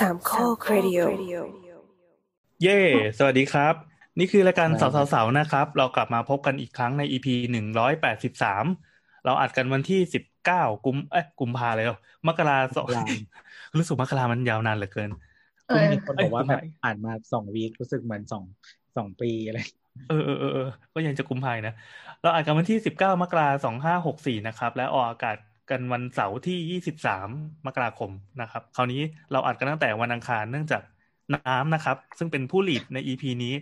สามข้อครดิโอเย่สวัสดีครับ นี่คือรายการสาวสาวๆนะครับ เรากลับมาพบกันอีกครั้งใน EP หนึ่งร้อยแปดสิบสามเราอัดกันวันที่สิบเก้ากุมเอ้ยกุมภาเลยเหรอมกราสองรู้สึกมกรามันยาวนานเหลือเกินเออมีคนบอกว่าเอ้ยแบบอ่านมาสองวีครู้สึกเหมือนสองสองปีอะไรเออเออเออเออก็ยังจะกุมภานะ เราอัดกันวันที่สิบเก้ามกราสองห้าหกสี่นะครับ และออกอากาศ กันวันเสาร์ที่ยี่สิบสามมกราคมนะครับ คราวนี้เราอัดกันตั้งแต่วันอังคารเนื่องจากน้ำนะครับ ซึ่งเป็นผู้หลีดใน EP นี้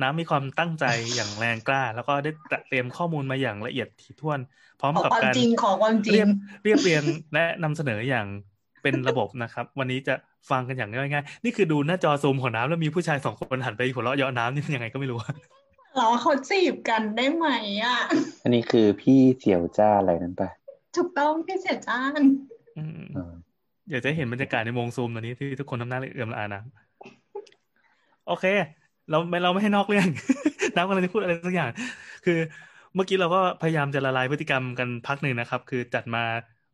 น้ำมีความตั้งใจอย่างแรงกล้า แล้วก็ได้เตรียมข้อมูลมาอย่างละเอียดถี่ถ้วน พร้อมขอกับความการจริงขอความจริเรีงยบเรียบเรียงและนำเสนออย่างเป็นระบบนะครับ วันนี้จะฟังกันอย่างง่ายๆ นี่คือดูหน้าจอซูมของน้ำแล้วมีผู้ชายสองคนหันไปหัวเราะเยาะน้ำนี่มันยังไงก็ไม่รู้เราเขาจีบกันได้ไหมอะ อันนี้คือพี่เสี่ยวจ้าอะไรนั้นปะ ถูกต้องพี่เสียจ้านอืมอ่าอยากจะเห็นบรรยากาศในวงซูมตอนนี้ที่ทุกคนทำหน้าเอื่อมละอานะโอเค เราไม่เราไม่ให้นอกเรื่องน้ำกำลังจะพูดอะไรสักอย่าง คือเมื่อกี้เราก็พยายามจะละลายพฤติกรรมกันพักหนึ่งนะครับ คือจัดมา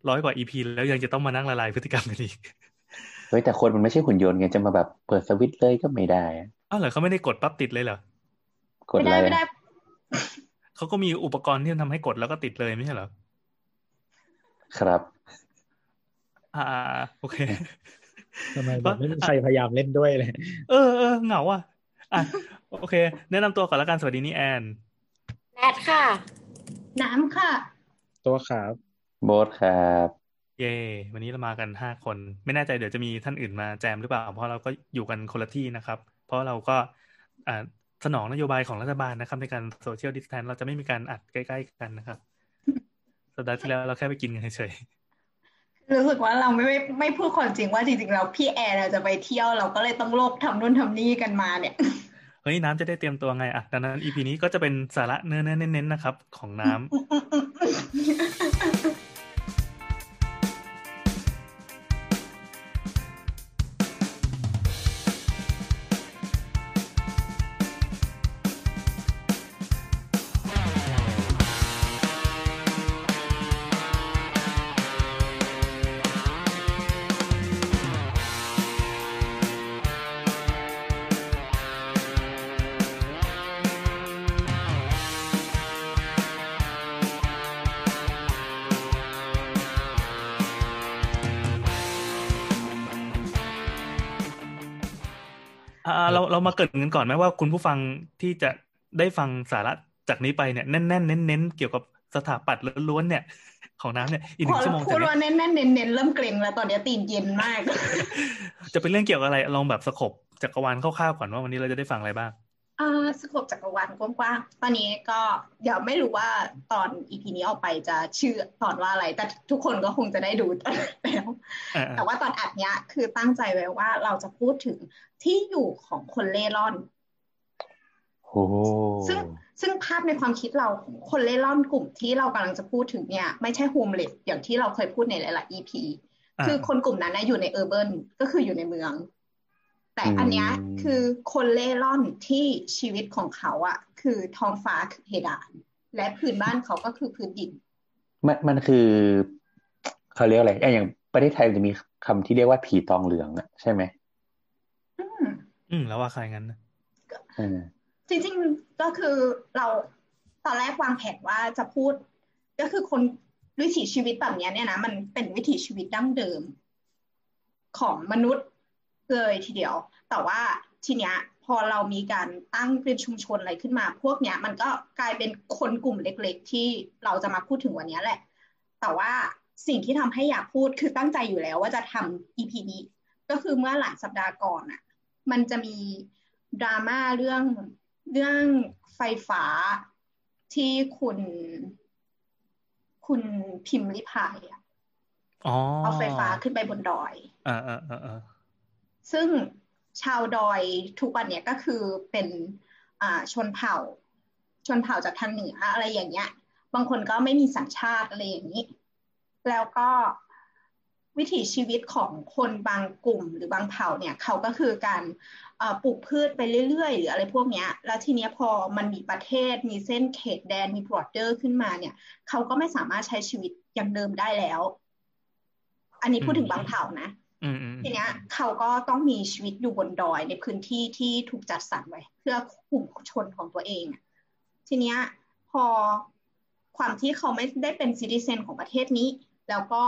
ร้อยกว่าอีพีแล้วยังจะต้องมานั่งละลายพฤติกรรมกันอีกเฮ้ยแต่คนมันไม่ใช่หุ่นยนต์ไงจะมาแบบเปิดสวิตช์เลยก็ไม่ได้อะอ้าวเหรอเขาไม่ได้กดปั๊บติดเลยเหรอกดไม่อะไรได้ไม่ได้อะเขาก็มีอุปกรณ์ที่ทำให้กดแล้วก็ติดเลยไม่ใช่เหรอ ครับ อ่า โอเคทำไมแบบไม่มีใครพยายามเล่นด้วยเลย เออเออเหงาอะอะโอเค แนะนำตัวก่อนละกันสวัสดีนี่แอนแนทค่ะ น้ำค่ะ ตัวครับโบสครับ เย่วันนี้เรามากันห้าคน ไม่แน่ใจเดี๋ยวจะมีท่านอื่นมาแจมหรือเปล่า เพราะเราก็อยู่กันคนละที่นะครับ เพราะเราก็อ่าสนองนโยบายของรัฐบาลนะครับ ในการ social distance เราจะไม่มีการอัดใกล้ ๆ กันนะครับ สัปดาห์ที่แล้วเราแค่ไปกินกันเฉยรู้สึกว่าเราไม่ไม่ไม่พูดความจริงว่าจริงๆเราพี่แอร์เราจะไปเที่ยวเราก็เลยต้องโลกทำนู่นทำนี่กันมาเนี่ยๆเฮ้ยน้ำจะได้เตรียมตัวไงอะดังนั้น EP นี้ก็จะเป็นสาระเนื้อเน้นๆนะครับ ของน้ำ เราเรามาเกริดกันก่อนไหมว่าคุณผู้ฟังที่จะได้ฟังสาระจากนี้ไปเนี่ยแน่นๆเน้นๆเกี่ยวกับสถาปัตย์ล้วนๆเนี่ย ของน้ำเนี่ยอีกหพนึ่องชั่วเราโมงพูจากดนี้ว่าเน้นๆเน้นๆเริ่มเกรงแล้วตอนนี้ตีนเย็นมาก จะเป็นเรื่องเกี่ยวกับอะไรลองแบบสกบจักรวาลคร่าวๆก่อนว่าวันนี้เราจะได้ฟังอะไรบ้าง อ่าสกบจักรวาลกว้างๆ ตอนนี้ก็เดี๋ยวไม่รู้ว่าตอนอีพีนี้ออกไปจะชื่อตอนว่าอะไร แต่ทุกคนก็คงจะได้ดูตอนแล้วอ่าแต่ว่าตอนอัดเนี้ยคือตั้งใจไว้ว่าเราจะพูดถึงที่อยู่ของคนเร่ร่อนโอ้ซึ่งซึ่งภาพในความคิดเราของคนเร่ร่อนกลุ่มที่เรากำลังจะพูดถึงเนี่ยไม่ใช่ homeless อย่างที่เราเคยพูดในหลายๆ EP คือคนกลุ่มนั้นนะอยู่ใน urban ก็คืออยู่ในเมือง แต่อันเนี้ยคือคนเร่ร่อนที่ชีวิตของเขาอะคือท้องฟ้าคือเพดาน และพื้นบ้านเขาก็คือพื้นดิน มันมันคือเขาเรียกอะไรอะอย่างประเทศไทยมันจะมีคำที่เรียกว่าผีตองเหลืองอะใช่ไหมอืมอืมแล้วว่าใครงั้นนะเออจริงๆก็คือเราตอนแรกวางแผนว่าจะพูด ก็คือคนวิถีชีวิตแบบเนี้ยเนี่ยนะมันเป็นวิถีชีวิตดั้งเดิม ของมนุษย์ เลยทีเดียว แต่ว่าทีเนี้ยพอเรามีการตั้งเป็นชุมชนอะไรขึ้นมา พวกเนี้ยมันก็กลายเป็นคนกลุ่มเล็ก ๆ ที่เราจะมาพูดถึงวันเนี้ยแหละ แต่ว่าสิ่งที่ทำให้อยากพูดคือตั้งใจอยู่แล้วว่าจะทำ EP นี้ ก็คือเมื่อหลายสัปดาห์ก่อนอะ มันจะมีดราม่าเรื่องเรื่องไฟฟ้าที่คุณ คุณพิมพ์ริพายอะอ๋อเอาไฟฟ้าขึ้นไปบนดอยอ่าอ่าอ่าอ่า ซึ่งชาวดอยทุกวันเนี้ยก็คือเป็นชนเผ่า ชนเผ่าจากทางเหนืออะไรอย่างเงี้ย บางคนก็ไม่มีสัญชาติอะไรอย่างนี้ แล้วก็วิถีชีวิตของคนบางกลุ่มหรือบางเผ่าเนี่ยเขาก็คือการปลูกพืชไปเรื่อยๆ หรืออะไรพวกเนี้ยแล้วทีเนี้ยพอมันมีประเทศมีเส้นเขตแดนมีบอร์เดอร์ขึ้นมาเนี่ย เขาก็ไม่สามารถใช้ชีวิตอย่างเดิมได้แล้ว อันนี้พูดถึงบางเผ่านะ ทีเนี้ยเขาก็ต้องมีชีวิตอยู่บนดอยในพื้นที่ที่ถูกจัดสรรไว้ เพื่อกลุ่มชนของตัวเองอะทีเนี้ยพอความที่เขาไม่ได้เป็นซิติเซนของประเทศนี้ แล้วก็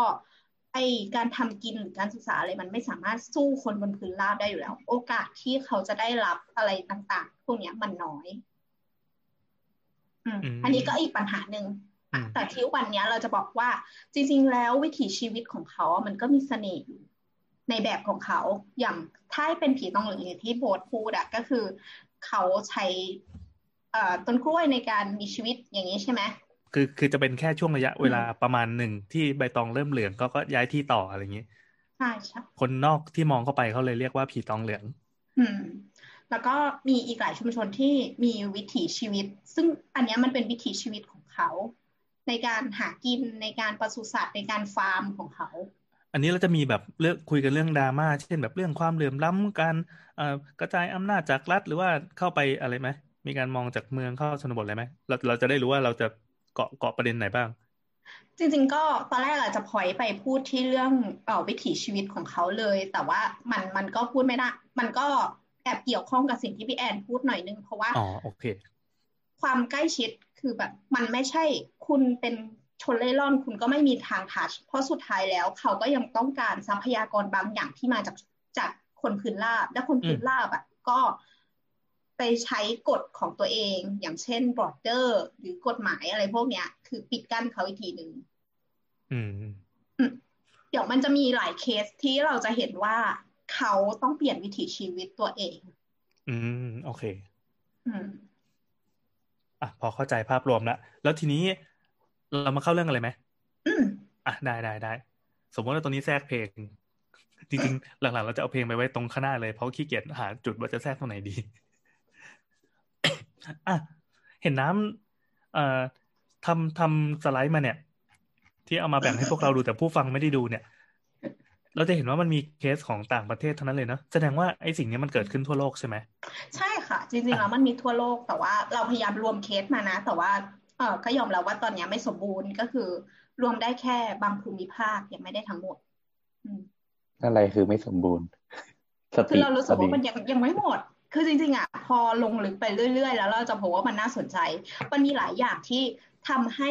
ไอการทำกินหรือการศึกษาอะไรมันไม่สามารถสู้คนบนพื้นราบได้อยู่แล้ว โอกาสที่เขาจะได้รับอะไรต่างๆพวกเนี้ยมันน้อยอืมอืมอันนี้ก็อีกปัญหาหนึ่งอืมแต่ที่วันเนี้ยเราจะบอกว่าจริง ๆ แล้ววิถีชีวิตของเขาอะมันก็มีเสน่ห์อยู่ ในแบบของเขา อย่างถ้าให้เป็นผีตองเหลืองอย่างที่โบทพูดอะก็คือเขาใช้เอ่อต้นกล้วยในการมีชีวิตอย่างนี้ใช่ไหมคือคือจะเป็นแค่ช่วงระยะเวลาประมาณหนึ่งที่ใบตองเริ่มเหลืองก็ก็ย้ายที่ต่ออะไรอย่างนี้ใช่ใช่คนนอกที่มองเข้าไปเขาเลยเรียกว่าผีตองเหลือง อืม แล้วก็มีอีกหลายชุมชนที่มีวิถีชีวิต ซึ่งอันเนี้ยมันเป็นวิถีชีวิตของเขา ในการหากินในการปศุสัตว์ในการฟาร์มของเขา อันนี้เราจะมีแบบเรื่องคุยกันเรื่องดราม่าเช่นแบบเรื่องความเหลื่อมล้ำการเอ่อกระจายอำนาจจากรัฐหรือว่าเข้าไปอะไรไหมมีการมองจากเมืองเข้าชนบทอะไรไหมเราเราจะได้รู้ว่าเราจะเกาะเกาะประเด็นไหนบ้าง จริง ๆ ก็ตอนแรกอาจจะพอยไปพูดที่เรื่องเอ่อวิถีชีวิตของเขาเลย แต่ว่ามันมันก็พูดไม่ได้ มันก็แอบเกี่ยวข้องกับสิ่งที่พี่แอนพูดหน่อยนึงเพราะว่าอ๋อโอเค ความใกล้ชิดคือแบบ มันไม่ใช่คุณเป็น ชนเล่ร่อนคุณก็ไม่มีทางทัชเพราะสุดท้ายแล้วเขาก็ยังต้องการทรัพยากรบางอย่างที่มาจากจากคนพื้นราบ และคนพื้นราบอะก็ไปใช้กฎของตัวเอง อย่างเช่นบอร์เดอร์ หรือกฎหมายอะไรพวกเนี้ย คือปิดกั้นเขาอีกทีหนึ่งอืมเดี๋ยวมันจะมีหลายเคสที่เราจะเห็นว่าเขาต้องเปลี่ยนวิถีชีวิตตัวเอง อืม โอเค อืมอะพอเข้าใจภาพรวมแล้ว แล้วทีนี้ เรามาเข้าเรื่องอะไรไหมอืมอะได้ได้ได้ สมมติว่าตรงนี้แทรกเพลง จริงๆ หลังๆ เราจะเอาเพลงไปไว้ตรงข้างหน้าเลย เพราะขี้เกียจหาจุดว่าจะแทรกตรงไหนดี อะ เห็นน้ำเอ่อทำทำสไลด์มาเนี่ย ที่เอามาแบ่งให้พวกเราดูแต่ผู้ฟังไม่ได้ดูเนี่ย เราจะเห็นว่ามันมีเคสของต่างประเทศทั้งนั้นเลยเนอะแสดงว่าไอ้สิ่งนี้มันเกิดขึ้นทั่วโลกใช่ไหมใช่ค่ะ จริงๆแล้วมันมีทั่วโลกแต่ว่า เราพยายามรวมเคสมานะ แต่ว่าเออ ก็ยอมรับว่าตอนเนี้ยไม่สมบูรณ์ก็คือ รวมได้แค่บางภูมิภาคยังไม่ได้ทั้งหมดอืมอะไรคือไม่สมบูรณ์สคือติเรารู้สึสกติว่ามันยังยังไม่หมด คือจริงๆอะพอลงลึกไปเรื่อยๆ แล้วเราจะพบว่ามันน่าสนใจ มันมีหลายอย่างที่ทำให้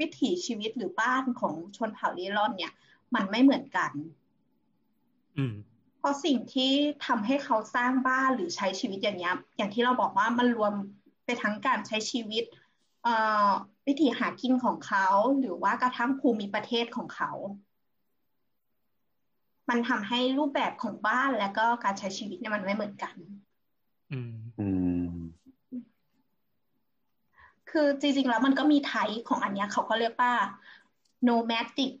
วิถีชีวิตหรือบ้านของชนเผ่าลีร่อนเนี่ย มันไม่เหมือนกัน อืมเพราะสิ่งที่ทำให้เขาสร้างบ้านหรือใช้ชีวิตอย่างเงี้ยอย่างที่เราบอกว่ามันรวมไปทั้งการใช้ชีวิตเอ่อ วิถีหากินของเขาหรือว่ากระทั่งภูมิประเทศของเขา มันทำให้รูปแบบของบ้านและก็การใช้ชีวิตเนี่ยมันไม่เหมือนกัน อืมอืมคือจริงๆแล้วมันก็มีไทป์ของอันเนี้ยเขาก็เรียกว่า nomadic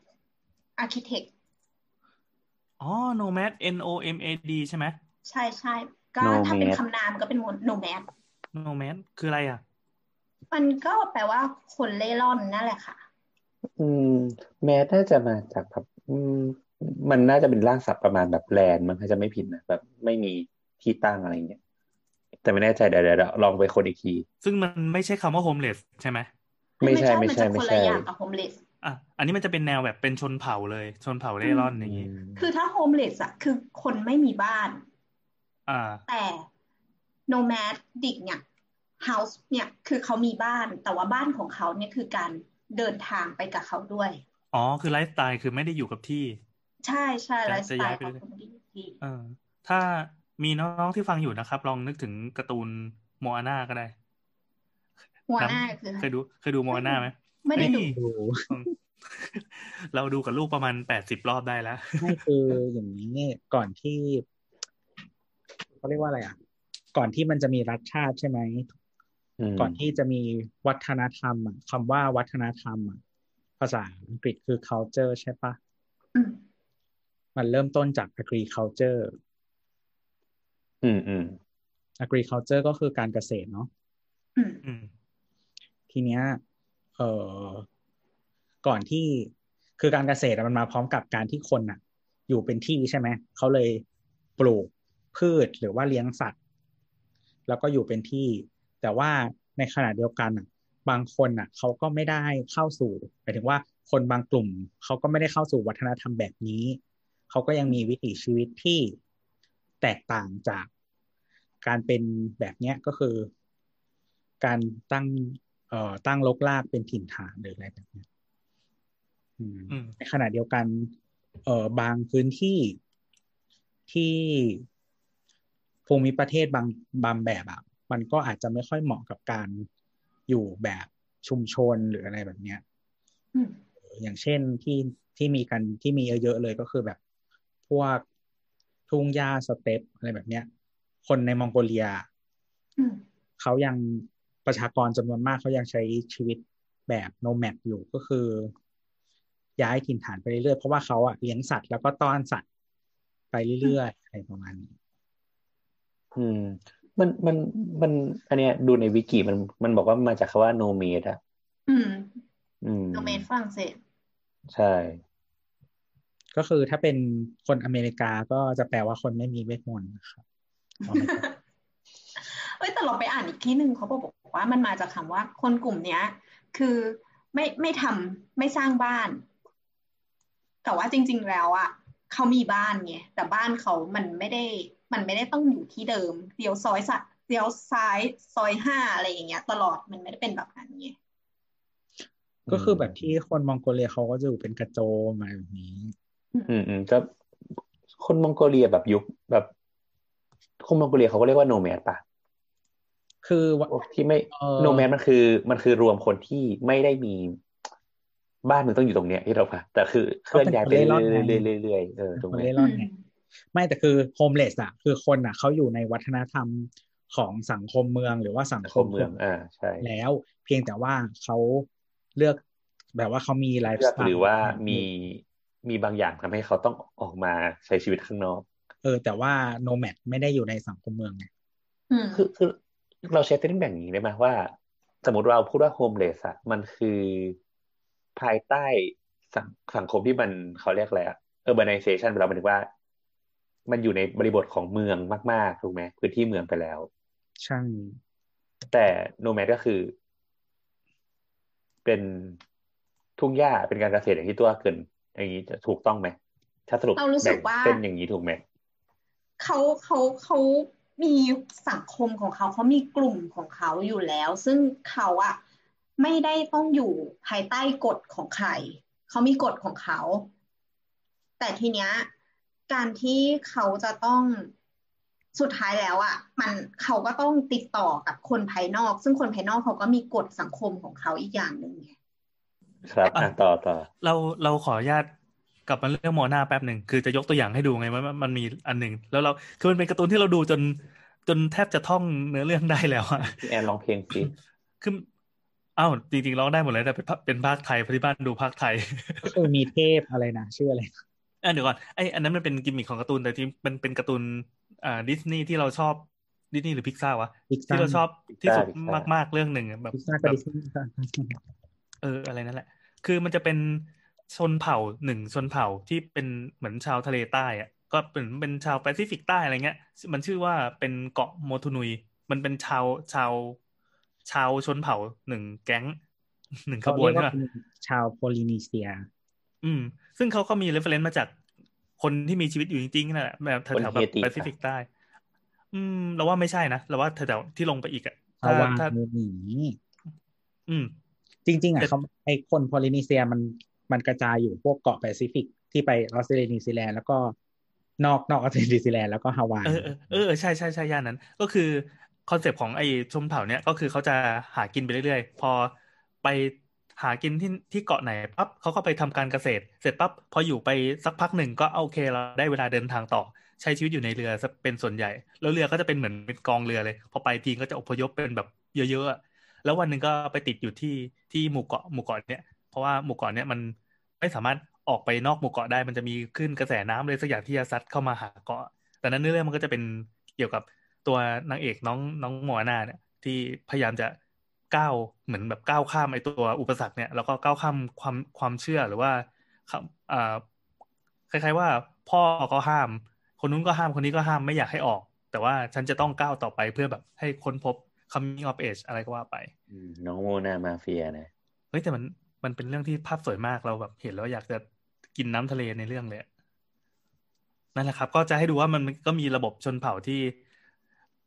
architect อ๋อ nomad N O M A D ใช่ไหม ใช่ใช่ก็ถ้าเป็นคำนามก็เป็น nomad nomad คืออะไรอะ มันก็แปลว่าคนเล่ร่อนนั่นแหละค่ะ อืม แม้น่าจะมาจากแบบอืม มันน่าจะเป็นรากศัพท์ประมาณแบบแลนด์มันถ้าจะไม่ผิดนะแบบไม่มีที่ตั้งอะไรเงี้ยแต่ไม่แน่ใจเดี๋ยวเดี๋ยวเดี๋ยวลองไปคนอีกที ซึ่งมันไม่ใช่คำว่า homeless ใช่ไหมไม่ใช่ไม่ไม่ใช่ใช่มันจะไม่คนใช่ละอย่างกับ homeless อะอันนี้มันจะเป็นแนวแบบเป็นชนเผ่าเลย ชนเผ่าเร่ร่อนอย่างนี้คือถ้า homeless อะคือคนไม่มีบ้าน อ่า แต่ nomadic เนี่ย house เนี่ยคือเขามีบ้านแต่ว่าบ้านของเขาเนี่ยคือการเดินทางไปกับเขาด้วย อ๋อ คือไลฟ์สไตล์คือไม่ได้อยู่กับที่ ใช่ใช่จะไลฟ์สไตล์ของ่อยคนไไม่ได้อยู่ที่เออถ้ามีน้องๆที่ฟังอยู่นะครับ ลองนึกถึงการ์ตูนโมอาน่าก็ได้หัวหน้าคือเคยดูเคยดูโมอาน่าไหมไม่ได้ดูเฮ้ยดูอืมเราดูกับลูกประมาณแปดสิบรอบได้แล้วไม่คืออย่างนี้เนี่ยก่อนที่เขาเรียกว่าอะไรอะ ก่อนที่มันจะมีรัฐชาติใช่ไหมอืม ก่อนที่จะมีวัฒนธรรมอะคำว่าวัฒนธรรมอะภาษาอังกฤษคือ culture ใช่ปะอืมมันเริ่มต้นจาก agriculture อืมอืม agriculture ก็คือการเกษตรเนาะอืมอืมทีเนี้ย เอ่อก่อนที่คือการเกษตรอะมันมาพร้อมกับการที่คนอะ อยู่เป็นที่ใช่ไหมเขาเลยปลูกพืชหรือว่าเลี้ยงสัตว์ แล้วก็อยู่เป็นที่ แต่ว่าในขณะเดียวกันอะ บางคนอะเขาก็ไม่ได้เข้าสู่หมายถึงว่าคนบางกลุ่มเขาก็ไม่ได้เข้าสู่วัฒนธรรมแบบนี้เขาก็ยังมีวิถีชีวิตที่แตกต่างจากการเป็นแบบเนี้ยก็คือ การตั้งเอ่อตั้งลกลากเป็นถิ่นฐานหรืออะไรแบบเนี้ยอืมอืมในขณะเดียวกัน เอ่อบางพื้นที่ที่ภูมิประเทศบางบางแบบอะ มันก็อาจจะไม่ค่อยเหมาะกับการอยู่แบบชุมชนหรืออะไรแบบเนี้ยอืมอย่างเช่นที่ที่มีกันที่มีเยอะๆเลยก็คือแบบพวกทุ่งหญ้าสเต็ปอะไรแบบเนี้ย คนในมองโกเลียอืมเขายังประชากรจำนวนมากเขายังใช้ชีวิตแบบ nomad อยู่ก็คือ ย้ายถิ่นฐานไปเรื่อยๆเพราะว่าเขาอะเลี้ยงสัตว์แล้วก็ต้อนสัตว์ไปเรื่อยๆอะไรประมาณนี้ อืม มันมันมัน อันเนี้ยดูในวิกิมันมันบอกว่ามาจากคำว่า nomad อะอืม อืมโนเฝรั่งเศสสใช่ ก็คือถ้าเป็นคนอเมริกาก็จะแปลว่าคนไม่มีเวทมนต์นะครับอ๋อไม่ใช่เอ้ยแต่เราไปอ่านอีกที่หนึ่งเขาบอกว่ามันมาจากคำว่าคนกลุ่มเนี้ย คือไม่ไม่ทำไม่สร้างบ้าน แต่ว่าจริง ๆ แล้วอะเขามีบ้านไงแต่บ้านเขามันไม่ได้ มันไม่ได้ต้องอยู่ที่เดิมเดียวซอยสัตเดียวซ้ายซอยห้าอะไรอย่างเงี้ย ตลอดมันไม่ได้เป็นแบบนั้นไงก็คือแบบที่คนมองโกเลียเขาก็จะอยู่เป็นกระโจมอะไรแบบนี้ อืมอืมก็คนมองโกเลียแบบยุคแบบ คนมองโกเลียเขาก็เรียกว่าโนแมดป่ะคือว่าที่ไม่เอ่อโนแมดมันคือ มันคือรวมคนที่ไม่ได้มีบ้านมึงต้องอยู่ตรงเนี้ยที่เราค่ะแต่คือเคลื่อนย้ายไปเรื่อยๆเรื่อยๆเออตรงคนนี้เล่ร่อน ไงไม่แต่คือโฮมเลสอะคือคนอะเขาอยู่ในวัฒนธรรมของสังคมเมืองหรือว่าสังสังคคมมเมืองอ่าใช่แล้วเพียงแต่ว่าเขาเลือกแบบว่าเขามีไลฟ์เลืสอกไตล์หรือว่ามีมีบางอย่างทำให้เขาต้องออกมาใช้ชีวิตข้างนอก เออ แต่ว่าโนแมดไม่ได้อยู่ในสังคมเมืองไงอืมคือคือเราใช้เส้นแบ่งอย่างนี้ได้ไหมว่า สมมติเราพูดว่าโฮมเลสอะมันคือภายใต้สังสังคมที่มันเขาเรียกอะไรอะ urbanization ไปแล้วหมายถึงว่า มันอยู่ในบริบทของเมืองมาก ๆ ถูกไหมพื้นที่เมืองไปแล้ว ใช่ แต่โนแมดก็คือ เป็นทุ่งหญ้าเป็นการเกษตรอย่างที่ตัวเกิน อย่างนี้จะถูกต้องไหมถ้าสรุปเรารู้สึกแบ่งว่าเส้นอย่างนี้ถูกไหมเขาเขาเขามีสังคมของเขาเขามีกลุ่มของเขาอยู่แล้ว ซึ่งเขาอะไม่ได้ต้องอยู่ภายใต้กฎของใครเขามีกฎของเขา แต่ทีเนี้ย การที่เขาจะต้องสุดท้ายแล้วอะมันเขาก็ต้องติดต่อกับคนภายนอก ซึ่งคนภายนอกเขาก็มีกฎสังคมของเขาอีกอย่างหนึ่งไงครับอะต่อต่อเราเราขออนุญาตกลับมาเรื่องโมนาแป๊บหนึ่งคือจะยกตัวอย่างให้ดูไงว่ามันมันมีอันหนึ่งแล้วเราคือมันเป็นการ์ตูนที่เราดูจนจนแทบจะท่องเนื้อเรื่องได้แล้วอะพี่แอนร้องเพลงสิคืออ้าวจริงๆร้องได้หมดเลยแต่เป็นภาเป็นภาคไทยเพราะที่บ้านดูภาคไทยก็คือมีเทพอะไรนะชื่ออะไรอะ เดี๋ยวก่อนไออันนั้นมันเป็นกิมมิคของการ์ตูนแต่ที่มันเป็นการ์ตูนอ่าดิสนีย์ที่เราชอบดิสนีย์หรือพิกซ่าวะ Pixar ที่เราชอบที่สุดมาก ๆ เรื่องหนึ่งอะแบบพิซซ่าแบกับแบดิสนีย์เอออะไรนั่นแหละ คือมันจะเป็นชนเผ่าหนึ่งชนเผ่าที่เป็นเหมือนชาวทะเลใต้อะก็เป็นเป็นชาวแปซิฟิกใต้อะไรเงี้ย มันชื่อว่าเป็นเกาะโมทูนุย มันเป็นชาวชาวชาวชนเผ่าหนึ่งแก๊งหนึ่งขเขาบวเรีนยกว่าใช่ไหมเป็นชาวโพลินีเซีย อืม ซึ่งเขาก็มีเรฟเฟรนซ์มาจากคนที่มีชีวิตอยู่จริงๆนั่นแหละแบบแถวๆแบบแปซิฟิกใต้ อืม เราว่าไม่ใช่นะเราว่าแถวๆที่ลงไปอีกอะฮาวาถ้านูนีอืม จริง ๆอะแต่เขาไอคนโพลินีเซียมันมันกระจายอยู่พวกเกาะแปซิฟิกที่ไปออสเตรเลียนิวซีแลนด์แล้วก็นอกนอกออสเตรเลียนิวซีแลนด์แล้วก็ฮาวายเออเออเออเออใช่ใช่ใช่ย่านนั้น ก็คือคอนเซปต์ของไอ้ชนเผ่าเนี่ยก็คือเขาจะหากินไปเรื่อยๆ พอไป หากินที่ที่เกาะไหนปั๊บเขาก็ไปทำการเกษตร เสร็จปั๊บพออยู่ไปสักพักหนึ่งก็โอเคเราได้เวลาเดินทางต่อ ใช้ชีวิตอยู่ในเรือซะเป็นส่วนใหญ่ แล้วเรือก็จะเป็นเหมือนเป็นกองเรือเลย พอไปทีก็จะอพยพเป็นแบบเยอะๆแล้ววันหนึ่งก็ไปติดอยู่ที่ที่หมู่เกาะหมู่เกาะเนี่ยเพราะว่าหมู่เกาะเนี่ยมันไม่สามารถออกไปนอกหมู่เกาะได้ มันจะมีคลื่นกระแสน้ำอะไรสักอย่างที่จะซัดเข้ามาหาเกาะ แต่นั้นเนื้อเรื่องมันก็จะเป็นเกี่ยวกับตัวนางเอกน้องน้องหมอนาเนี่ยที่พยายามจะ ก้าวเหมือนแบบก้าวข้ามไอ้ตัวอุปสรรคเนี่ยแล้วก็ก้าวข้ามความความเชื่อหรือว่าคำอ่าคล้ายๆว่าพ่อก็ห้าม คนนู้นก็ห้ามคนนี้ก็ห้ามไม่อยากให้ออก แต่ว่าฉันจะต้องก้าวต่อไปเพื่อแบบให้ค้นพบ coming of age อะไรก็ว่าไปอืมน้องโมนามาเฟียนะเฮ้ยแต่มันมันเป็นเรื่องที่ภาพสวยมากเราแบบเห็นแล้วอยากจะกินน้ำทะเลในเรื่องเลยอะนั่นแหละครับ ก็จะให้ดูว่ามันก็มีระบบชนเผ่าที่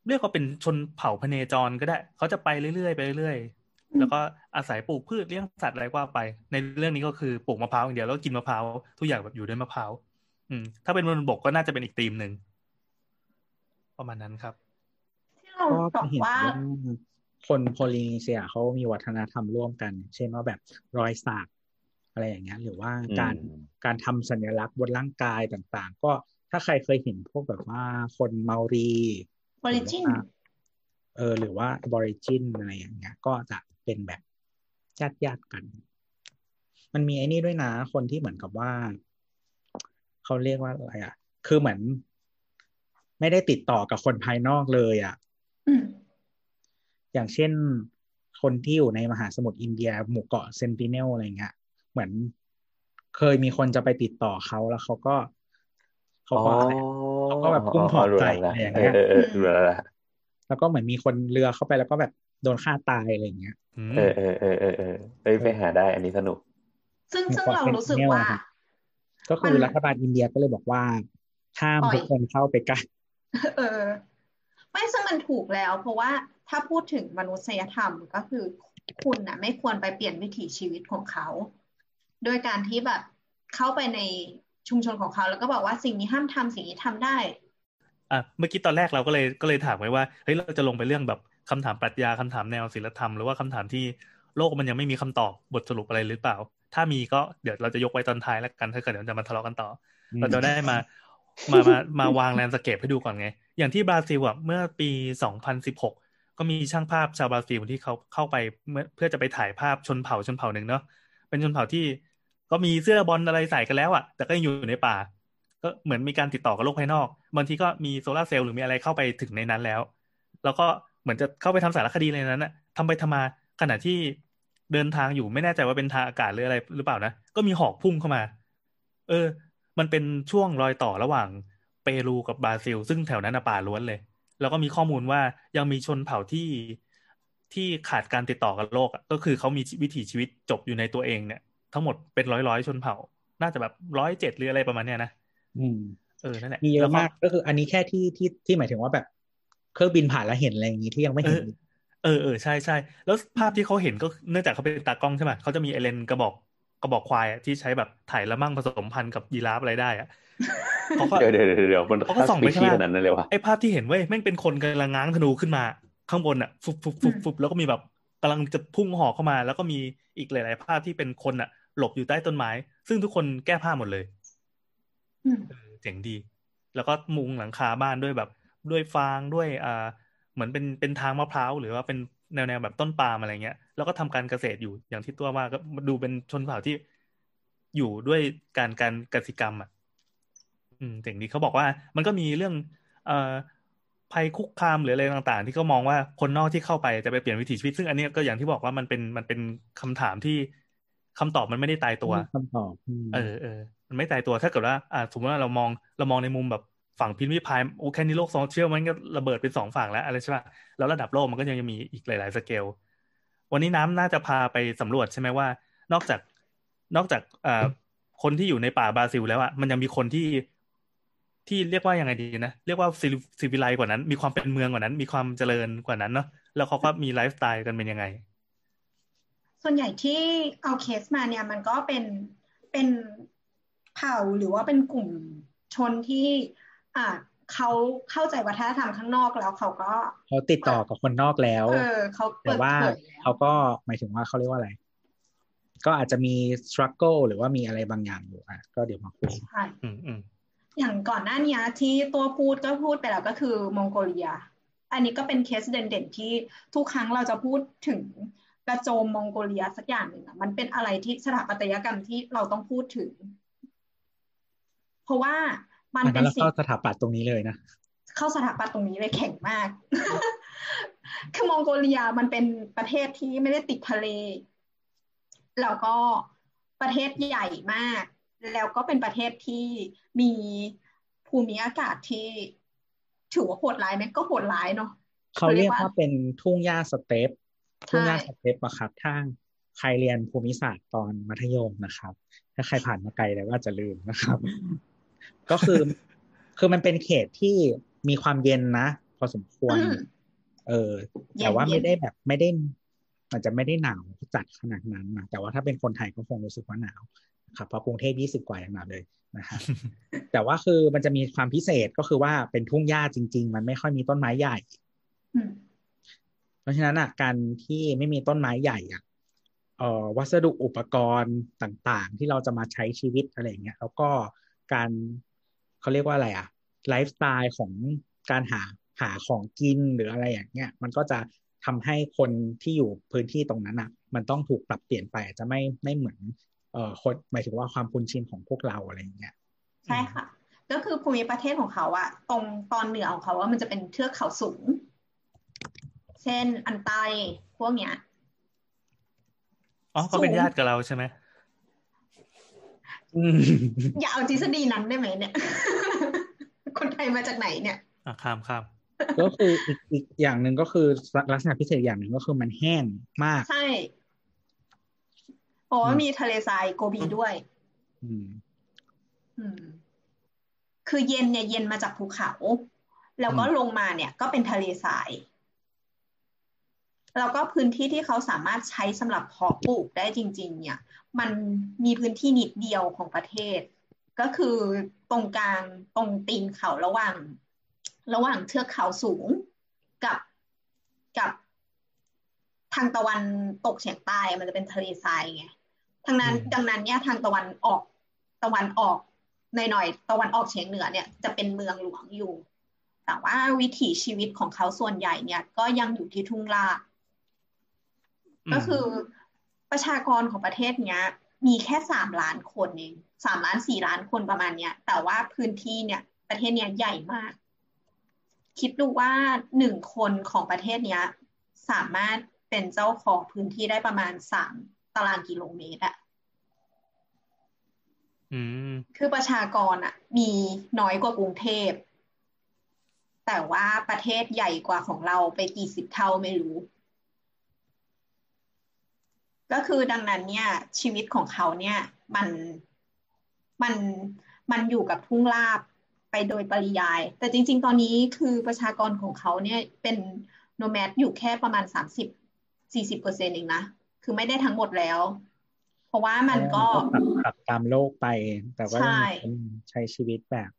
เรียกว่าเป็นชนเผ่าพเนจรก็ได้ เขาจะไปเรื่อยๆไปเรื่อยๆแล้วก็อาศัยปลูกพืชเลี้ยงสัตว์อะไรก็ว่าไป ในเรื่องนี้ก็คือปลูกมะพร้าวอย่างเดียวแล้วกินมะพร้าวทุกอย่างแบบอยู่ด้วยมะพร้าวอืม ถ้าเป็นบนบกก็น่าจะเป็นอีกธีมหนึ่งประมาณนั้นครับ ที่เราก็บอกเห็นว่าว่าคนโพลินีเซียเขามีวัฒนธรรมร่วมกัน เช่นว่าแบบรอยสักอะไรอย่างเงี้ยหรือว่าการอืมการทำสัญลักษณ์บนร่างกายต่างๆ ก็ถ้าใครเคยเห็นพวกแบบว่าคนเมารี ออริจินหรือว่าเออหรือว่าบริจินอะไรอย่างเงี้ย ก็จะเป็นแบบญาติญาติๆกัน มันมีไอ้นี่ด้วยนะ คนที่เหมือนกับว่า เขาเรียกว่าอะไรอะ คือเหมือน ไม่ได้ติดต่อกับคนภายนอกเลยอะอืมอย่างเช่นคนที่อยู่ในมหาสมุทรอินเดีย หมู่เกาะเซนติเนลอะไรเงี้ย เหมือนเคยมีคนจะไปติดต่อเขาแล้วเขาก็เขาก็อะไรอะ เขาก็แบบพุ่งถอดใจอะไรอย่างเงี้ยเออเออเออรู้แล้วละแล้วก็เหมือนมีคนเรือเข้าไปแล้วก็แบบโดนฆ่าตายอะไรอย่างเงี้ยอืมเออเออเออเออเออเอ้ยไปหาได้ อันนี้สนุก ซึ่งหมู่ซึ่งเกาะเรารู้สึกเซนติเนลว่าอะครับก็คือมันรัฐบาลอินเดียก็เลยบอกว่าห้ามปล่อยทุกคนเข้าไปใกล้เออ ไม่ซึ่งมันถูกแล้ว เพราะว่าถ้าพูดถึงมนุษยธรรมก็คือคุณน่ะไม่ควรไปเปลี่ยนวิถีชีวิตของเขา โดยการที่แบบเข้าไปใน ชุมชนของเขา แล้วก็บอกว่าสิ่งนี้ห้ามทำสิ่งนี้ทำได้อะเมื่อกี้ตอนแรกเราก็เลยก็เลยถามไว้ว่าเฮ้ยเราจะลงไปเรื่องแบบคำถามปรัชญาคำถามแนวศิลธรรมหรือว่าคำถามที่โลกมันยังไม่มีคำตอบบทสรุปอะไรหรือเปล่า ถ้ามีก็เดี๋ยวเราจะยกไว้ตอนท้ายแล้วกันถ้าเกิดเดี๋ยวจะมาทะเลาะกันต่ออืมเราจะได้มา มามามาวางแลนด์สเคปให้ดูก่อนไง อย่างที่บราซิลอะเมื่อปี 2016 ก็มีช่างภาพชาวบราซิลที่เขาเข้าไปเมื่อเพื่อจะไปถ่ายภาพชนเผ่าชนเผ่าหนึ่งเนาะเป็นชนเผ่าที่ ก็มีเสื้อบอลอะไรใส่กันแล้วอะ แต่ก็ยังอยู่ในป่า ก็เหมือนมีการติดต่อกับโลกภายนอก บางทีก็มีโซลาร์เซลล์หรือมีอะไรเข้าไปถึงในนั้นแล้ว แล้วก็เหมือนจะเข้าไปทำสารคดีในนั้นนะทำไปทำมาขณะที่เดินทางอยู่ไม่แน่ใจว่าเป็นทางอากาศหรืออะไรหรือเปล่านะ ก็มีหอกพุ่งเข้ามา เออ มันเป็นช่วงรอยต่อระหว่างเปรูกับบราซิล ซึ่งแถวนั้นป่าล้วนเลย แล้วก็มีข้อมูลว่ายังมีชนเผ่าที่ที่ขาดการติดต่อกับโลกก็คือเขามีวิถีชีวิตจบอยู่ในตัวเองเนี่ย ทั้งหมดเป็นร้อยร้อยๆชนเผ่า น่าจะแบบร้อยเจ็ดหรืออะไรประมาณเนี้ยนะอืมเออนั่นแหละมีเยแล้อะวมากก็คือ อันนี้แค่ที่ที่ที่หมายถึงว่าแบบ เครื่องบินผ่านแล้วเห็นอะไรอย่างนี้ที่ยังไม่เอเห็นอเออเออใช่ใช่แล้วภาพที่เขาเห็นก็เนื่องจากเขาเป็นตากล้องใช่ไหมเขาจะมีไอเลนส์กระบอกกระบอกควายอะที่ใช้แบบถ่ายละมั่งผสมพันธุ์กับยีราฟอะไรได้อะเขาก็เดี๋ยวเดี๋ยวเดี๋ยวเดี๋ยวมันเขาก็ส่องไปสปีข้างชีส์ล่างขนาดนั้นเลยวะไอภาพที่เห็นเว้ยแม่งเป็นคนกำลังง้างธนูขึ้นมา ข้างบนอะฟุบฟุบฟุบฟุบแล้วก็มีแบบกำลังจะพุ่งหอกเข้ามา แล้วก็มีอีกหลาย ๆ ภาพที่เป็นคนอะ หลบอยู่ใต้ต้นไม้ ซึ่งทุกคนแก้ผ้าหมดเลยอืมเออเจ๋งดี แล้วก็มุงหลังคาบ้านด้วยแบบ ด้วยฟางด้วยอ่าเหมือนเป็นเป็นทางมะพร้าวหรือว่าเป็นแนวแนวแบบต้นปาล์มอะไรเงี้ย แล้วก็ทำการเกษตรอยู่อย่างที่ตัวว่าก็ดูเป็นชนเผ่าที่อยู่ด้วยการการกสิกรรมอะ อืมเจ๋งดีเขาบอกว่า มันก็มีเรื่อง เอ่อภัยคุกคามหรืออะไรต่างๆ ที่เขามองว่าคนนอกที่เข้าไปจะไปเปลี่ยนวิถีชีวิต ซึ่งอันเนี้ยก็อย่างที่บอกว่ามันเป็นมันเป็นคำถามที่ คำตอบมันไม่ได้ตายตัวคำตอบอืมเออเออมันไม่ตายตัวถ้าเกิดว่าอ่าสมมติว่าเรามองเรามองในมุมแบบฝั่งพิมพ์ริพายโอ้แค่นี้โลกโซเชียลมันก็ระเบิดเป็นสองฝั่งแล้วอะไรใช่ป่ะแล้วระดับโลกมันก็ยังมีอีกหลาย ๆ สเกล วันนี้น้ำน่าจะพาไปสำรวจใช่ไหมว่า นอกจากนอกจากอ่าคนที่อยู่ในป่าบราซิลแล้วอะมันยังมีคนที่ที่เรียกว่ายังไงดีนะเรียกว่าซีวิไลกว่านั้น มีความเป็นเมืองกว่านั้น มีความเจริญกว่านั้นเนาะแล้วเขาก็มีไลฟ์สไตล์กันเป็นยังไง ส่วนใหญ่ที่เอาเคสมาเนี่ยมันก็เป็นเป็นเผ่าหรือว่าเป็นกลุ่มชนที่อ่าเขาเข้าใจวัฒนธรรมข้างนอกแล้วเขาก็เขาติดต่อกับคนนอกแล้วเออเขาแต่เปิดว่าเผยแล้วเขาก็หมายถึงว่าเขาเรียกว่าอะไร ก็อาจจะมี struggle หรือว่ามีอะไรบางอย่างอยู่อะก็เดี๋ยวมาคุยใช่อืมอืมอย่างก่อนหน้านี้ที่ตัวพูดก็พูดไปแล้วก็คือมองโกเลีย อันนี้ก็เป็นเคสเด่นๆที่ทุกครั้งเราจะพูดถึง กระโจมมองโกเลียสักอย่างหนึ่งอะมันเป็นอะไรที่สถาปัตยกรรมที่เราต้องพูดถึง เพราะว่ามันอันเป็นั้นนเราสิ่งเข้าสถาปัตย์ตรงนี้เลยนะเข้าสถาปัตย์ตรงนี้เลยแข็งมากคือมองโกเลียมันเป็นประเทศที่ไม่ได้ติดทะเล แล้วก็ประเทศใหญ่มาก แล้วก็เป็นประเทศที่มีภูมิอากาศที่ถือว่าโหดร้ายไหมก็โหดร้ายเนาะเขาเรียกว่าเป็นทุ่งหญ้าสเตป ทุ่งหญ้าใช่สเตปอะครับถ้าใครเรียนภูมิศาสตร์ตอนมัธยมนะครับ ถ้าใครผ่านมาไกลแล้วก็อาจจะลืมนะครับ ก็คือคือมันเป็นเขตที่มีความเย็นนะ พอสมควรอืมเออเย็นแต่ว่าเย็นไม่ได้แบบไม่ได้อาจจะไม่ได้หนาวจัดขนาดนั้นนะแต่ว่าถ้าเป็นคนไทยก็คงรู้สึกว่าหนาวครับเพราะกรุงเทพยี่สิบกว่าอย่างหนาวเลยนะฮะแต่ว่าคือมันจะมีความพิเศษก็คือว่าเป็นทุ่งหญ้าจริง ๆ มันไม่ค่อยมีต้นไม้ใหญ่อืมเพ ราะฉะนั้นอะการที่ไม่มีต้นไม้ใหญ่อะเอ่อวัสดุอุปกรณ์ต่างๆ ที่เราจะมาใช้ชีวิตอะไรอย่างเงี้ยแล้วก็การเขาเรียกว่าอะไรอะไลฟ์สไตล์ของการหาหาของกินหรืออะไรอย่างเงี้ยมันก็จะทำให้คนที่อยู่พื้นที่ตรงนั้นอะมันต้องถูกปรับเปลี่ยนไปอาจจะไม่ไม่เหมือนเอ่อคนหมายถึงว่าความคุ้นชินของพวกเราอะไรอย่างเงี้ยใช่ค่ะ ก็คือภูมิประเทศของเขาอะตรงตอนเหนือของเขาว่ามันจะเป็นเทือกเขาสูง เช่นอันไตพวกเนี้ยอ๋อเขาเป็นสูงญาติกับเราใช่ไหมอืมอย่าเอาทฤษฎีนั้นได้ไหมเนี่ย คนไทยมาจากไหนเนี่ยอะข้ามข้ามก็คืออีกอีกอย่างหนึ่งก็คือลักษณะพิเศษอย่างหนึ่งก็คือมันแห้งมาก ใช่เพราะว่าอืมมีทะเลทรายโกบีด้วย อืม อืม คือเย็นเนี่ยเย็นมาจากภูเขา แล้วก็อืมลงมาเนี่ย ก็เป็นทะเลทราย แล้วก็พื้นที่ที่เขาสามารถใช้สำหรับเพาะปลูกได้จริง ๆ เนี่ย มันมีพื้นที่นิดเดียวของประเทศ ก็คือตรงกลางตรงตีนเขาระหว่าง ระหว่างเทือกเขาสูงกับกับทางตะวันตกเฉียงใต้มันจะเป็นทะเลทรายไงทางนั้นอืมดังนั้นเนี่ยทางตะวันออกตะวันออกหน่อยๆตะวันออกเฉียงเหนือเนี่ยจะเป็นเมืองหลวงอยู่ แต่ว่าวิถีชีวิตของเขาส่วนใหญ่เนี่ย ก็ยังอยู่ที่ทุ่งลาดม ก็คือประชากรของประเทศเนี้ย มีแค่สามล้านคนเองสามล้านสี่ล้านคนประมาณเนี้ย แต่ว่าพื้นที่เนี่ย ประเทศเนี้ยใหญ่มาก คิดดูว่าหนึ่งคนของประเทศเนี้ย สามารถเป็นเจ้าของพื้นที่ได้ประมาณสามตารางกิโลเมตรอะอืมคือประชากรอะมีน้อยกว่ากรุงเทพ แต่ว่าประเทศใหญ่กว่าของเราไปกี่สิบเท่าไม่รู้ ก็คือดังนั้นเนี่ย ชีวิตของเขาเนี่ยมันมันมันอยู่กับทุ่งลาบไปโดยปริยาย แต่จริง ๆ ตอนนี้คือประชากรของเขาเนี่ยเป็นโนแมดอยู่แค่ประมาณสามสิบสี่สิบเปอร์เซ็นต์เองนะ คือไม่ได้ทั้งหมดแล้ว เพราะว่ามันก็ปรับปรับตามโลกไป แต่ว่าใช่ยังใช้ชีวิตแบบ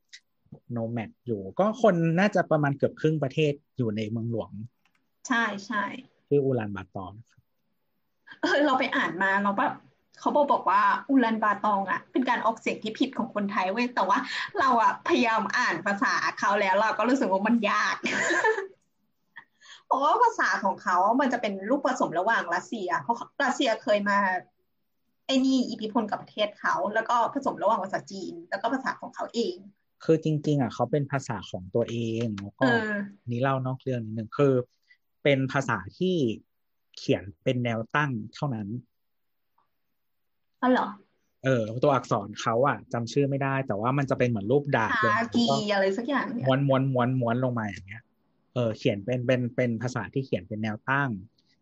โนแมดอยู่ ก็คนน่าจะประมาณเกือบครึ่งประเทศอยู่ในเมืองหลวง ใช่ใช่ที่อูลานบาตอร์นะครับ เออเราไปอ่านมาเราแบบเขาบอกบอกว่าอุลันบาตองอะ เป็นการออกเสียงที่ผิดของคนไทยเว้ยแต่ว่า เราอะพยายามอ่านภาษาเขาแล้ว เราก็รู้สึกว่ามันยาก เพราะว่าภาษาของเขา มันจะเป็นลูกผสมระหว่างรัสเซีย เพราะรัสเซียเคยมาไอ้นี่อิทธิพลกับประเทศเขา แล้วก็ผสมระหว่างภาษาจีน แล้วก็ภาษาของเขาเอง คือจริง ๆ อะ เขาเป็นภาษาของตัวเองแล้วเอก็อนี่เล่านอกเรื่องนิดนึงคือเป็นภาษาที่ เขียนเป็นแนวตั้งเท่านั้นอ๋อเหรอเออ ตัวอักษรเขาอะจำชื่อไม่ได้ แต่ว่ามันจะเป็นเหมือนรูปดาบลงคามากีแล้วก็อะไรสักอย่างเนี่ยม้วนม้วนม้วนม้วนลงมาอย่างเงี้ย เออ เขียนเป็นเป็นเป็นภาษาที่เขียนเป็นแนวตั้ง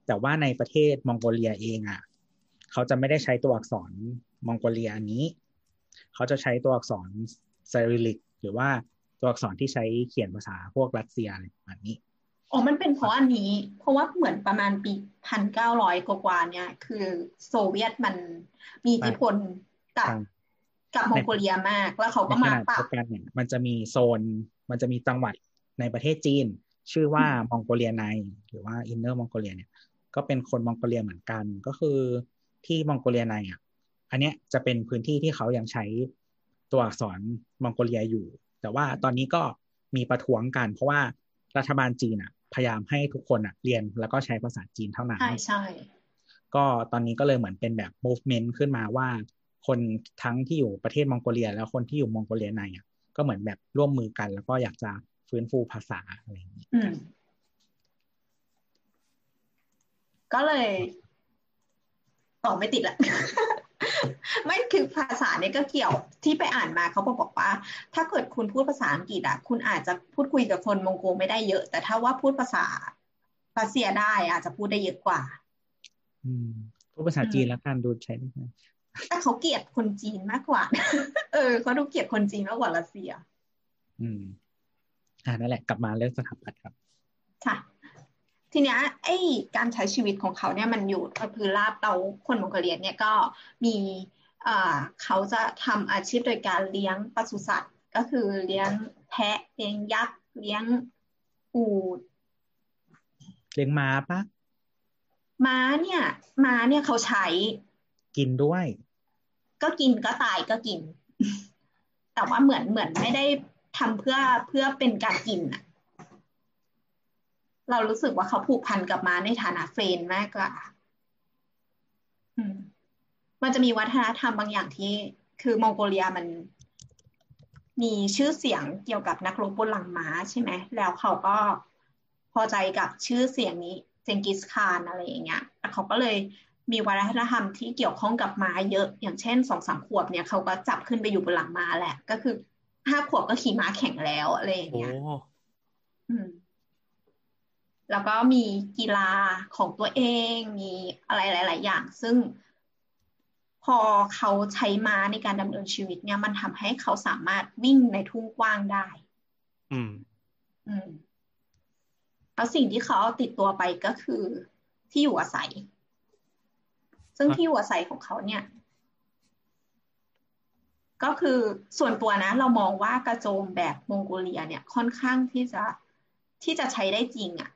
แต่ว่าในประเทศมองโกเลียเองอะเขาจะไม่ได้ใช้ตัวอักษรมองโกเลียอันนี้ เขาจะใช้ตัวอักษรไซริลิก หรือว่าตัวอักษรที่ใช้เขียนภาษาพวกรัสเซียอะไรประมาณนี้ อ๋อมันเป็นเพราะอันนี้ เพราะว่าเหมือนประมาณปีพันเก้าร้อยกว่าๆเนี่ย คือโซเวียตมันมีอิทธิพลกับใช่กับมองโกเลียมาก แล้วเขาก็มาปรัเดียวกันบยวกันเนี่ยมันจะมีโซน มันจะมีจังหวัดในประเทศจีน ชื่อว่ามองโกเลียในหรือว่า Inner Mongolia เนี่ย ก็เป็นคนมองโกเลียเหมือนกัน ก็คือที่มองโกเลียในอะ อันเนี้ยจะเป็นพื้นที่ที่เขายังใช้ตัวอักษรมองโกเลียอยู่ แต่ว่าตอนนี้ก็มีประท้วงกัน เพราะว่ารัฐบาลจีนอะ พยายามให้ทุกคนอะเรียนแล้วก็ใช้ภาษาจีนเท่านั้นใช่ใช่ก็ตอนนี้ก็เลยเหมือนเป็นแบบ movement ขึ้นมาว่า คนทั้งที่อยู่ประเทศมองโกเลีย แล้วคนที่อยู่มองโกเลียในอะก็เหมือนแบบร่วมมือกัน แล้วก็อยากจะฟื้นฟูภาษาอะไรอย่างนี้อืมก็เลยต่อไม่ติดละ ไม่คือภาษาเนี่ยก็เกี่ยวที่ไปอ่านมาเขาบอกว่า ถ้าเกิดคุณพูดภาษาอังกฤษอะ คุณอาจจะพูดคุยกับคนมองโกไม่ได้เยอะ แต่ถ้าว่าพูดภาษารัสเซียได้อาจจะพูดได้เยอะกว่า อืมพูดภาษาจีนแล้วกันดูใช้ได้ไหมแต่เขาเกลียดคนจีนมากกว่า เออเขาดูเกลียดคนจีนมากกว่ารัสเซีย อืม อ่านั่นแหละ กลับมาเรื่องสถาปัตย์ครับ ค่ะ ทีเนี้ยไอ้การใช้ชีวิตของเขาเนี่ยมันอยู่บนพื้นราบเราคนมองโกเลียเนี่ยก็มีอ่าเขาจะทำอาชีพโดยการเลี้ยงปศุสัตว์ ก็คือเลี้ยงแพะเลี้ยงยักษ์เลี้ยงอูฐเลี้ยงม้าปะม้าเนี่ยม้าเนี่ยเขาใช้กินด้วย ก็กินก็ตายก็กิน แต่ว่าเหมือนเหมือนไม่ได้ทำเพื่อเพื่อเป็นการกินอะ เรารู้สึกว่าเขาผูกพันกับม้าในฐานะเฟรนด์มากกว่าอืมมันจะมีวัฒนธรรมบางอย่างที่ คือมองโกเลียมันมีชื่อเสียงเกี่ยวกับนักรบบนหลังม้าใช่ไหม แล้วเขาก็พอใจกับชื่อเสียงนี้เจงกิสคานอะไรอย่างเงี้ยแล้วเขาก็เลยมีวัฒนธรรมที่เกี่ยวข้องกับม้าเยอะ อย่างเช่นสองสามขวบเนี่ยเขาก็จับขึ้นไปอยู่บนหลังม้าแหละ ก็คือห้าขวบก็ขี่ม้าแข่งแล้วอะไรอย่างโอ้เงี้ยอืม แล้วก็มีกีฬาของตัวเอง มีอะไรหลาย ๆ อย่าง ซึ่งพอเขาใช้ม้าในการดำเนินชีวิต เนี่ยมันทำให้เขาสามารถวิ่งในทุ่งกว้างได้ อืม อืมแล้วสิ่งที่เขาเอาติดตัวไปก็คือที่อยู่อาศัย ซึ่งฮะที่อยู่อาศัยของเขาเนี่ย ก็คือส่วนตัวนะ เรามองว่ากระโจมแบบมองโกเลียเนี่ยค่อนข้างที่จะที่จะใช้ได้จริงอะ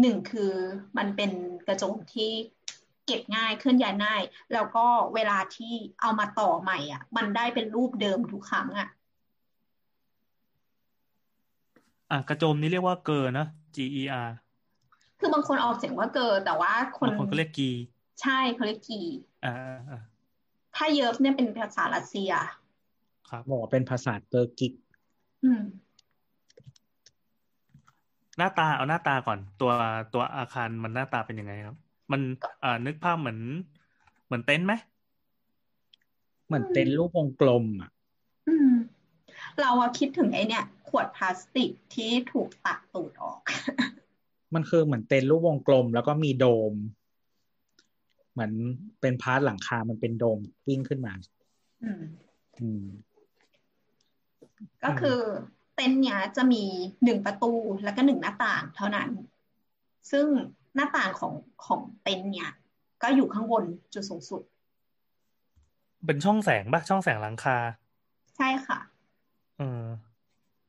หนึ่งคือมันเป็นกระโจมที่เก็บง่ายเคลื่อนย้ายง่าย แล้วก็เวลาที่เอามาต่อใหม่อะ มันได้เป็นรูปเดิมทุกครั้งอะอะกระโจมนี้เรียกว่าเกอร์นะ G E R คือบางคนออกเสียงว่าเกิดแต่ว่าคนบางคนก็เรียกกี ใช่เขาเรียกกีอ่าอ่าอ่าถ้า yurt เนี่ยเป็นภาษารัสเซีย ครับบอกว่าเป็นภาษาเตอร์กิกอืม หน้าตาเอาหน้าตาก่อน ตัวตัวอาคารมันหน้าตาเป็นยังไงครับ มันอ่านึกภาพเหมือน เหมือนเต็นท์ไหมเหมือนเต็นท์รูปวงกลมอะอืมเราอะคิดถึงไอเนี่ย ขวดพลาสติกที่ถูกตัดตูดออก มันคือเหมือนเต็นท์รูปวงกลม แล้วก็มีโดม เหมือนเป็นพาร์ทหลังคา มันเป็นโดมวิ่งขึ้นมา อืม อืม ก็คือ เต็นท์เนี้ยจะมีหนึ่งประตูแล้วก็หนึ่งหน้าต่างเท่านั้น ซึ่งหน้าต่างของของเต็นท์เนี้ยก็อยู่ข้างบนจุดสูงสุด เป็นช่องแสงปะช่องแสงหลังคา ใช่ค่ะเออ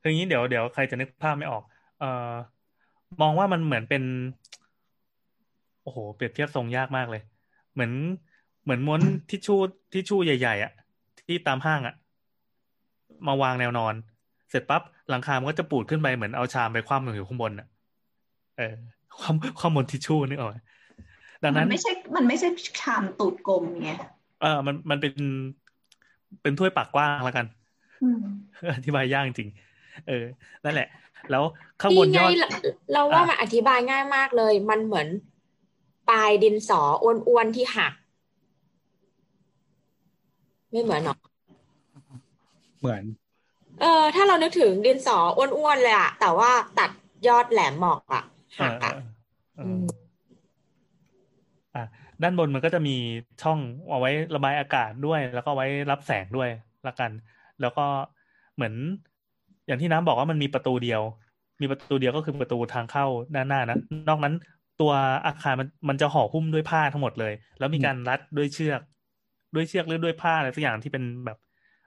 คืออย่างนี้เดี๋ยวเดี๋ยวใครจะนึกภาพไม่ออก เอ่อมองว่ามันเหมือนเป็น โอ้โห เปรียบเทียบทรงยากมากเลย เหมือนเหมือนม้วนทิชชู่ทิชชู่ใหญ่ๆอะที่ตามห้างอะ มาวางแนวนอน เสร็จปั๊บหลังคามันก็จะปูดขึ้นไปเหมือนเอาชามไปคว่ำลงอยู่ข้างบนอะเออความความบนทิชชู่นึกออกไหมดังมันั้นนไม่ใช่ มันไม่ใช่ชามตูดกลมไงเออมันมันเป็นเป็นถ้วยปากกว้างแล้วกันอืมอธิบายยากจริง เออ นั่นแหละ แล้วข้างบนนี่ยไงอดเราเราว่าอะมันอธิบายง่ายมากเลย มันเหมือนปลายดินสออ้วนๆที่หัก ไม่เหมือนหรอ เหมือน เออถ้าเรานึกถึงดินสออ้วนๆเลยอะแต่ว่าตัดยอดแหลมหมอกอะเอหักอเออะอเออือมอะด้านบนมันก็จะมีช่องเอาไว้ระบายอากาศด้วย แล้วก็ไว้รับแสงด้วยละกัน แล้วก็เหมือน อย่างที่น้ำบอกว่ามันมีประตูเดียว มีประตูเดียวก็คือประตูทางเข้าด้านหน้านะนอกนั้นตัวอาคารมันมันจะห่อหุ้มด้วยผ้าทั้งหมดเลย แล้วมีการรัดด้วยเชือก ด้วยเชือกหรือด้วยผ้าอะไรสักอย่างที่เป็นแบบ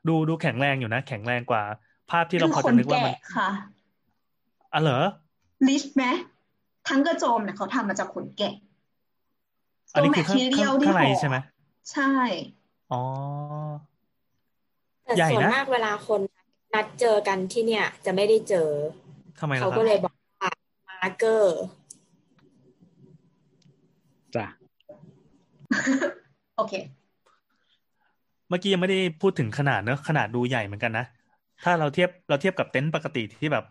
ดูดูแข็งแรงอยู่นะ แข็งแรงกว่า ภาพที่เราคือพอขจะนนึกว่ามันแกะค่ะอะเหรอลิชไหมทั้งกระโจมเนี่ยเขาทำมาจากขนแกะอันนี้คือข้างตัว material ข้างข้างในที่ห่อใช่ไหมใช่ อ๋อแต่ใหญ่ส่วนนะมากเวลาคนนัดเจอกันที่เนี่ย จะไม่ได้เจอทำไมล่ะเขาครัก็บเลยบอกว่ามาร์เกอร์จ้ะโอเค เมื่อกี้ยังไม่ได้พูดถึงขนาดเนอะขนาดดูใหญ่เหมือนกันนะ ถ้าเราเทียบเราเทียบกับเต็นท์ปกติที่แบบ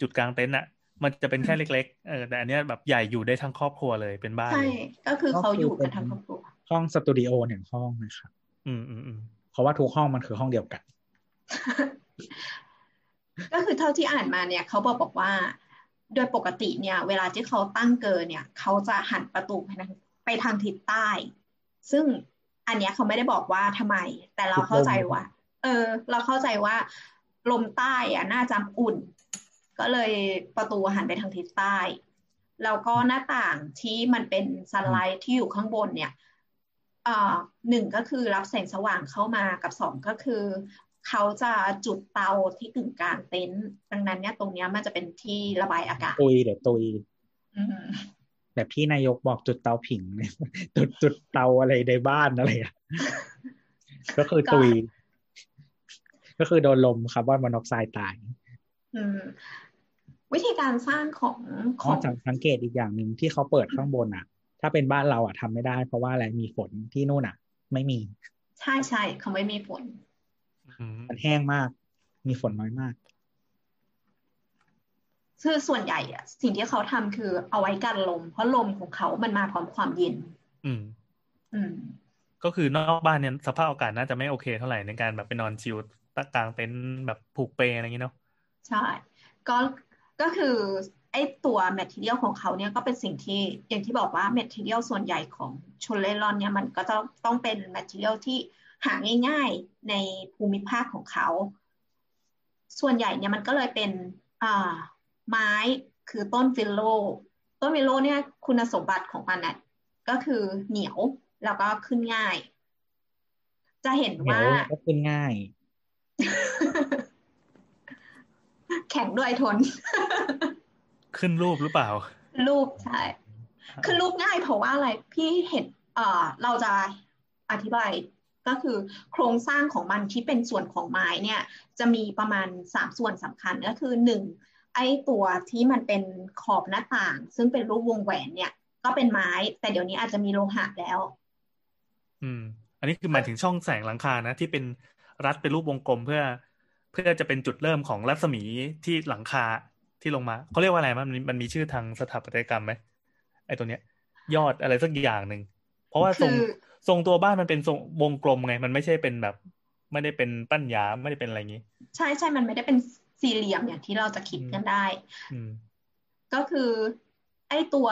จุดกลางเต็นท์อะมันจะเป็นแค่เล็กๆเออแต่อันเนี้ยแบบใหญ่อยู่ได้ทั้งครอบครัวเลยเป็นบ้านใช่เลยก็คือเขาอยู่กันทั้งครอบครัวห้องสตูดิโอหนึ่งห้องนะครับอืมอืมอืมเพราะว่าทุกห้องมันคือห้องเดียวกัน ก็คือเท่าที่อ่านมาเนี่ยเขาบอกบอกว่า โดยปกติเนี่ย เวลาที่เขาตั้งเกินเนี่ย เขาจะหันประตูไปทางไปทางทิศใต้ ซึ่ง อันเนี้ยเขาไม่ได้บอกว่าทำไม แต่เราเข้าใจว่า เออ เราเข้าใจว่า ลมใต้อะน่าจะอุ่น ก็เลยประตูหันไปทางทิศใต้แล้วก็หน้าต่างที่มันเป็น sunlight ที่อยู่ข้างบนเนี่ยเอ่อหนึ่งก็คือรับแสงสว่างเข้ามากับสองก็คือ เขาจะจุดเตาที่กึ่งกลางเต็นท์ดังนั้นเนี่ยตรงเนี้ยมันจะเป็นที่ระบายอากาศตุยเดี๋ยวตุยอืม แบบที่นายกบอกจุดเตาผิงเนี่ยจุดจุดเตาอะไรในบ้านอะไรอะก็คือตุย ก็คือโดนลมคาร์บอนมอนอกไซด์ตายอืมวิธีการสร้างของขข้อองจากสังเกตอีกอย่างหนึ่งที่เขาเปิดข้างบนอะ ถ้าเป็นบ้านเราอะทำไม่ได้ เพราะว่าอะไรมีฝนที่นู่นอะ ไม่มี ใช่ใช่เขาไม่มีฝนอืมมันแห้งมาก มีฝนน้อยมาก คือส่วนใหญ่อะสิ่งที่เขาทำคือเอาไว้กันลม เพราะลมของเขามันมาพร้อมความเย็น อืม อืม ก็คือนอกบ้านเนี่ยสภาพอากาศน่าจะไม่โอเคเท่าไหร่ในการแบบไปนอนชิลตะกลางเต็นท์แบบผูกเปลอะไรอย่างงี้เนาะใช่ ก็ก็คือไอ้ตัว material ของเขาเนี่ยก็เป็นสิ่งที่อย่างที่บอกว่า material ส่วนใหญ่ของชนเร่ร่อนเนี่ยมันก็จะต้องเป็น material ที่หาง่ายๆในภูมิภาคของเขา ส่วนใหญ่เนี่ยมันก็เลยเป็นอ่า ไม้คือต้น willow ต้น willow เนี่ยคุณสมบัติของมันน่ะก็คือเหนียวแล้วก็ขึ้นง่าย จะเห็นเดี๋ยว่าวก็ขึ้นง่าย แข็งด้วยทน ขึ้นรูปหรือเปล่า รูปใช่คือรูปง่ายเพราะว่าอะไรพี่เห็นเอ่อเราจะอธิบายก็คือโครงสร้างของมันที่เป็นส่วนของไม้เนี่ย จะมีประมาณสามส่วนสำคัญก็คือหนึ่ง ไอ้ตัวที่มันเป็นขอบหน้าต่าง ซึ่งเป็นรูปวงแหวนเนี่ย ก็เป็นไม้ แต่เดี๋ยวนี้อาจจะมีโลหะแล้ว อืม อันนี้คือหมายถึงช่องแสงหลังคานะที่เป็นรัดเป็นรูปวงกลมเพื่อ เพื่อจะเป็นจุดเริ่มของรัศมีที่หลังคาที่ลงมาเขาเรียกว่าอะไรมันมีมันมีชื่อทางสถาปัตยกรรมไหมไอ้ตัวเนี้ย ยอดอะไรสักอย่างหนึ่งเพราะว่าทรงคือทรงตัวบ้านมันเป็นทรงวงกลมไง มันไม่ใช่เป็นแบบ ไม่ได้เป็นปั้นหยาไม่ได้เป็นอะไรอย่างนี้ ใช่ใช่มันไม่ได้เป็น สี่เหลี่ยมอย่างที่เราจะคิดกันได้อืมก็คือ ไอ้ตัว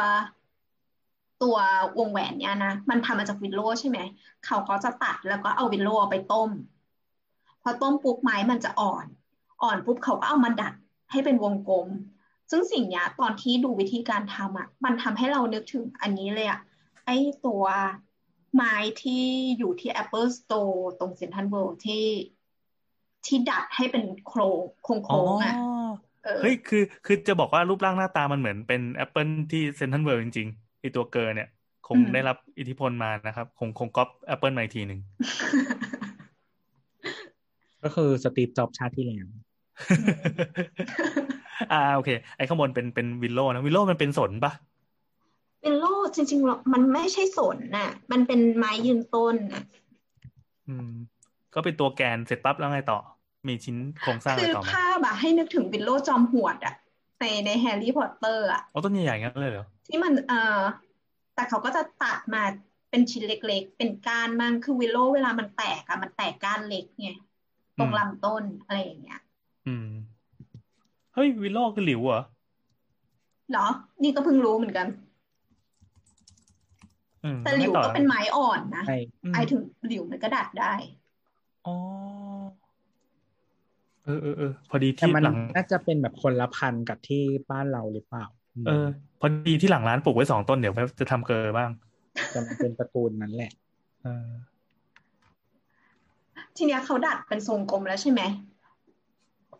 ตัววงแหวนเนี่ยนะมันทำมาจากวิลโลใช่ไหม เขาก็จะตัดแล้วก็เอาวิลโลไปต้ม พอต้มปุ๊บไม้มันจะอ่อน อ่อนปุ๊บเขาก็เอามาดัดให้เป็นวงกลม ซึ่งสิ่งเนี้ยตอนที่ดูวิธีการทำอะ มันทำให้เรานึกถึงอันนี้เลยอะ ไอ้ตัวไม้ที่อยู่ที่ Apple Store ตรงเซ็นทรัลเวิลด์ที่ ที่ดัดให้เป็นโครงโค้งอ๋อๆอะเออเฮ้ยคือ คือจะบอกว่ารูปร่างหน้าตามันเหมือนเป็นแอปเปิลที่เซ็นทรัลเวิลด์จริงๆไอตัวเกอร์เนี่ย คงอืมได้รับอิทธิพลมานะครับ คงคงก๊อปแอปเปิลมาอีกทีหนึ่งก็คือสตีฟจ็อบส์ชาติที่แล้วอ่าโอเค ไอ้ข้างบนเป็นเป็น willow นะ willow มันเป็นสนปะเป็น willow จริงๆแล้วมันไม่ใช่สนน่ะ มันเป็นไม้ยืนต้นน่ะ อืม ก็เป็นตัวแกนเสร็จปั๊บแล้วไงต่อ มีชิ้นโครงสร้างอะคืไรอต่อไหมภาพอะให้นึกถึง willow จอมหวดอะในในแฮร์รี่พอตเตอร์อะเอาต้นใหญ่ๆงั้นเลยเหรอ ที่มันเอ่อแต่เขาก็จะตัดมาเป็นชิ้นเล็กๆ เป็นก้านมั่งคือวิลโลเวลามันแตกอะมันแตกก้านเล็กไงตรงอืมลำต้นอะไรอย่างเงี้ย อืม เฮ้ยวิลโลคือหลิวเหรอเหรอ นี่ก็เพิ่งรู้เหมือนกันอืมแต่แล้วหไงลิวต่อก็เป็นไม้อ่อนนะใช่อืมไอถึงหลิวมันก็ดัดได้ อ๋อเออเออเออพอดีแต่ที่มันหลังน่าจะเป็นแบบคนละพันธุ์กับที่บ้านเราหรือเปล่า เออ พอดีที่หลังร้านปลูกไว้สองต้นเดี๋ยวจะทำเกอร์บ้างแต่มันเป็นตระกูลนั้นแหละเออทีเนี้ยเขาดัดเป็นทรงกลมแล้วใช่ไหม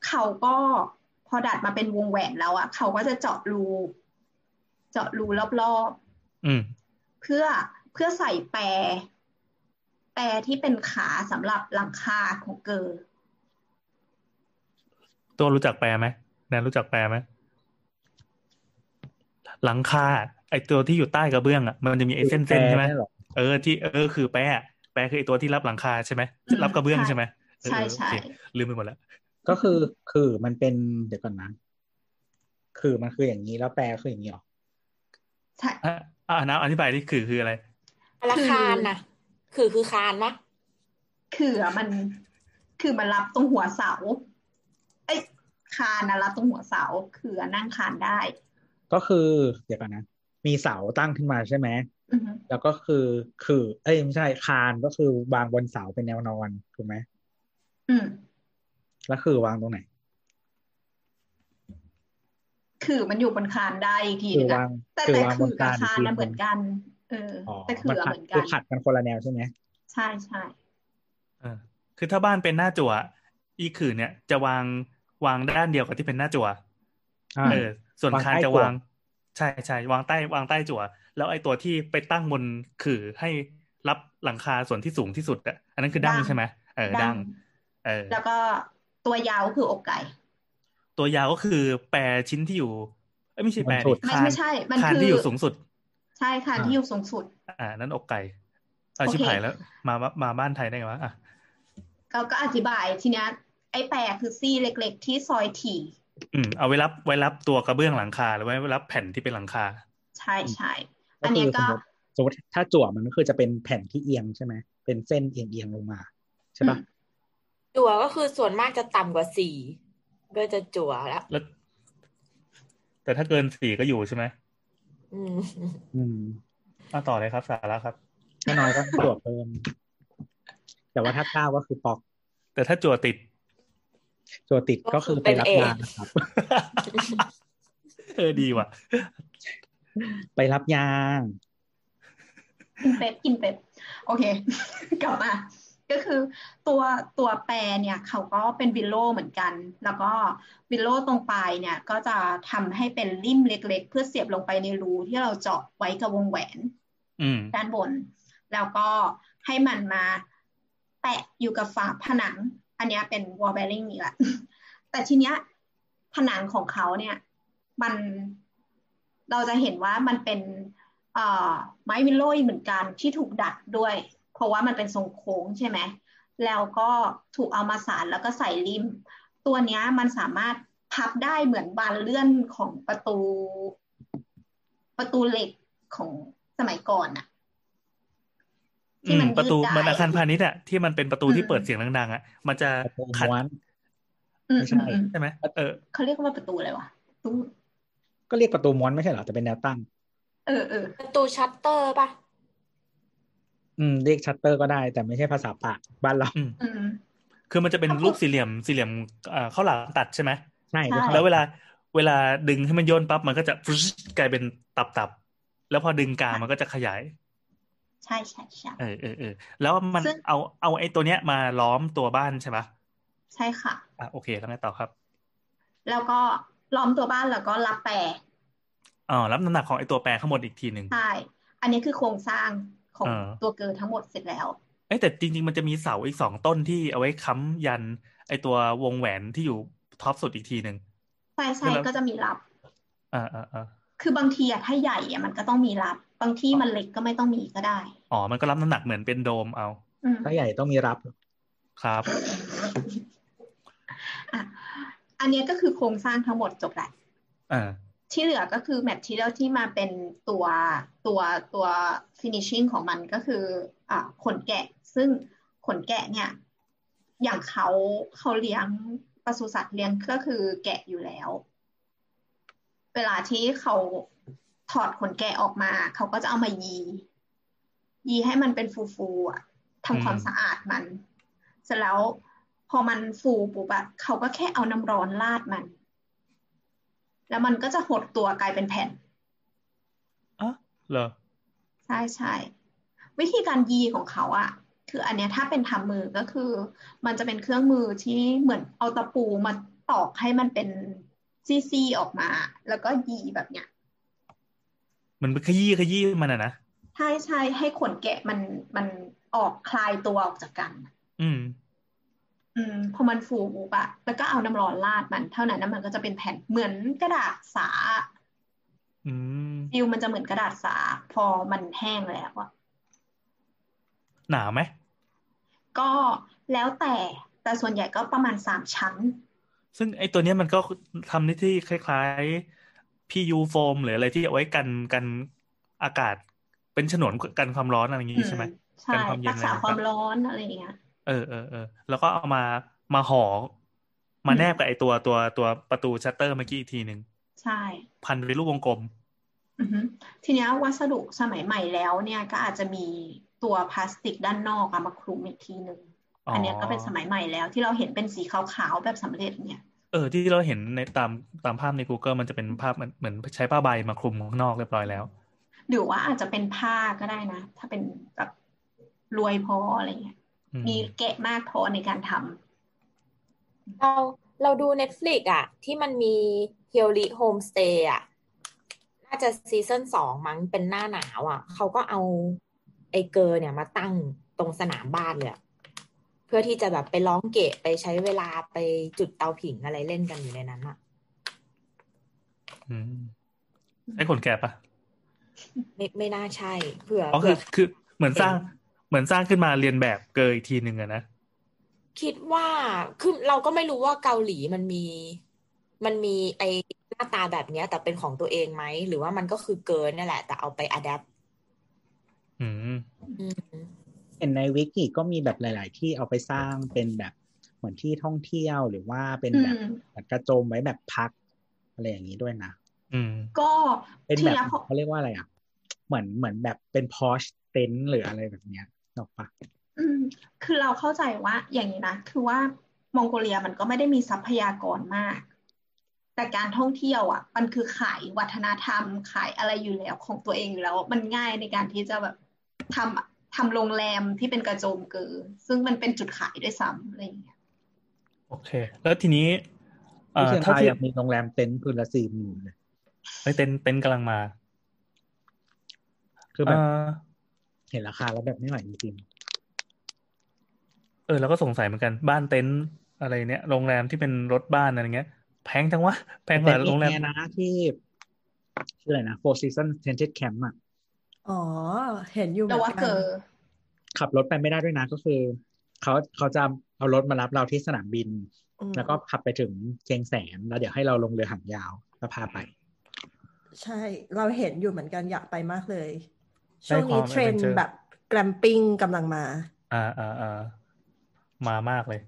เขาก็พอดัดมาเป็นวงแหวนแล้วอะ เขาก็จะเจาะรู เจาะรูรอบอืมๆเพื่อเพื่อใส่แปร แปรที่เป็นขาสำหรับหลังคาของเกอร์ ตัวรู้จักแปลไหมแนนรู้จักแปลไหมหลังคาไอตัวที่อยู่ใต้กระเบื้องอะมันจะมีไอเส้นเส้นใช่ไหมแปลได้เหรอเออที่เออคือแปะแปะคือไอตัวที่รับหลังคาใช่ไหมรับกระเบื้องใช่ไหมเออใช่เออใช่โอเคลืมไปหมดแล้ว ก็คือคือมันเป็นเดี๋ยวก่อนนะคือมันคืออย่างนี้แล้วแปลคืออย่างนี้หรอใช่อะอ่านะอธิบายที่คือคืออะไรละคานนะคือคือคานมะคือมัน คือมันรับตรงหัวเสาเอ้ย คานรับตรงหัวเสาคือนั่งคานได้ ก็คือเดี๋ยวกันนะ มีเสาตั้งขึ้นมาใช่ไหมแล้วก็คือคือ เอ้ยไม่ใช่คานก็คือวางบนเสาเป็นแนวนอนถูกไหมอืมแล้วคือวางตรงไหน คือมันอยู่บนคานได้อีกทีนึงแต่แต่คือกับคานนะเหมือนกัน เออ แต่คือเหมือนกันคือขัดกันคนละแนวใช่ไหมใช่ใช่เออคือถ้าบ้านเป็นหน้าจั่วอีขือเนี่ยจะวาง วางด้านเดียวกับที่เป็นหน้าจั่วอ่าเออ ส่วนวางคานใต้จะจั่ววาง ใช่ใช่วางใต้วางใต้จั่ว แล้วไอ้ตัวที่ไปตั้งบนขื่อให้รับหลังคาส่วนที่สูงที่สุดอะอันนั้นคือดั้งใช่ไหมเออดั้งเออ แล้วก็ตัวยาวก็คืออกไก่ ตัวยาวก็คือแปรชิ้นที่อยู่เอ้ยไม่ใช่แปรบนสุดิดไม่คานไม่ใช่ มันคานคือที่อยู่สูงสุด ใช่ค่ะอ่าที่อยู่สูงสุด อ่า นั่นอกไก่เอาโอเคชิบหายแล้วมามามาบ้านไทยได้ไงวะอะเขาก็อธิบายทีเนี้ย ไอ้แปรคือซี่เล็ก ๆ ที่ซอยถี่อืมเอาไว้รับไว้รับตัวกระเบื้องหลังคาหรือไว้รับแผ่นที่เป็นหลังคา ใช่ใช่ก็อันคืเนี้ยสมก็มติสมมติถ้าจั่วมันก็คือจะเป็นแผ่นที่เอียงใช่ไหมเป็นเส้นเอียงเอียงลงมา ใช่ปะจั่วก็คือส่วนมากจะต่ำกว่าสี่ก็จะจั่วแล้วแล้ว แต่ถ้าเกินสี่ก็อยู่ใช่ไหมอืมอืมมาต่อเลยครับ สาระครับถ้าน้อยก็จั่วเพิ่มแต่ว่าถ้าเก้าก็คือปอก แต่ถ้าจั่วติด จั่วติดก็คือไปรับยานะครับ เออดีว่ะ ไปรับยากินเป๊ปกินเป๊ปโอเคกลับมาก็คือตัวตัวแปรเนี่ยเขาก็เป็น willow เหมือนกัน แล้วก็ willow ตรงปลายเนี่ยก็จะทำให้เป็นลิ่มเล็ก ๆ เพื่อเสียบลงไปในรูที่เราเจาะไว้กับวงแหวนอืมด้านบน แล้วก็ให้มันมาแปะอยู่กับฝาผนัง อันนี้เป็น wall bearing นี่แหละแต่ทีเนี้ยผนังของเขาเนี่ย มันเราจะเห็นว่ามันเป็นเอ่อไม้วิลโลยเหมือนกันที่ถูกดัดด้วย เพราะว่ามันเป็นทรงโค้งใช่ไหมแล้วก็ถูกเอามาสานแล้วก็ใส่ริม ตัวนี้มันสามารถพับได้เหมือนบานเลื่อนของประตู ประตูเหล็กของสมัยก่อนอะ ที่มมันประตูยืดได้มันอาคารพาณิชย์อะที่มันเป็นประตูที่อืมเปิดเสียงดังๆอะมันจะประตูขัดม้วนอืมไม่ใช่อืมใช่ไหมเออเขาเรียกว่าประตูอะไรวะตู้ก็เรียกประตูม้วนไม่ใช่เหรอแต่เป็นแนวตั้ง เออเออประตูชัตเตอร์ป่ะอืมเรียกชัตเตอร์ก็ได้ แต่ไม่ใช่ภาษาปากบ้านเราอืมอืมคือมันจะเป็นถ้าพูดรูปสี่เหลี่ยมสี่เหลี่ยมเอ่อข้าวหลามตัดใช่ไหมใช่ใช่แล้วเวลา เวลาดึงให้มันโยนปั๊บมันก็จะฟึ๊ชกลายเป็นตับๆแล้วพอดึงกลางมันก็จะขยาย ใช่ใช่ใช่เออเออเออแล้วมันซึ่งเอาเอาไอ้ตัวเนี้ยมาล้อมตัวบ้านใช่ปะใช่ค่ะอะโอเคแล้วไงต่อครับ แล้วก็ล้อมตัวบ้านแล้วก็รับแปรอ๋อรับน้ำหนักของไอ้ตัวแปรข้างบนอีกทีหนึ่งใช่อันนี้คือโครงสร้างของเออตัวเกิร์ทั้งหมดเสร็จแล้วเอ้ยแต่จริง ๆ มันจะมีเสาอีกสองต้นที่เอาไว้ค้ำยัน ไอ้ตัววงแหวนที่อยู่ท็อปสุดอีกทีหนึ่งใช่ใช่แล้วก็จะมีรับอ่าอ่าอ่าคือบางทีอะถ้าใหญ่อะมันก็ต้องมีรับ บางที่มันเล็กก็ไม่ต้องมีก็ได้ อ๋อ มันก็รับน้ำหนักเหมือนเป็นโดมเอาอืมถ้าใหญ่ต้องมีรับ ครับอะอันเนี้ยก็คือโครงสร้างทั้งหมดจบแหละอ่าที่เหลือก็คือแมททีเรียลที่มาเป็นตัวตัวตัว finishing ของมันก็คืออ่าขนแกะ ซึ่งขนแกะเนี่ย อย่างเขาเขาเลี้ยงปศุสัตว์เลี้ยงก็คือแกะอยู่แล้ว เวลาที่เขา ถอดขนแกะออกมา เขาก็จะเอามายี ยีให้มันเป็นฟูๆอะทำความอืมสะอาดมัน เสร็จแล้วพอมันฟูปุ๊บอะเขาก็แค่เอาน้ำร้อนราดมัน แล้วมันก็จะหดตัวกลายเป็นแผ่นอะเหรอ ใช่ใช่วิธีการยีของเขาอะคืออันเนี้ยถ้าเป็นทำมือก็คือ มันจะเป็นเครื่องมือที่เหมือนเอาตะปูมาตอกให้มันเป็นซี่ๆออกมา แล้วก็ยีแบบเนี้ย มันขยี้ขยี้มันอะนะใช่ใช่ให้ขนแกะมันมันออกคลายตัวออกจากกัน อืม อืมพอมันฟูปุ๊บอะแล้วก็เอาน้ำร้อนราดมันเท่านั้นนะมันก็จะเป็นแผ่นเหมือนกระดาษสาอืมฟิลมันจะเหมือนกระดาษสา พอมันแห้งแล้วอะหนาไหม ก็แล้วแต่แต่ส่วนใหญ่ก็ประมาณสามชั้น ซึ่งไอ้ตัวเนี้ยมันก็ทำหน้าที่คล้าย ๆ PU โฟมหรืออะไรที่เอาไว้กันกันอากาศ เป็นฉนวนกันความร้อนอะไรอย่างงี้ใช่ไหมอืใช่กันความเย็นรักษาอะไรความต่างร้อนอะไรอย่างเงี้ยๆเออเออเออแล้วก็เอามามาห่อมาแนบกับไอ้ตัวตัวตัวประตูชัตเตอร์เมื่อกี้อีกทีหนึ่งใช่ พันเป็นรูปวงกลมอือฮึทีเนี้ยวัสดุสมัยใหม่แล้วเนี่ยก็อาจจะมีตัวพลาสติกด้านนอกอะมาคลุมอีกทีหนึ่งอ๋ออัอันเนี้ยก็เป็นสมัยใหม่แล้วที่เราเห็นเป็นสีขาวๆแบบสำเร็จเนี่ย เออที่เราเห็นในตามตามภาพใน Google มันจะเป็นภาพเหมือนเหมือนใช้ผ้าใบมาคลุมข้างนอกเรียบร้อยแล้ว หรือว่าอาจจะเป็นผ้าก็ได้นะ ถ้าเป็นแบบรวยพออะไรเงี้ยอืมมีแกะมากพอในการทำเราเราดู Netflix อะที่มันมีเฮียริโฮมสเตย์อะน่าจะซีซั่นสองมั้งเป็นหน้าหนาวอะเขาก็เอาไอเกอร์เนี่ยมาตั้งตรงสนามบ้านเลยอะเพื่อที่จะแบบไปร้องเกะไปใช้เวลาไปจุดเตาผิงอะไรเล่นกันอยู่ในนั้นอะอืมไอ้คนแก่ปะไม่ไม่น่าใช่เผื่ออ๋อเผื่คืออคือเหมือนสร้างเหมือนสร้างขึ้นมาเลียนแบบเกอร์อีกทีหนึ่งอะนะคิดว่าคือเราก็ไม่รู้ว่าเกาหลีมันมี มันมีไอหน้าตาแบบเนี้ย แต่เป็นของตัวเองไหมหรือว่ามันก็คือเกินนี่แหละ แต่เอาไปอัดแอปอืมอืม เห็นในวิกิก็มีแบบหลาย ๆ ที่เอาไปสร้างเป็นแบบเหมือนที่ท่องเที่ยวหรือว่าเป็นแบบอืมแบบกระโจมไว้แบบพักอะไรอย่างนี้ด้วยนะอืมก็เป็นทีแบบเนี้ยพอเขาเรียกว่าอะไรอะ เหมือนเหมือนแบบเป็นพอชเต็นหรืออะไรแบบเนี้ยนกออกปะอืมคือเราเข้าใจว่าอย่างนี้นะ คือว่ามองโกเลียมันก็ไม่ได้มีทรัพยากรมาก แต่การท่องเที่ยวอะ มันคือขายวัฒนธรรมขายอะไรอยู่แล้วของตัวเองอยู่แล้ว มันง่ายในการที่จะแบบทำ ทำโรงแรมที่เป็นกระโจมเกอซึ่งมันเป็นจุดขายด้วยซ้ำอะไรอย่างเงี้ยโอเค แล้วทีนี้เอ่ที่อเชียงเท่ารายที่อยากมีโรงแรมเต็นท์คืนละสี่หมื่นเลยไปเต็นท์เต็นท์กำลังมา คือแบบเอ่อเห็นราคาแล้วแบบไม่ไหวจริงเออเราก็สงสัยเหมือนกันบ้านเต็นท์อะไรเนี้ยโรงแรมที่เป็นรถบ้านอะไรเงี้ย แพงจังวะแพๆงกแต่ว่าอีโรงกแรมแน่นะที่ชื่ออะไรนะ Four Seasons Tented Camp อะ อ๋อ เห็นอยู่เหมืแต่อนว่ากัเกนอขับรถไปไม่ได้ด้วยนะก็คือเขาเขาจะเอารถมารับเราที่สนามบินอืมแล้วก็ขับไปถึงเชียงแสนแล้วเดี๋ยวให้เราลงเรือหางยาวแล้วพาไป ใช่ เราเห็นอยู่เหมือนกันอยากไปมากเลยได้ช่วงนี้ความเทรนด์ adventure แบบแกรมปิ้งกำลังมา อ่าอ่าอ่ามามากเลย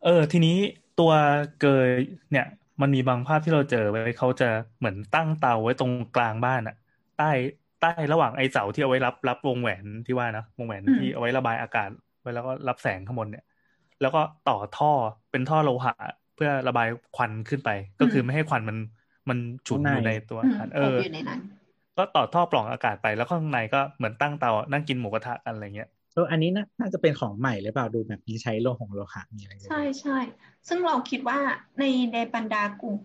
เออ ทีนี้ตัวเกยเนี่ย มันมีบางภาพที่เราเจอไว้เขาจะเหมือนตั้งเตาไว้ตรงกลางบ้านอะใต้ ใต้ระหว่างไอเสาที่เอาไว้รับรับวงแหวนที่ว่านะวงแหวนที่เอาไว้ระบายอากาศ ไว้แล้วก็รับแสงข้างบนเนี่ย แล้วก็ต่อท่อเป็นท่อโลหะเพื่อระบายควันขึ้นไป ก็คือไม่ให้ควันมันมันฉุนอยู่ในตัวอืมอาหารเออบออยู่ในนั้นก็ต่อท่อปล่องอากาศไปแล้วข้างในก็เหมือนตั้งเตานั่งกินหมูกระทะกันอะไรเงี้ยเอออันนี้นะน่าจะเป็นของใหม่หรือเปล่าดูแบบนี้ใช้โลหะโลหะมีอะไรด้วยใช่ใช่ซึ่งเราคิดว่าในในบรรดากลุ่ม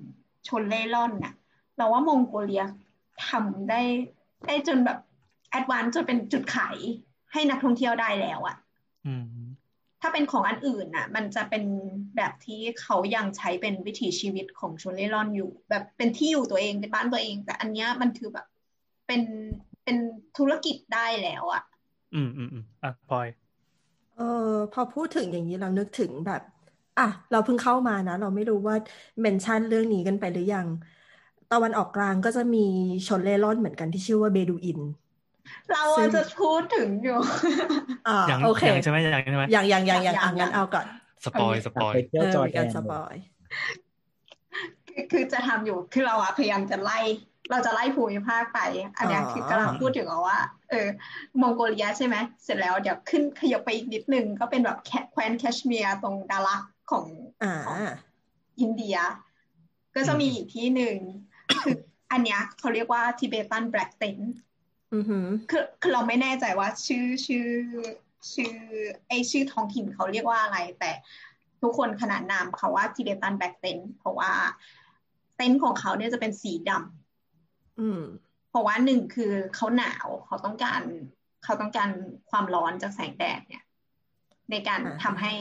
ชนเร่ร่อนน่ะ เราว่ามองโกเลียทำได้ ได้จนแบบ advance จนเป็นจุดขายให้นักท่องเที่ยวได้แล้วอะอืมถ้าเป็นของอันอื่นน่ะ มันจะเป็นแบบที่เขายังใช้เป็นวิถีชีวิตของชนเล่ร่อนอยู่ แบบเป็นที่อยู่ตัวเองเป็นบ้านตัวเอง แต่อันเนี้ยมันคือแบบเป็นเป็นธุรกิจได้แล้วอะอืมอืมอืมอะพลอยเออพอพูดถึงอย่างนี้เรานึกถึงแบบ อะ เราเพิ่งเข้ามานะ เราไม่รู้ว่าเมนชั่นเรื่องนี้กันไปหรือยัง ตะวันออกกลางก็จะมีชนเล่ร่อนเหมือนกันที่ชื่อว่าเบดูอิน เราซึ่อะงจะพูดถึงอยู่อ่ายังโอเคยังใช่ไหมยังใช่ไหมอย่างอย่างอย่างอย่างยัอะงงั้นยังเอาก่อนสปอยสปอยไปเที่ยวเออจอร์มีแดการนสเลปยอยคือคือจะทำอยู่คือเราอะพยายามจะไล่ เราจะไล่ภูมิภาคไป อันเนี้ยอ๋อคือกำลังพูดถึงเอาว่า เออมองโกเลียใช่ไหมเสร็จแล้วเดี๋ยวขึ้นขยับไปอีกนิดนึง ก็เป็นแบบแคแคว้นแคชเมียร์ตรงดารักของอ่าของอินเดีย ก็จะมีอีกที่หนึ่งคื ออันเนี้ยเขาเรียกว่าทิเบตันแบล็กเต็นอือหือคือคือเราไม่แน่ใจว่าชื่อชื่อชื่อไอชื่อท้องถิ่นเขาเรียกว่าอะไร แต่ทุกคนขนานนามเขาว่าทิเบตันแบล็กเต็นเพราะว่าเต็นท์ของเขาเนี่ยจะเป็นสีดำอืมเพราะว่าหนึ่งคือเขาหนาวเขาต้องการเขาต้องการความร้อนจากแสงแดดเนี่ย ในการอ่าทำให้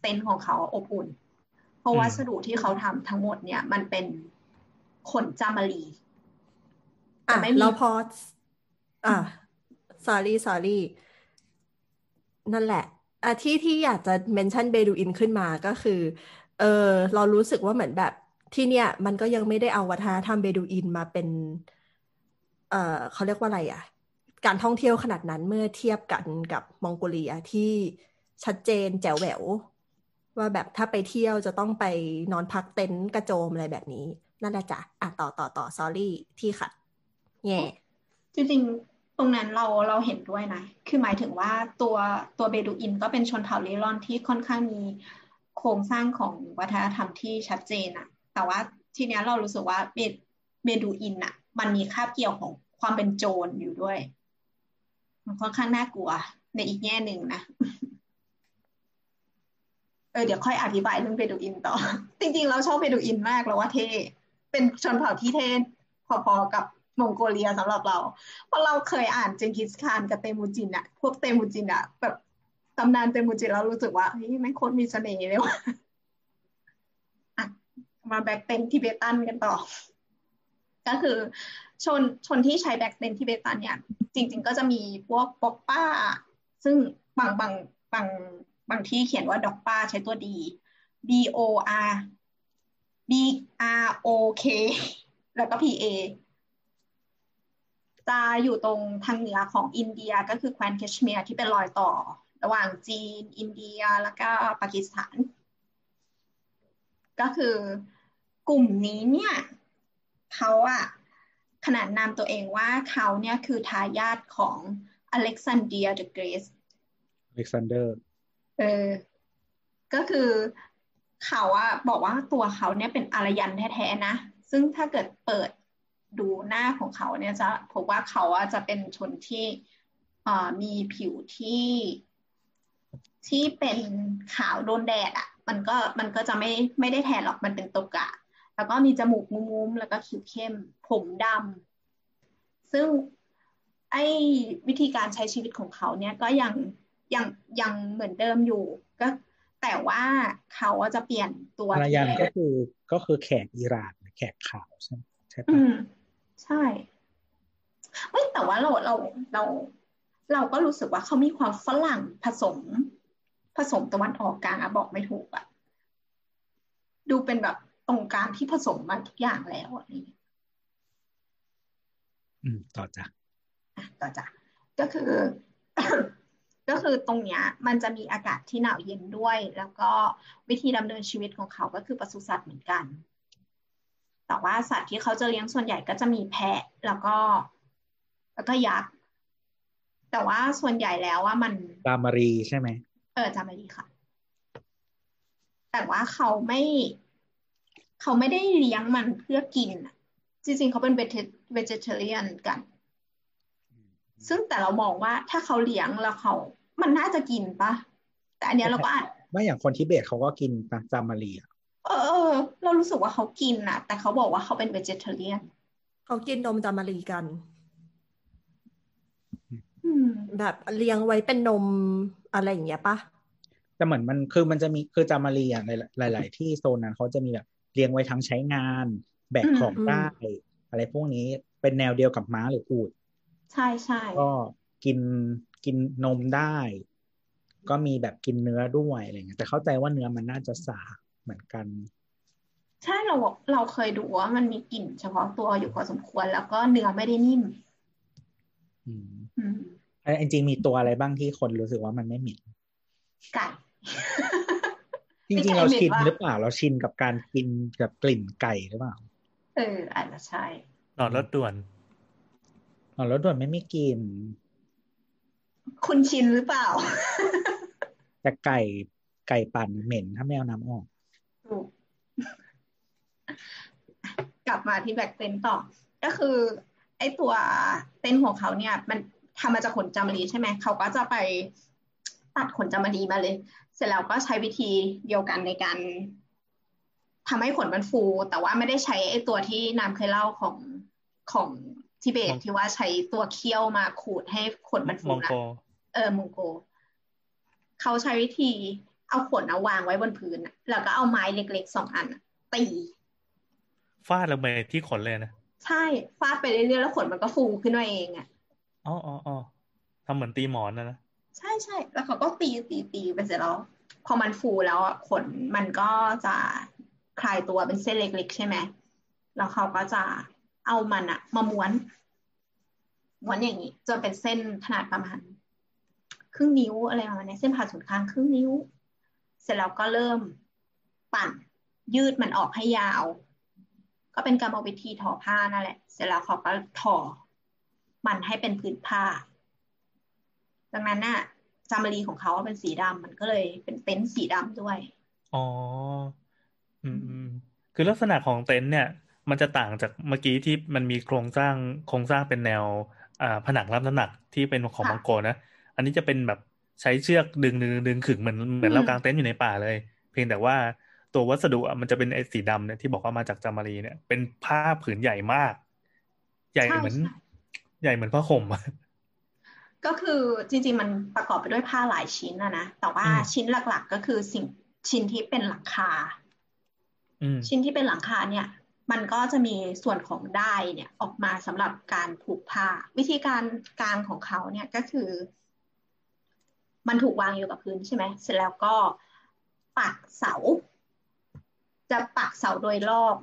เต็นท์ของเขาอบอุ่น เพราะวัสดุที่เขาทำทั้งหมดเนี่ย มันเป็น ขนจามารีอะจะไม่มีแล้วพออะ sorry sorry นั่นแหละอะที่ที่อยากจะเมนชั่นเบดูอินขึ้นมาก็คือ เออเรารู้สึกว่าเหมือนแบบที่เนี่ย มันก็ยังไม่ได้เอาวัฒนธรรมเบดูอินมาเป็น เอ่อเขาเรียกว่าอะไรอะ การท่องเที่ยวขนาดนั้นเมื่อเทียบกันกับมองโกเลียที่ชัดเจนแจ๋วแหววว่าแบบถ้าไปเที่ยวจะต้องไปนอนพักเต็นท์กระโจมอะไรแบบนี้ นั่นแหละจ้ะอะต่อต่อต่อ sorry ที่ขัดแง่จริงๆ ตรงนั้นเราเราเห็นด้วยนะ คือหมายถึงว่าตัวตัวเบดูอินก็เป็นชนเผ่าเร่ร่อนที่ค่อนข้างมีโครงสร้างของวัฒนธรรมที่ชัดเจนอะแต่ว่าทีเนี้ยเรารู้สึกว่าเบเบดูอินอะมันมีคาบเกี่ยวของความเป็นโจรอยู่ด้วย มันค่อนข้างน่ากลัว ในอีกแง่หนึ่งนะเออเดี๋ยวค่อยอธิบายเรื่องเบดูอินต่อ จริงๆ เราชอบเบดูอินมากเราว่าเท่ เป็นชนเผ่าที่เท่พอๆกับมองโกเลียสำหรับเรา เพราะเราเคยอ่านเจงกิสคานกับเตมูจินอะพวกเตมูจินอะแบบตำนานเตมูจินเรารู้สึกว่าเฮ้ยไม่โคตรมีเสน่ห์เลยว่ะมา black tent Tibetan กันต่อ ก็คือชนชนที่ใช้ black tent Tibetan เนี่ย จริง ๆ ก็จะมีพวกบรอกป้า ซึ่งบางบางบางบางที่เขียนว่าดอกป้าใช้ตัว D B O R B R O K แล้วก็ P A จะอยู่ตรงทางเหนือของอินเดียก็คือแคว้นแคชเมียร์ที่เป็นรอยต่อ ระหว่างจีน อินเดียแล้วก็ปากีสถาน ก็คือกลุ่มนี้เนี่ยเขาอะขนานนามตัวเองว่าเขาเนี่ยคือทายาทของอเล็กซานเดีย the Greatอเล็กซานเดอร์เออก็คือ เขาอะบอกว่าตัวเขาเนี่ยเป็นอารยันแท้ๆนะ ซึ่งถ้าเกิดเปิดดูหน้าของเขาเนี่ยจะพบว่าเขาอะจะเป็นชนที่มีผิวที่ที่เป็นขาวโดนแดดอะมันก็มันก็จะไม่ไม่ได้แทนหรอกมันเป็นตกะ แล้วก็มีจมูกงุ้มๆแล้วก็คิ้วเข้ม ผมดำซึ่งไอ้วิธีการใช้ชีวิตของเขาเนี่ยก็ยังยังยังเหมือนเดิมอยู่ ก็ แต่ว่าเขาจะเปลี่ยนตัวอารยันก็คือก็คือแขกอิหร่านแขกขาวใช่ใช่อืปะมใช่เฮ้ยแต่ว่าเราเราเรา เราก็รู้สึกว่าเขามีความฝรั่งผสม ผสมตะวันออกกลางอะบอกไม่ถูกอะดูเป็นแบบตรงกลางที่ผสมมาทุกอย่างแล้วอะไรอย่างเงี้ยอืม ต่อจ้ะอะต่อจ้ะก็คือ ก็คือตรงเนี้ยมันจะมีอากาศที่หนาวเย็นด้วย แล้วก็วิธีดำเนินชีวิตของเขาก็คือปศุสัตว์เหมือนกัน แต่ว่าสัตว์ที่เขาจะเลี้ยงส่วนใหญ่ก็จะมีแพะแล้วก็ แล้วก็ยักษ์แต่ว่าส่วนใหญ่แล้วว่ามันตามารีใช่ไหมเออจำไม่ดีค่ะ แต่ว่าเขาไม่ เขาไม่ได้เลี้ยงมันเพื่อกินอะจริงๆเขาเป็นเวจเทเรียนกัน ซึ่งแต่เรามองว่าถ้าเขาเลี้ยงแล้วเขา มันน่าจะกินปะแต่อันเนี้ยเราก็อาจว่าอย่างคนทิเบตเขาก็กินปะตามารีอะเออเออ เรารู้สึกว่าเขากินนะแต่เขาบอกว่าเขาเป็นเวจเทเรียนเขากินนมจามารีกันอืมแบบเลี้ยงไว้เป็นนมอะไรอย่างเงี้ยปะแต่เหมือนมันคือมันจะมีคือจามารีอะหลายหลาย ๆ ที่โซนนั้นเขาจะมีแบบเลี้ยงไว้ทั้งใช้งาน แบกของได้อะไรพวกนี้เป็นแนวเดียวกับม้าหรืออูฐ ใช่ใช่ก็กินกินนมได้ ก็มีแบบกินเนื้อด้วยอะไรเงี้ยแต่เข้าใจว่าเนื้อมันน่าจะสาเหมือนกัน ใช่เราเราเคยดูว่ามันมีกลิ่นเฉพาะตัวอยู่พอสมควร แล้วก็เนื้อไม่ได้นิ่ม อืมอืมเอ้ยจริงๆมีตัวอะไรบ้างที่คนรู้สึกว่ามันไม่เหม็นไก่จริงๆเราชินหรือเปล่า เราชินกับการกินกับกลิ่นไก่หรือเปล่า เอออาจจะใช่หลอดรถด่วน อ๋อแล้วด่วนไม่มีกลิ่นคุณชินหรือเปล่า แต่ไก่ไก่ปั่นเหม็นถ้าไม่เอาน้ำออกถูกกลับมาที่ black tent ต่อ ก็คือ ไอ้ตัวเต็นท์ของเขาเนี่ย มันทำมาจากขนจามรีใช่ไหม เขาก็จะไปตัดขนจามรีมาเลย เสร็จแล้วก็ใช้วิธีเดียวกันในการทำให้ขนมันฟู แต่ว่าไม่ได้ใช้ไอ้ตัวที่น้ำเคยเล่าของของ ทิเบตมองที่ว่าใช้ตัวเคียวมาขูดให้ขนมันฟูมองนะโกเออมองโก เขาใช้วิธีเอาขนเอาวางไว้บนพื้นน่ะแล้วก็เอาไม้เล็กๆสองอันน่ะตีฟาดลงไปที่ขนเลยนะ ใช่ฟาดไปเรื่อยๆแล้วขนมันก็ฟูขึ้นมาเองอะอ๋ออ๋ออ๋อทำเหมือนตีหมอนนะนะใช่ใช่แล้วเขาก็ตีตีตีไปเสร็จแล้วพอมันฟูแล้วอะขนมันก็จะคลายตัวเป็นเส้นเล็กๆใช่ไหมแล้วเขาก็จะ เอามันอะมาม้วนม้วนอย่างนี้จนเป็นเส้นขนาดประมาณครึ่งนิ้วอะไรประมาณนี้เส้นผ่าศูนย์กลางครึ่งนิ้ว เสร็จแล้วก็เริ่มปั่นยืดมันออกให้ยาว ก็เป็นกรรมวิธีทอผ้านั่นแหละ เสร็จแล้วเขาก็ทอมันให้เป็นผืนผ้า ดังนั้นน่ะจามรีของเขาเป็นสีดำมันก็เลยเป็นเต็นท์สีดำด้วย อ๋อ อืมคือลักษณะของเต็นท์เนี่ย มันจะต่างจากเมื่อกี้ที่มันมีโครงสร้างโครงสร้างเป็นแนวอ่าผนังรับน้ำหนักที่เป็นของค่ะมังโกรนะ อันนี้จะเป็นแบบใช้เชือกดึงดึงดึงขึงเหมือนเหมือนเราอืมกางเต็นท์อยู่ในป่าเลย เพียงแต่ว่าตัววัสดุอะมันจะเป็นไอ้สีดำเนี่ยที่บอกว่ามาจากจามารีเนี่ยเป็นผ้าผืนใหญ่มาก ใหญ่ใช่เหมือนใช่ใหญ่เหมือนผ้าห่มอะก็คือจริงๆมันประกอบไปด้วยผ้าหลายชิ้นนะนะแต่ว่าอืมชิ้นหลัก ๆ ก็คือสิ่งชิ้นที่เป็นหลังคาอืมชิ้นที่เป็นหลังคาเนี่ย มันก็จะมีส่วนของได้เนี่ยออกมาสำหรับการผูกผ้า วิธีการกางของเขาเนี่ยก็คือ มันถูกวางอยู่กับพื้นใช่ไหมเสร็จแล้วก็ปักเสา จะปักเสาโดยรอบ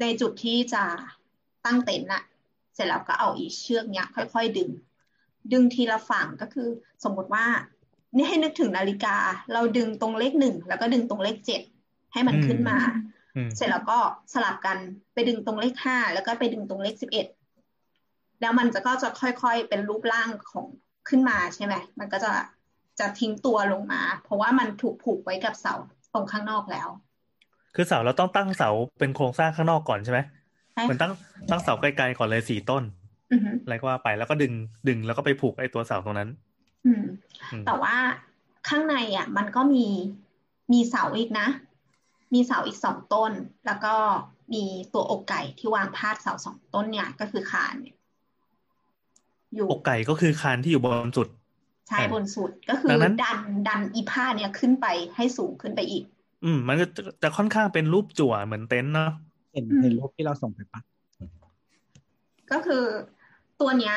ในจุดที่จะตั้งเต็นท์น่ะเสร็จแล้วก็เอาอีเชือกเนี้ยค่อย ๆ ดึง ดึงทีละฝั่งก็คือ สมมติว่านี่ให้นึกถึงนาฬิกา เราดึงตรงเลขหนึ่งแล้วก็ดึงตรงเลขเจ็ดให้มันขึ้นมา เสร็จแล้วก็สลับกันไปดึงตรงเลขห้าแล้วก็ไปดึงตรงเลขสิบเอ็ดแล้วมันจะก็จะค่อยๆเป็นรูปร่างของขึ้นมาใช่ไหมมันก็จะจะทิ้งตัวลงมา เพราะว่ามันถูกผูกไว้กับเสาตรงข้างนอกแล้ว คือเสาเราต้องตั้งเสาเป็นโครงสร้างข้างนอกก่อนใช่ไหมใช่เหมือนตั้งตั้งเสาไกลๆก่อนเลยสี่ต้นอือฮึอะไรก็ว่าไปแล้วก็ดึงดึงแล้วก็ไปผูกไอ้ตัวเสาตรงนั้น อืมอืมแต่ว่าข้างในอะ มันก็มีมีเสาอีกนะ มีเสาอีกสองต้น แล้วก็มีตัวอกไก่ที่วางพาดเสาสองต้นเนี่ย ก็คือคานเนี่ยอยู่อกไก่ก็คือคานที่อยู่บนสุด ใช่อ่าบนสุดก็คือดังนั้นดันดันอีผ้าเนี่ยขึ้นไปให้สูงขึ้นไปอีก อืม มันก็จะจะค่อนข้างเป็นรูปจั่วเหมือนเต็นท์เนาะเห็นอืมเห็นรูปที่เราส่งไปปะก็คือตัวเนี้ย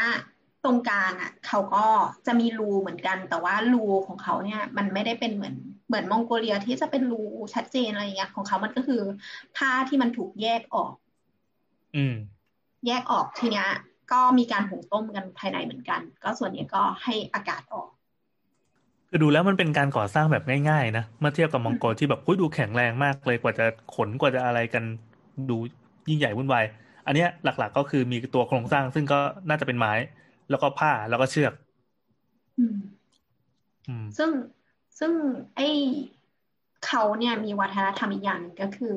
ตรงกลางอะ เขาก็จะมีรูเหมือนกัน แต่ว่ารูของเขาเนี่ย มันไม่ได้เป็นเหมือน เหมือนมองโกเลียที่จะเป็นรูชัดเจนอะไรอย่างเงี้ยของเขามันก็คือ ผ้าที่มันถูกแยกออก อืม แยกออกทีเนี้ย ก็มีการหุงต้มกันภายในเหมือนกัน ก็ส่วนนี้ก็ให้อากาศออกคือดูแล้วมันเป็นการก่อสร้างแบบง่ายๆนะเมื่อเทียบกับมองโกที่แบบอุ้ยดูแข็งแรงมากเลยกว่าจะขนกว่าจะอะไรกันดูยิ่งใหญ่วุ่นวายอันเนี้ยหลัก ๆ ก็คือมีตัวโครงสร้างซึ่งก็น่าจะเป็นไม้ แล้วก็ผ้าแล้วก็เชือกอืมอืมซึ่ง ซึ่งไอ้เขาเนี่ยมีวัฒนธรรมอีกอย่างก็คือ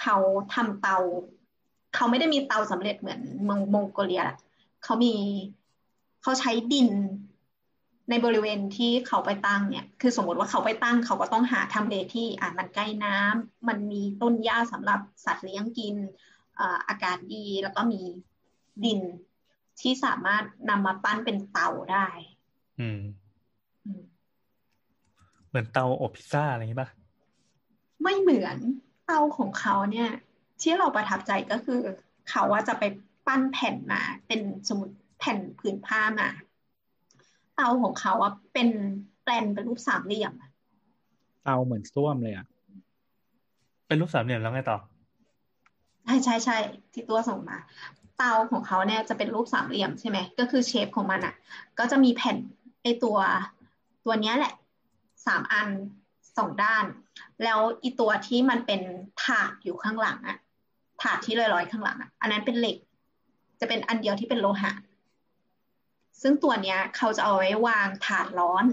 เขาทำเตา เขาไม่ได้มีเตาสำเร็จเหมือนเมืองมองโกเลียเขามีเขาใช้ดินในบริเวณที่เขาไปตั้งเนี่ยคือสมมติว่าเขาไปตั้ง เขาก็ต้องหาทำเลที่อ่ามันใกล้น้ำมันมีต้นหญ้าสำหรับสัตว์เลี้ยงกินอากาศดีแล้วก็มีดินที่สามารถนำมาปั้นเป็นเตาได้ อืม เหมือนเตาอบพิซซ่าอะไรอย่างนี้ป่ะไม่เหมือนเตาของเขาเนี่ย ที่เราประทับใจก็คือ เขาว่าจะไปปั้นแผ่นมา เป็นสมมติแผ่นผืนผ้ามา เตาของเขาอะเป็นแปลนเป็นรูปสามเหลี่ยมเตาเหมือนส้วมเลยอะเป็นรูปสามเหลี่ยมแล้วไงต่อใช่ใช่ใช่ที่ตัวส่งมา เตาของเขาเนี่ยจะเป็นรูปสามเหลี่ยมใช่ไหมก็คือเชฟของมันอะ ก็จะมีแผ่นไอตัวตัวเนี้ยแหละ สามอันสองด้าน แล้วอีตัวที่มันเป็นถาดอยู่ข้างหลังอะถาดที่ลอยๆข้างหลังอะอันนั้นเป็นเหล็ก จะเป็นอันเดียวที่เป็นโลหะ ซึ่งตัวเนี้ยเขาจะเอาไว้วางถาดร้อน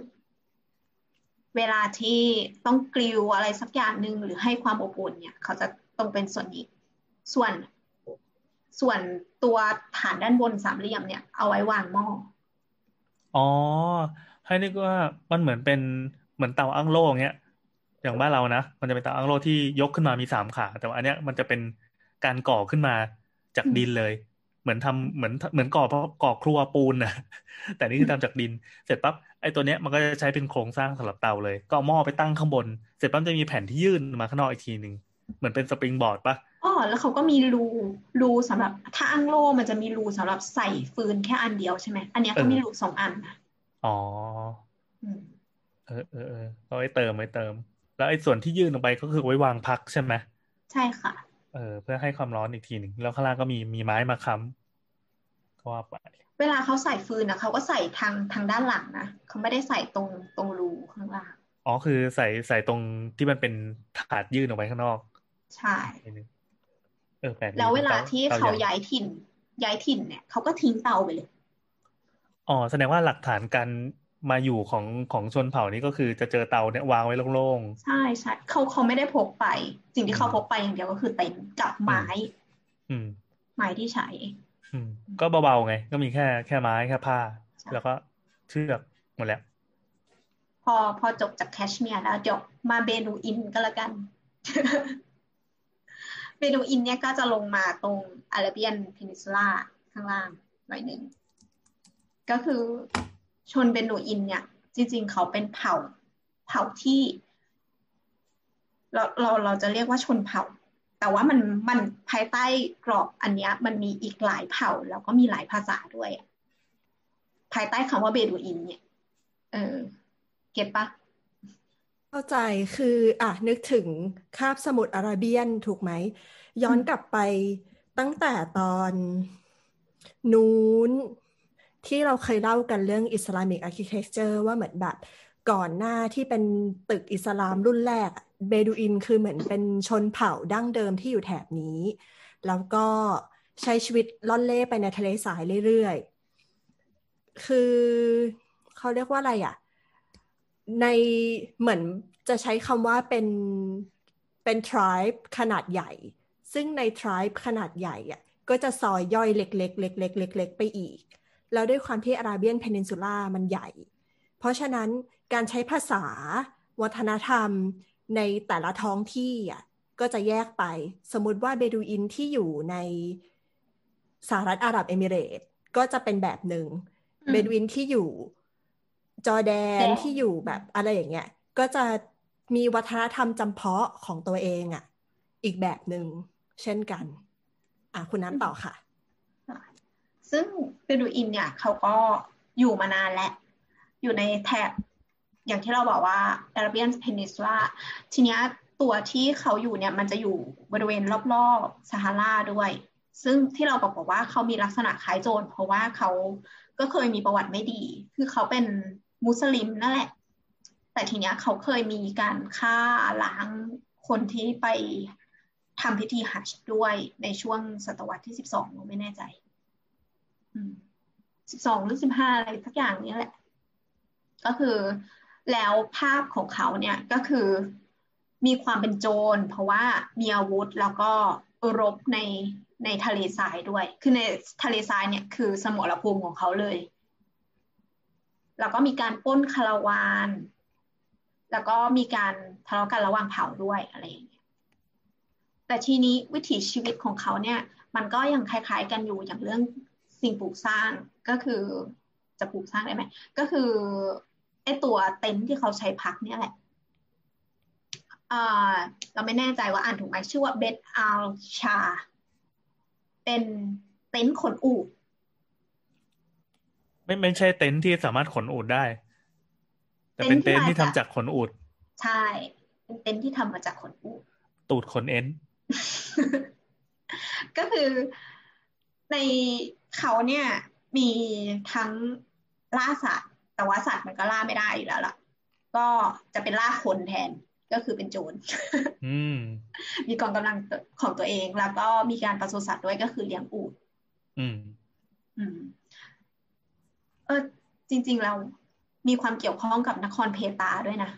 เวลาที่ต้องกริลอะไรสักอย่างหนึ่งหรือให้ความอบอุ่นเนี่ย เขาจะต้องเป็นส่วนนี้ ส่วนส่วนตัวฐานด้านบนสามเหลี่ยมเนี่ยเอาไว้วางหม้ออ๋อให้นึกว่ามันเหมือนเป็น เหมือนเตาอั้งโล่อย่างเงี้ยอย่างบ้านเรานะมันจะเป็นเตาอั้งโล่ที่ยกขึ้นมามีสามขา แต่ว่าอันเนี้ยมันจะเป็นการก่อขึ้นมาจากดินเลย เหมือนทำเหมือนเหมือนก่อก่อครัวปูนนะแต่นี่คือทำจากดิน เสร็จปั๊บไอ้ตัวเนี้ยมันก็จะใช้เป็นโครงสร้างสำหรับเตาเลย ก็เอาหม้อไปตั้งข้างบน เสร็จปั๊บจะมีแผ่นที่ยื่นมาข้างนอกอีกทีหนึ่งเหมือนเป็นสปริงบอร์ดปะอ๋อแล้วเขาก็มีรูรูสำหรับถ้าอั้งโล่มันจะมีรูสำหรับใส่ฟืนแค่อันเดียวใช่ไหมอันเนี้ยเขามีรูสองอันนะอ๋ออืม เออเออเออเอาไว้เติมไว้เติม แล้วไอ้ส่วนที่ยื่นออกไปก็คือไว้วางพักใช่ไหมใช่ค่ะ เออ เพื่อให้ความร้อนอีกทีหนึ่งแล้วข้างล่างก็มีมีไม้มาค้ำก็ว่าไปเวลาเขาใส่ฟืนนะเขาก็ใส่ทางทางด้านหลังนะเขาไม่ได้ใส่ตรงตรงรูข้างล่างอ๋อคือใส่ใส่ตรงที่มันเป็นถาดยื่นออกไปข้างนอก ใช่นิดนึงเออแปลกดีแล้วเวลาตที่ตเขาใหญ่ย้ายถิ่น ย้ายถิ่นเนี่ยเขาก็ทิ้งเตาไปเลยอ๋อแสดงว่าหลักฐานการ มาอยู่ของของชนเผ่านี้ก็คือจะเจอเตาเนี่ยวางไว้โล่งใช่ใช่เขาเขาไม่ได้พกไป สิ่งที่เขาพกไปอย่างเดียวก็คือเต็นท์กับไม้ๆอืม ไม้ที่ใช้ อืม ก็เบาๆไง ก็มีแค่แค่ไม้แค่ผ้าใช่แล้วก็เชือกหมดแล้วพอพอจบจากแคชเมียร์แล้วเดี๋ยวมาเบนูอินก็แล้วกัน เบนูอินเนี่ยก็จะลงมาตรงอาราเบียนเพนินซูล่าข้างล่างหน่อยหนึ่ง ก็คือ ชนเบนูอินเนี่ย จริง ๆ เขาเป็นเผ่าเผ่าที่ เราเราเราจะเรียกว่าชนเผ่า แต่ว่ามันมันภายใต้กรอบอันเนี้ยมันมีอีกหลายเผ่า แล้วก็มีหลายภาษาด้วยภายใต้คำว่าเบดูอิน เนี่ย เออ เก็ตปะเข้าใจคืออะนึกถึงคาบสมุทรอาระเบียนถูกไหม ย้อนกลับไปตั้งแต่ตอน นู้น ที่เราเคยเล่ากันเรื่อง Islamic Architecture ว่าเหมือนแบบก่อนหน้าที่เป็นตึกอิสลามรุ่นแรก เบดูอินคือเหมือนเป็นชนเผ่าดั้งเดิมที่อยู่แถบนี้ แล้วก็ใช้ชีวิตล่อนเล่ไปในทะเลทรายเรื่อยๆ คือเขาเรียกว่าอะไรอะ ในเหมือนจะใช้คำว่าเป็นเป็น tribe ขนาดใหญ่ ซึ่งใน tribe ขนาดใหญ่อะก็จะซอยย่อยเล็กๆเล็กๆเล็กๆไปอีก แล้วด้วยความที่อาราเบียนเพนินซูล่ามันใหญ่ เพราะฉะนั้นการใช้ภาษาวัฒนธรรมในแต่ละท้องที่อะก็จะแยกไป สมมุติว่าเบดูอินที่อยู่ในสหรัฐอาหรับเอมิเรตส์ก็จะเป็นแบบหนึ่งอืมเบดูอินที่อยู่จอร์แดนแดนที่อยู่แบบอะไรอย่างเงี้ย ก็จะมีวัฒนธรรมจำเพาะของตัวเองอะ อีกแบบหนึ่งเช่นกัน อะคุณน้ำต่อค่ะ ซึ่งเบดูอินเนี่ยเขาก็อยู่มานานแล้ว อยู่ในแถบอย่างที่เราบอกว่า Arabian Peninsula ทีนี้ตัวที่เขาอยู่เนี่ยมันจะอยู่บริเวณรอบๆซาฮาราด้วย ซึ่งที่เราบอกว่าเขามีลักษณะคล้ายโจรเพราะว่าเขาก็เคยมีประวัติไม่ดี คือเขาเป็นมุสลิมนั่นแหละ แต่ทีเนี้ยเขาเคยมีการฆ่าล้างคนที่ไปทำพิธีฮัจด้วยในช่วงศตวรรษที่สิบสองไม่แน่ใจ สิบสองหรือสิบห้าอะไรสักอย่างนี้แหละ ก็คือแล้วภาพของเขาเนี่ยก็คือมีความเป็นโจร เพราะว่ามีอาวุธแล้วก็รบในในทะเลทรายด้วย คือในทะเลทรายเนี่ยคือสมรภูมิของเขาเลย แล้วก็มีการป้นคาราวาน แล้วก็มีการทะเลาะกันระหว่างเผ่าด้วยอะไรอย่างเงี้ย แต่ทีนี้วิถีชีวิตของเขาเนี่ย มันก็ยังคล้ายๆกันอยู่อย่างเรื่อง สิ่งปลูกสร้างก็คือจะปลูกสร้างได้ไหมก็คือไอ้ตัวเต็นท์ที่เขาใช้พักเนี่ยแหละอ่าเราไม่แน่ใจว่าอ่านถูกไหมชื่อว่าเบดอัลชา เป็นเต็นท์ขนอูฐไม่ไม่ใช่เต็นท์ที่สามารถขนอูฐได้ แต่เป็นเต็เต็นนท์ท์ที่ที่มาทำจากจากขนอูฐใช่ เป็นเต็นท์ที่ทำมาจากขนอูฐตูดขนเอ็นก็คือใน เขาเนี่ยมีทั้งล่าสัตว์ แต่ว่าสัตว์มันก็ล่าไม่ได้อยู่แล้วล่ะ ก็จะเป็นล่าคนแทนก็คือเป็นโจรอืมมีกองกำลังของตัวเอง แล้วก็มีการปศุสัตว์ด้วยก็คือเลี้ยงอูฐอืมอืมเออจริง ๆ เรามีความเกี่ยวข้องกับนครเพตาด้วยนะ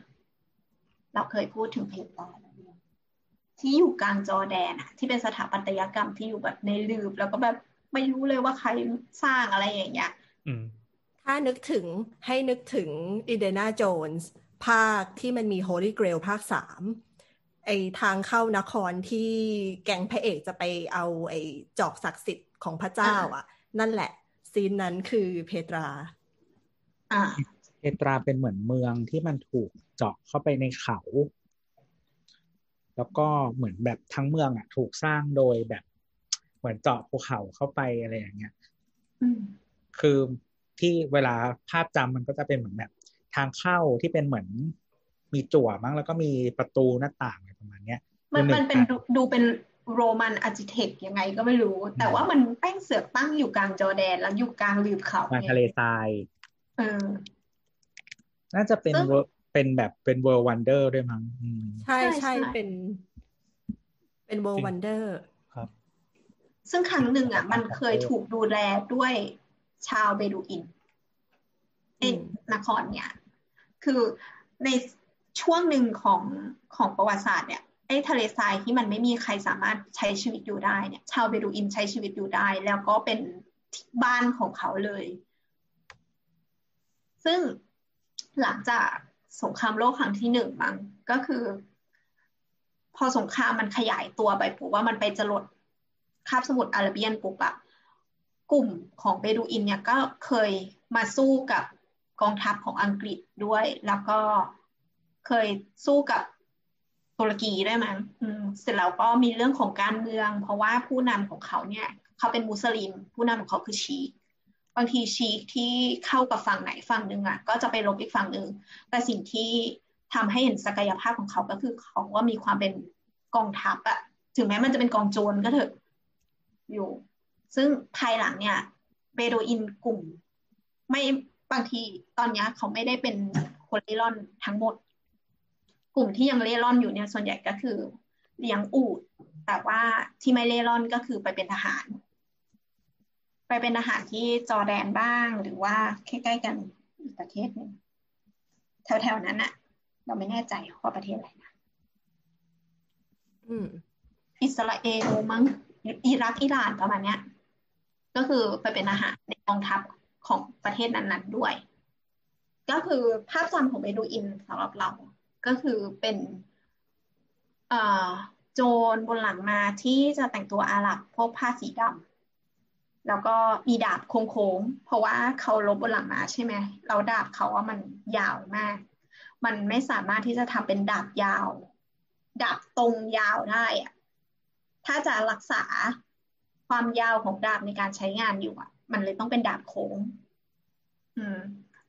เราเคยพูดถึงเพตาแล้วเนี่ยที่อยู่กลางจอร์แดนอะที่เป็นสถาปัตยกรรมที่อยู่แบบในลืบแล้วก็แบบ ไม่รู้เลยว่าใครสร้างอะไรอย่างเงี้ยอืมถ้านึกถึงให้นึกถึงอินเดนาโจนส์ภาคที่มันมี Holy Grail ภาคสามไอทางเข้านครที่แก๊งพระเอกจะไปเอาไอจอกศักดิ์สิทธิ์ของพระเจ้า อะ นั่นแหละ ซีนนั้นคือเพตรา อ่าเพตราเป็นเหมือนเมืองที่มันถูกเจาะเข้าไปในเขา แล้วก็เหมือนแบบทั้งเมืองอะ ถูกสร้างโดยแบบ เหมือนเจาะภูเขาเข้าไปอะไรอย่างเงี้ยอืมคือที่เวลาภาพจำมันก็จะเป็นเหมือนแบบ ทางเข้าที่เป็นเหมือนมีจั่วมั้งแล้วก็มีประตูหน้าต่างอะไรประมาณเนี้ย มันคือหมันเป็นอะดูดูเป็นโรมันอาร์ติเทคยังไงก็ไม่รู้ แต่ว่ามันแป้งเสือกตั้งอยู่กลางจอร์แดน แล้วอยู่กลางลืบเขามาไงทะเลทรายเออน่าจะเป็นซึ่ง world เป็นแบบเป็น World Wonder ด้วยมั้งอืมใช่ใช่ใช่ใช่เป็น เป็น World จริง Wonder ครับ ซึ่งครั้งหนึ่งอะ มันเคยถูกดูแลด้วยชาวเบดูอินจอ้นครเนี่ย คือในช่วงหนึ่งของของประวัติศาสตร์เนี่ยไอ้ทะเลทรายที่มันไม่มีใครสามารถใช้ชีวิตอยู่ได้เนี่ย ชาวเบดูอินใช้ชีวิตอยู่ได้ แล้วก็เป็นบ้านของเขาเลย ซึ่งหลังจากสงครามโลกครั้งที่หนึ่งมั้งก็คือ พอสงครามมันขยายตัวไปปุ๊บว่ามันไปจรด คาบสมุทรอาระเบียนปุ๊บอะกลุ่มของเบดูอินเนี่ยก็เคยมาสู้กับกองทัพของอังกฤษด้วย แล้วก็เคยสู้กับตุรกีด้วยมั้งเสร็จแล้วก็มีเรื่องของการเมือง เพราะว่าผู้นำของเขาเนี่ยเขาเป็นมุสลิม ผู้นำของเขาคือชีบางทีชีที่เข้ากับฝั่งไหนฝั่งหนึ่งอะก็จะไปลบอีกฝั่งหนึ่งแต่สิ่งที่ทำให้เห็นศักยภาพของเขาก็คือเขาว่ามีความเป็นกองทัพอะถึงแม้มันจะเป็นกองโจรก็เถอะ อยู่ ซึ่งภายหลังเนี่ยเบโดอินกลุ่ม ไม่บางทีตอนนี้เขาไม่ได้เป็นคนเล่ร่อนทั้งหมด กลุ่มที่ยังเล่ร่อนอยู่เนี่ยส่วนใหญ่ก็คือเลี้ยงอูดแต่ว่าที่ไม่เล่ร่อนก็คือไปเป็นทหาร ไปเป็นอาหารที่จอแดนบ้างหรือว่าใกล้ๆกันอีกประเทศหนึ่งแถวๆนั้นอะเราไม่แน่ใจว่าประเทศอะไรนะอิสราเอลมั้ง อิรักอิหร่านประมาณเนี้ย ก็คือไปเป็นอาหารในกองทัพของประเทศนั้นๆด้วย ก็คือภาพจำของเบดูอินสำหรับเรา ก็คือเป็นโจรบนหลังมาที่จะแต่งตัวอาหรับพวกผ้าสีดำแล้วก็มีดาบโค้งๆ เพราะว่าเขาลบบนหลังมาใช่ไหมเราดาบเขาว่ามันยาวมาก มันไม่สามารถที่จะทำเป็นดาบยาว ดาบตรงยาวได้อะ ถ้าจะรักษาความยาวของดาบในการใช้งานอยู่อะ มันเลยต้องเป็นดาบโค้ง อืม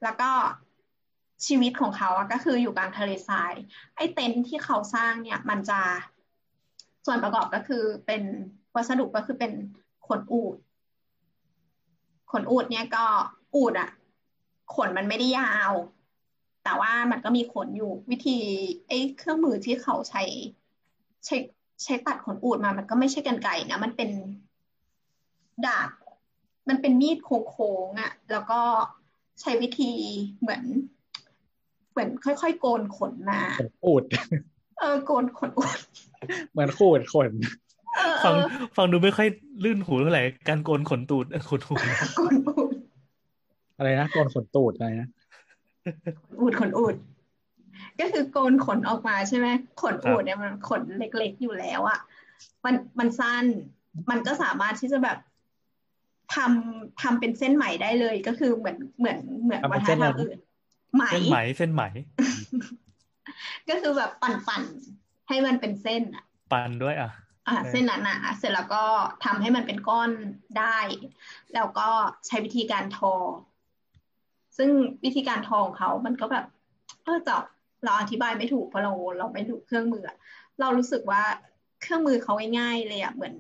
แล้วก็ชีวิตของเขาอะก็คืออยู่กลางทะเลทราย ไอ้เต็นท์ที่เขาสร้างเนี่ย มันจะส่วนประกอบก็คือเป็นวัสดุก็คือเป็นขนอูดขนอูดเนี่ยก็อูดอะขนมันไม่ได้ยาว แต่ว่ามันก็มีขนอยู่วิธีไอ้เครื่องมือที่เขาใช้ใช้ ใช้ตัดขนอูดมา มันก็ไม่ใช่กันไก่นะมันเป็นดาบมันเป็นมีดโค้งๆอะ่ะ แล้วก็ใช้วิธีเหมือน เหมือนค่อยๆโกนขนมาขนอูด เออโกนขนอูดเหมือนขูดขนฟังฟังดูไม่ค่อยลื่นหูเท่าไหร่การโกนขนตูดขนหูโกนอูดอะไรนะโกนขนตูดอะไรนะอูดขนอูด ก็คือโกนขนออกมาใช่ไหมขนอูดเนี่ยมันขนเล็กๆอยู่แล้วอะมันมันสั้น มันก็สามารถที่จะแบบทำทำเป็นเส้นไหมได้เลย ก็คือเหมือนเหมือนเหมือนวัฒนธรรมอื่นไหมเส้นไหมเส้นไหม ก็คือแบบปั่นๆให้มันเป็นเส้นอะปั่นด้วยอะอ่าเส้นหนาๆเสร็จแล้วก็ทำให้มันเป็นก้อนได้ แล้วก็ใช้วิธีการทอ ซึ่งวิธีการทอของเขา มันก็แบบเออจะ เราอธิบายไม่ถูกเพราะเราเราไม่ถูกเครื่องมือ เรารู้สึกว่าเครื่องมือเขาง่ายๆเลยอะเหมือน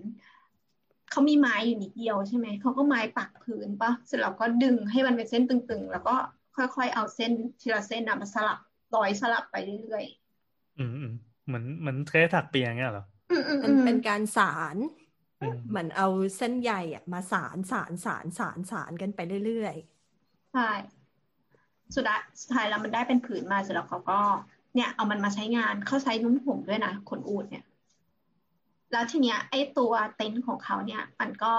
เขามีไม้อยู่นิดเดียวใช่ไหมเขาก็ไม้ปักพื้นปะเสร็จแล้วก็ดึงให้มันเป็นเส้นตึงๆ แล้วก็ค่อยๆเอาเส้นทีละเส้นนะมาสลับร้อยสลับไปเรื่อยๆอืมเหมือนเหมือนเคยถักเปียงเงี้ยหรอมันเป็นการสารเหมือนเอาเส้นใหญ่อะมาสารสารสารสารสารกันไปเรื่อยๆใช่ สุดสุดท้ายแล้วมันได้เป็นผืนมาเสร็จแล้วเขาก็เนี่ยเอามันมาใช้งานเขาใช้นุ่มผมด้วยนะขนอูดเนี่ย แล้วทีเนี้ยไอ้ตัวเต็นท์ของเขาเนี่ยมันก็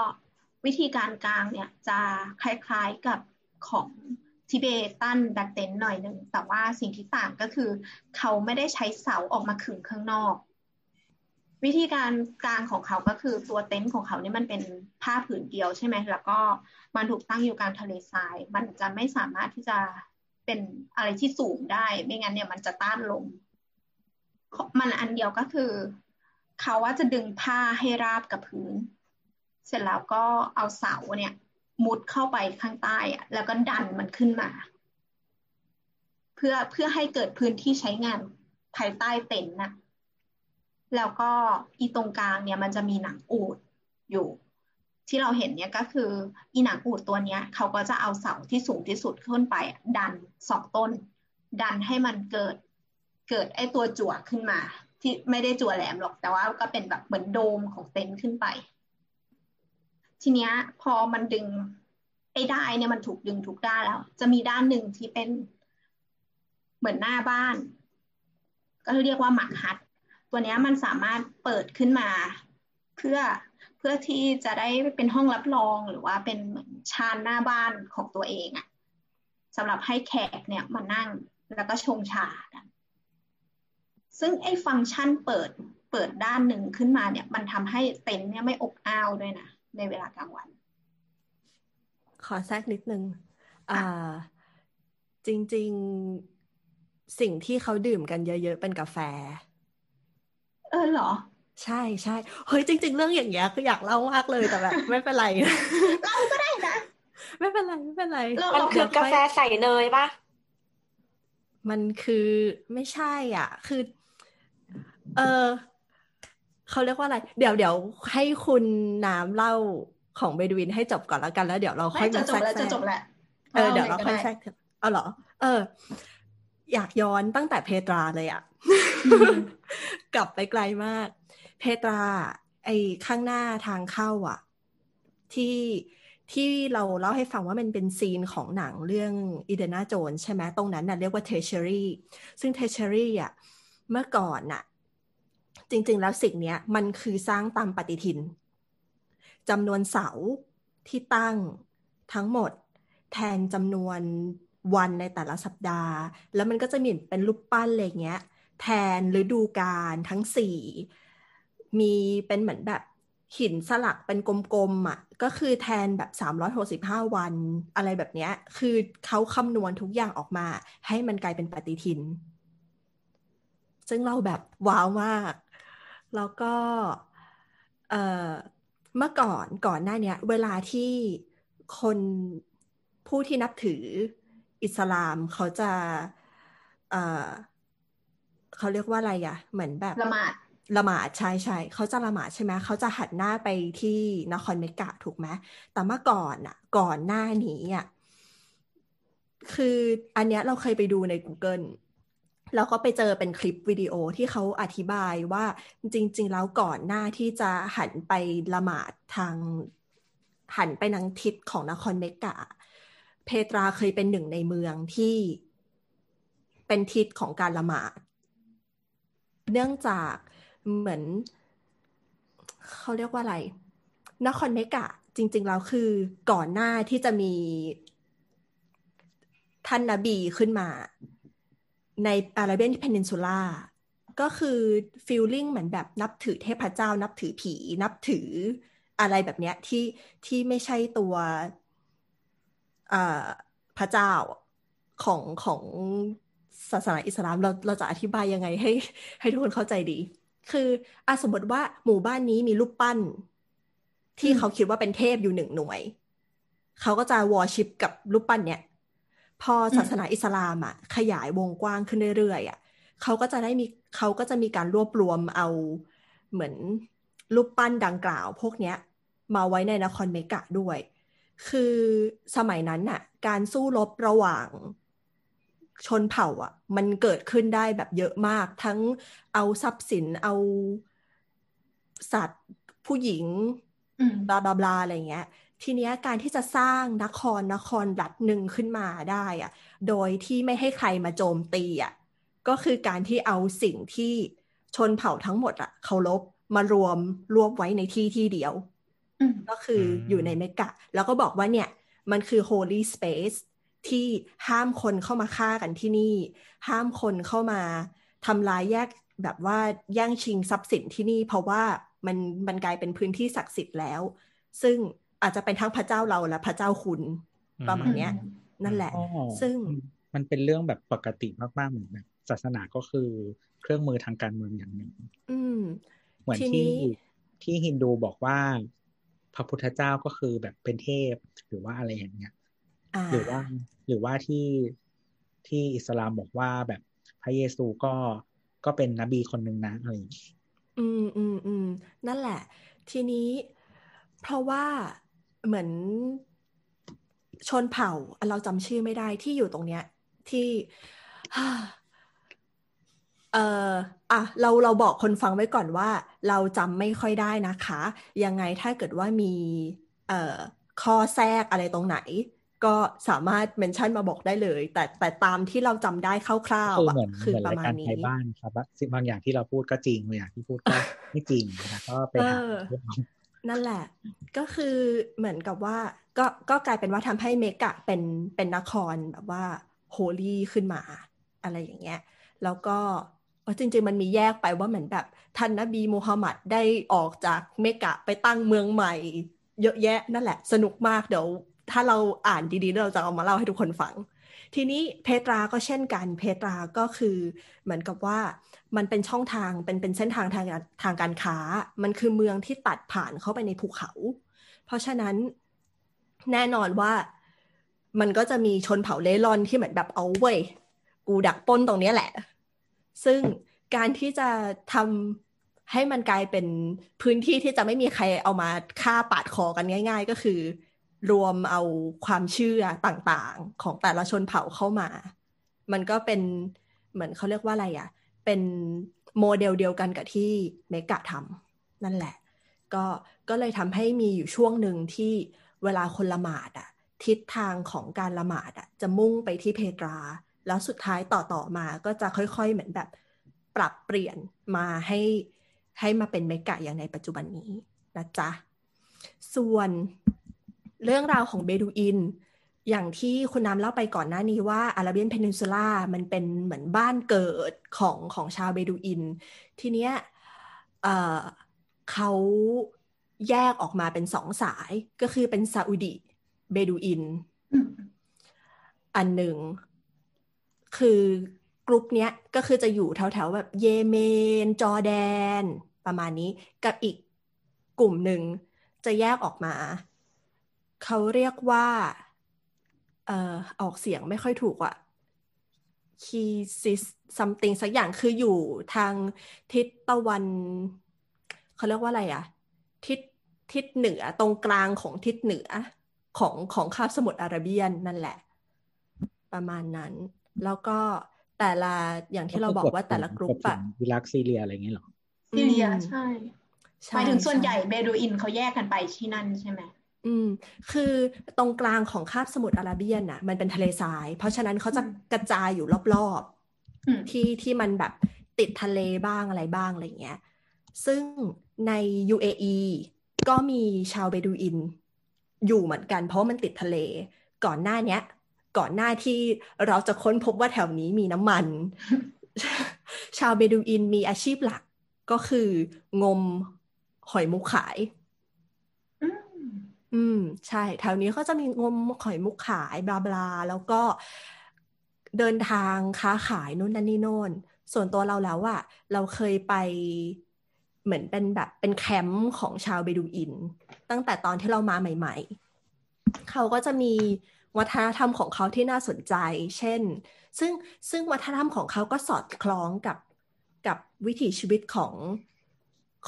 วิธีการกลางเนี่ยจะคล้ายๆกับของทิเบตันแบ็กเต็นท์หน่อยหนึ่งแต่ว่าสิ่งที่ต่างก็คือ เขาไม่ได้ใช้เสาออกมาขึงข้างนอก วิธีการกลางของเขาก็คือตัวเต็นท์ของเขาเนี่ยมันเป็นผ้าผืนเดียวใช่ไหมแล้วก็มันถูกตั้งอยู่กลางทะเลทราย มันจะไม่สามารถที่จะ เป็นอะไรที่สูงได้ ไม่งั้นเนี่ยมันจะต้านลม มันอันเดียวก็คือ เขาว่าจะดึงผ้าให้ราบกับพื้น เสร็จแล้วก็เอาเสาเนี่ย มุดเข้าไปข้างใต้อะแล้วก็ดันมันขึ้นมา เพื่อเพื่อให้เกิดพื้นที่ใช้งานภายใต้เต็นท์น่ะแล้วก็อีตรงกลางเนี่ยมันจะมีหนังอูดอยู่ ที่เราเห็นเนี่ยก็คืออีหนังอูดตัวเนี้ยเขาก็จะเอาเสาที่สูงที่สุดขึ้นไป ดันสองต้น ดันให้มันเกิดเกิดไอตัวจั่วขึ้นมา ที่ไม่ได้จั่วแหลมหรอกแต่ว่าก็เป็นแบบเหมือนโดมของเต็นท์ขึ้นไป ทีเนี้ยพอมันดึงไอ้ได้เนี่ยมันถูกดึงทุกด้านแล้ว จะมีด้านหนึ่งที่เป็นเหมือนหน้าบ้าน ก็เรียกว่าหมักฮัด ตัวเนี้ยมันสามารถเปิดขึ้นมา เพื่อ พื่อที่จะได้เป็นห้องรับรองหรือว่าเป็นเหมือนชานหน้าบ้านของตัวเองอะสำหรับให้แขกเนี่ยมานั่งแล้วก็ชงชากันซึ่งไอ้ฟังก์ชันเปิดเปิดด้านหนึ่งขึ้นมาเนี่ย มันทำให้เต็นท์เนี่ยไม่อบอ้าวด้วยนะในเวลากลางวัน ขอแทรกนิดนึงอ่าจริง ๆ สิ่งที่เขาดื่มกันเยอะ ๆ เป็นกาแฟ เออเหรอ ใช่ใช่เฮ้ยจริง ๆ เรื่องอย่างเงี้ยคืออยากเล่ามากเลยแต่แบบ ไม่เป็นไรเล่าก็ได้นะ ไม่เป็นไรไม่เป็นไรเรามันคือกาแฟใส่เนยปะมันคือไม่ใช่ อะ คือ เออเขาเรียกว่าอะไร เดี๋ยวเดี๋ยวให้คุณน้ำเล่าของเบดูอินให้จบก่อนแล้วกันแล้วเดี๋ยวเราค่ไม่อยจะมาจแทรบกแล้วแซจะงจบแล้วเออเดี๋ยวเราค่อยลแทรกเอาเหรอ เออ อยากย้อนตั้งแต่เพตราเลยอะกลับไปไกลมาก เพตรา ไอ้ข้างหน้าทางเข้าอะ ที่ที่เราเล่าให้ฟังว่ามันเป็น scene ของหนังเรื่อง Indiana Jones ใช่ไหมตรงนั้นน่ะเรียกว่า Treasury ซึ่ง Treasury อะเมื่อก่อนน่ะ จริง ๆ แล้วสิ่งเนี้ย มันคือสร้างตามปฏิทินจำนวนเสาที่ตั้งทั้งหมด แทนจำนวนวันในแต่ละสัปดาห์ แล้วมันก็จะมีเป็นรูปปั้นอะไรเงี้ย แทนฤดูกาลทั้งสี่ มีเป็นเหมือนแบบหินสลักเป็นกลมๆอะ ก็คือแทนแบบสามร้อยหกสิบห้าวันอะไรแบบเนี้ย คือเขาคำนวณทุกอย่างออกมา ให้มันกลายเป็นปฏิทิน ซึ่งเราแบบว้าวมาก แล้วก็เเมื่อก่อนก่อนหน้าเนี้ยเวลาที่คนผู้ที่นับถืออิสลามเขาจะ เเขาเรียกว่าอะไรอะ เหมือนแบบละหมาด ละหมาดใช่ใช่เขาจะละหมาดใช่ไหมเขาจะหันหน้าไปที่นครเมกะถูกไหมแต่เมื่อก่อนอะ ก่อนหน้านี้อะคืออันเนี้ยเราเคยไปดูใน Google แล้วก็ไปเจอเป็นคลิปวิดีโอที่เขาอธิบายว่าจริง ๆ แล้วก่อนหน้าที่จะหันไปละหมาดทาง หันไปทางทิศของนครเมกะ เพตราเคยเป็นหนึ่งในเมืองที่เป็นทิศของการละหมาด เนื่องจาก เหมือน เขาเรียกว่าอะไร นครเมกะ จริง ๆ แล้วคือก่อนหน้าที่จะมีท่านนบีขึ้นมา ในอาราเบียนเพนินซูล่าก็คือฟีลลิ่งเหมือนแบบนับถือเทพเจ้า นับถือผี นับถืออะไรแบบเนี้ยที่ที่ไม่ใช่ตัวพระเจ้าของของศาสนาอิสลามเราเราจะอธิบายยังไงให้ให้ทุกคนเข้าใจดี คืออาสมมติว่าหมู่บ้านนี้มีรูปปั้น ที่เขาคิดว่าเป็นเทพอยู่หนึ่งหน่วย เขาก็จะวอชิปกับรูปปั้นเนี้ยพอศาสนาอิสลามอะขยายวงกว้างขึ้นเรื่อยๆอะเขาก็จะได้มีเขาก็จะมีการรวบรวมเอาเหมือนรูปปั้นดังกล่าว พวกเนี้ย มาไว้ในนครเมกะด้วย คือสมัยนั้นน่ะ การสู้รบระหว่าง ชนเผ่าอะ มันเกิดขึ้นได้แบบเยอะมาก ทั้งเอาทรัพย์สินเอาสัตว์ผู้หญิงบลาบลาบลาอะไรเงี้ย ทีเนี้ยการที่จะสร้างนครนครรัฐหนึ่งขึ้นมาได้อะ โดยที่ไม่ให้ใครมาโจมตีอะก็คือการที่เอาสิ่งที่ชนเผ่าทั้งหมดอะเคารพมารวมรวบไว้ในที่ที่เดียว ก็คืออยู่ในเมกะ แล้วก็บอกว่าเนี่ย มันคือ holy space ที่ห้ามคนเข้ามาฆ่ากันที่นี่ ห้ามคนเข้ามาทำลายแยกแบบว่าแย่งชิงทรัพย์สินที่นี่ เพราะว่ามันมันกลายเป็นพื้นที่ศักดิ์สิทธิ์แล้ว ซึ่งอาจจะเป็นทั้งพระเจ้าเราและพระเจ้าคุณประมาณเนี้ย นั่นแหละ ซึ่งมันเป็นเรื่องแบบปกติมากๆเหมือนแบบศาสนาก็คือเครื่องมือทางการเมืองอย่างหนึ่งอืมเหมือนที่ที่ฮินดูบอกว่า พระพุทธเจ้าก็คือแบบเป็นเทพหรือว่าอะไรอย่างเงี้ย หรือว่าหรือว่าที่ที่อิสลามบอกว่าแบบพระเยซูก็ก็เป็นนบีคนหนึ่งนะอะไรอย่างงี้อืมอืมอืมนั่นแหละ ทีนี้เพราะว่าเหมือนชนเผ่าเราจำชื่อไม่ได้ที่อยู่ตรงเนี้ย ที่เอออะเราเราบอกคนฟังไว้ก่อนว่า เราจำไม่ค่อยได้นะคะ ยังไงถ้าเกิดว่ามีเอ่อข้อแทรกอะไรตรงไหน ก็สามารถเมนชั่นมาบอกได้เลย แต่แต่ตามที่เราจำได้คร่าวๆคืออะเหมือนคือเหมือนประรายมาการณไทนี้ยบ้านครับว่าสิ่งบางอย่างที่เราพูดก็จริงบางอย่างที่พูดก็ไม่จริงนะก็ไปหาเออเรื่องเอานั่นแหละ ก็คือเหมือนกับว่าก็ก็กลายเป็นว่าทำให้เมกะเป็นเป็นนครแบบว่าโฮลี่ขึ้นมา อะไรอย่างเงี้ย แล้วก็ว่าจริง ๆ มันมีแยกไปว่าเหมือนแบบท่านนบีมูฮัมหมัดได้ออกจากเมกะไปตั้งเมืองใหม่ เยอะแยะนั่นแหละ สนุกมากเดี๋ยว ถ้าเราอ่านดีๆเราจะเอามาเล่าให้ทุกคนฟัง ทีนี้เพตราก็เช่นกัน เพตราก็คือเหมือนกับว่ามันเป็นช่องทางเป็นเป็นเส้นทางทางการทางการค้า มันคือเมืองที่ตัดผ่านเข้าไปในภูเขา เพราะฉะนั้นแน่นอนว่ามันก็จะมีชนเผ่าเล่ร่อนที่เหมือนแบบเอาเว้ยกูดักป้นตรงนี้แหละ ซึ่งการที่จะทำให้มันกลายเป็นพื้นที่ที่จะไม่มีใครเอามาฆ่าปาดคอกันง่าย ๆ ก็คือ รวมเอาความเชื่อต่างๆ ของแต่ละชนเผ่าเข้ามา มันก็เป็นเหมือนเขาเรียกว่าอะไรอะ่ะ เป็นโมเดลเดียวกันกับที่เมกะทำนั่นแหละ ก็ก็เลยทำให้มีอยู่ช่วงหนึ่งที่เวลาคนละหมาดอะทิศทางของการละหมาดอะ จะมุ่งไปที่เพตรา แล้วสุดท้ายต่อต่อมาก็จะค่อยๆเหมือนแบบปรับเปลี่ยนมาให้ให้มาเป็นเมกะอย่างในปัจจุบันนี้นะจ๊ะ ส่วน เรื่องราวของเบดูอิน อย่างที่คุณน้ำเล่าไปก่อนหน้านี้ว่า Arabian Peninsula มันเป็นเหมือนบ้านเกิดของของชาวเบดูอิน ทีเนี้ยเขาแยกออกมาเป็นสองสายก็คือเป็นซาอุดิเบดูอิน อันหนึ่ง คือกลุ่มเนี้ยก็คือจะอยู่แถวๆแบบเยเมน จอร์แดน ประมาณนี้กับอีกกลุ่มหนึ่งจะแยกออกมา เขาเรียกว่าเอ่อออกเสียงไม่ค่อยถูกอะคีซิสซัมติงสักอย่างคืออยู่ทางทิศตะวัน เขาเรียกว่าอะไรอะทิศทิศเหนือตรงกลางของทิศเหนือของของคาบสมุทรอาระเบียนนั่นแหละ ประมาณนั้น แล้วก็แต่ละอย่างที่เราบอกว่าแต่ละกลุ่มถึอะงอิรักซีเรียอะไรอย่างเงี้ยเหรอซีเรียอืมใช่ใช่หมายถึงส่วนใหญ่ช่เบดูอินเขาแยกกันไปที่นั่นใช่ไหม อืม คือตรงกลางของคาบสมุทรอาระเบียนน่ะ มันเป็นทะเลทราย เพราะฉะนั้นเขาจะอืมกระจายอยู่รอบอืมๆที่ที่มันแบบติดทะเลบ้างอะไรบ้างอะไรเงี้ย ซึ่งใน UAE ก็มีชาวเบดูอิน อยู่เหมือนกัน เพราะว่ามันติดทะเล ก่อนหน้าเนี้ย ก่อนหน้าที่เราจะค้นพบว่าแถวนี้มีน้ำมัน ชาวเบดูอินมีอาชีพหลักก็คืองมหอยมุกขายอืม อืม ใช่แถวนี้ก็จะมีงมหอยมุกขายบลาบลา แล้วก็เดินทางค้าขายนู่นนั่นนี่โน่น ส่วนตัวเราแล้วอะเราเคยไปเหมือนเป็นแบบเป็นแคมป์ของชาวเบดูอิน ตั้งแต่ตอนที่เรามาใหม่ ๆ เขาก็จะมีวัฒนธรรมของเขาที่น่าสนใจ เช่น ซึ่งซึ่งวัฒนธรรมของเขาก็สอดคล้องกับกับวิถีชีวิตของ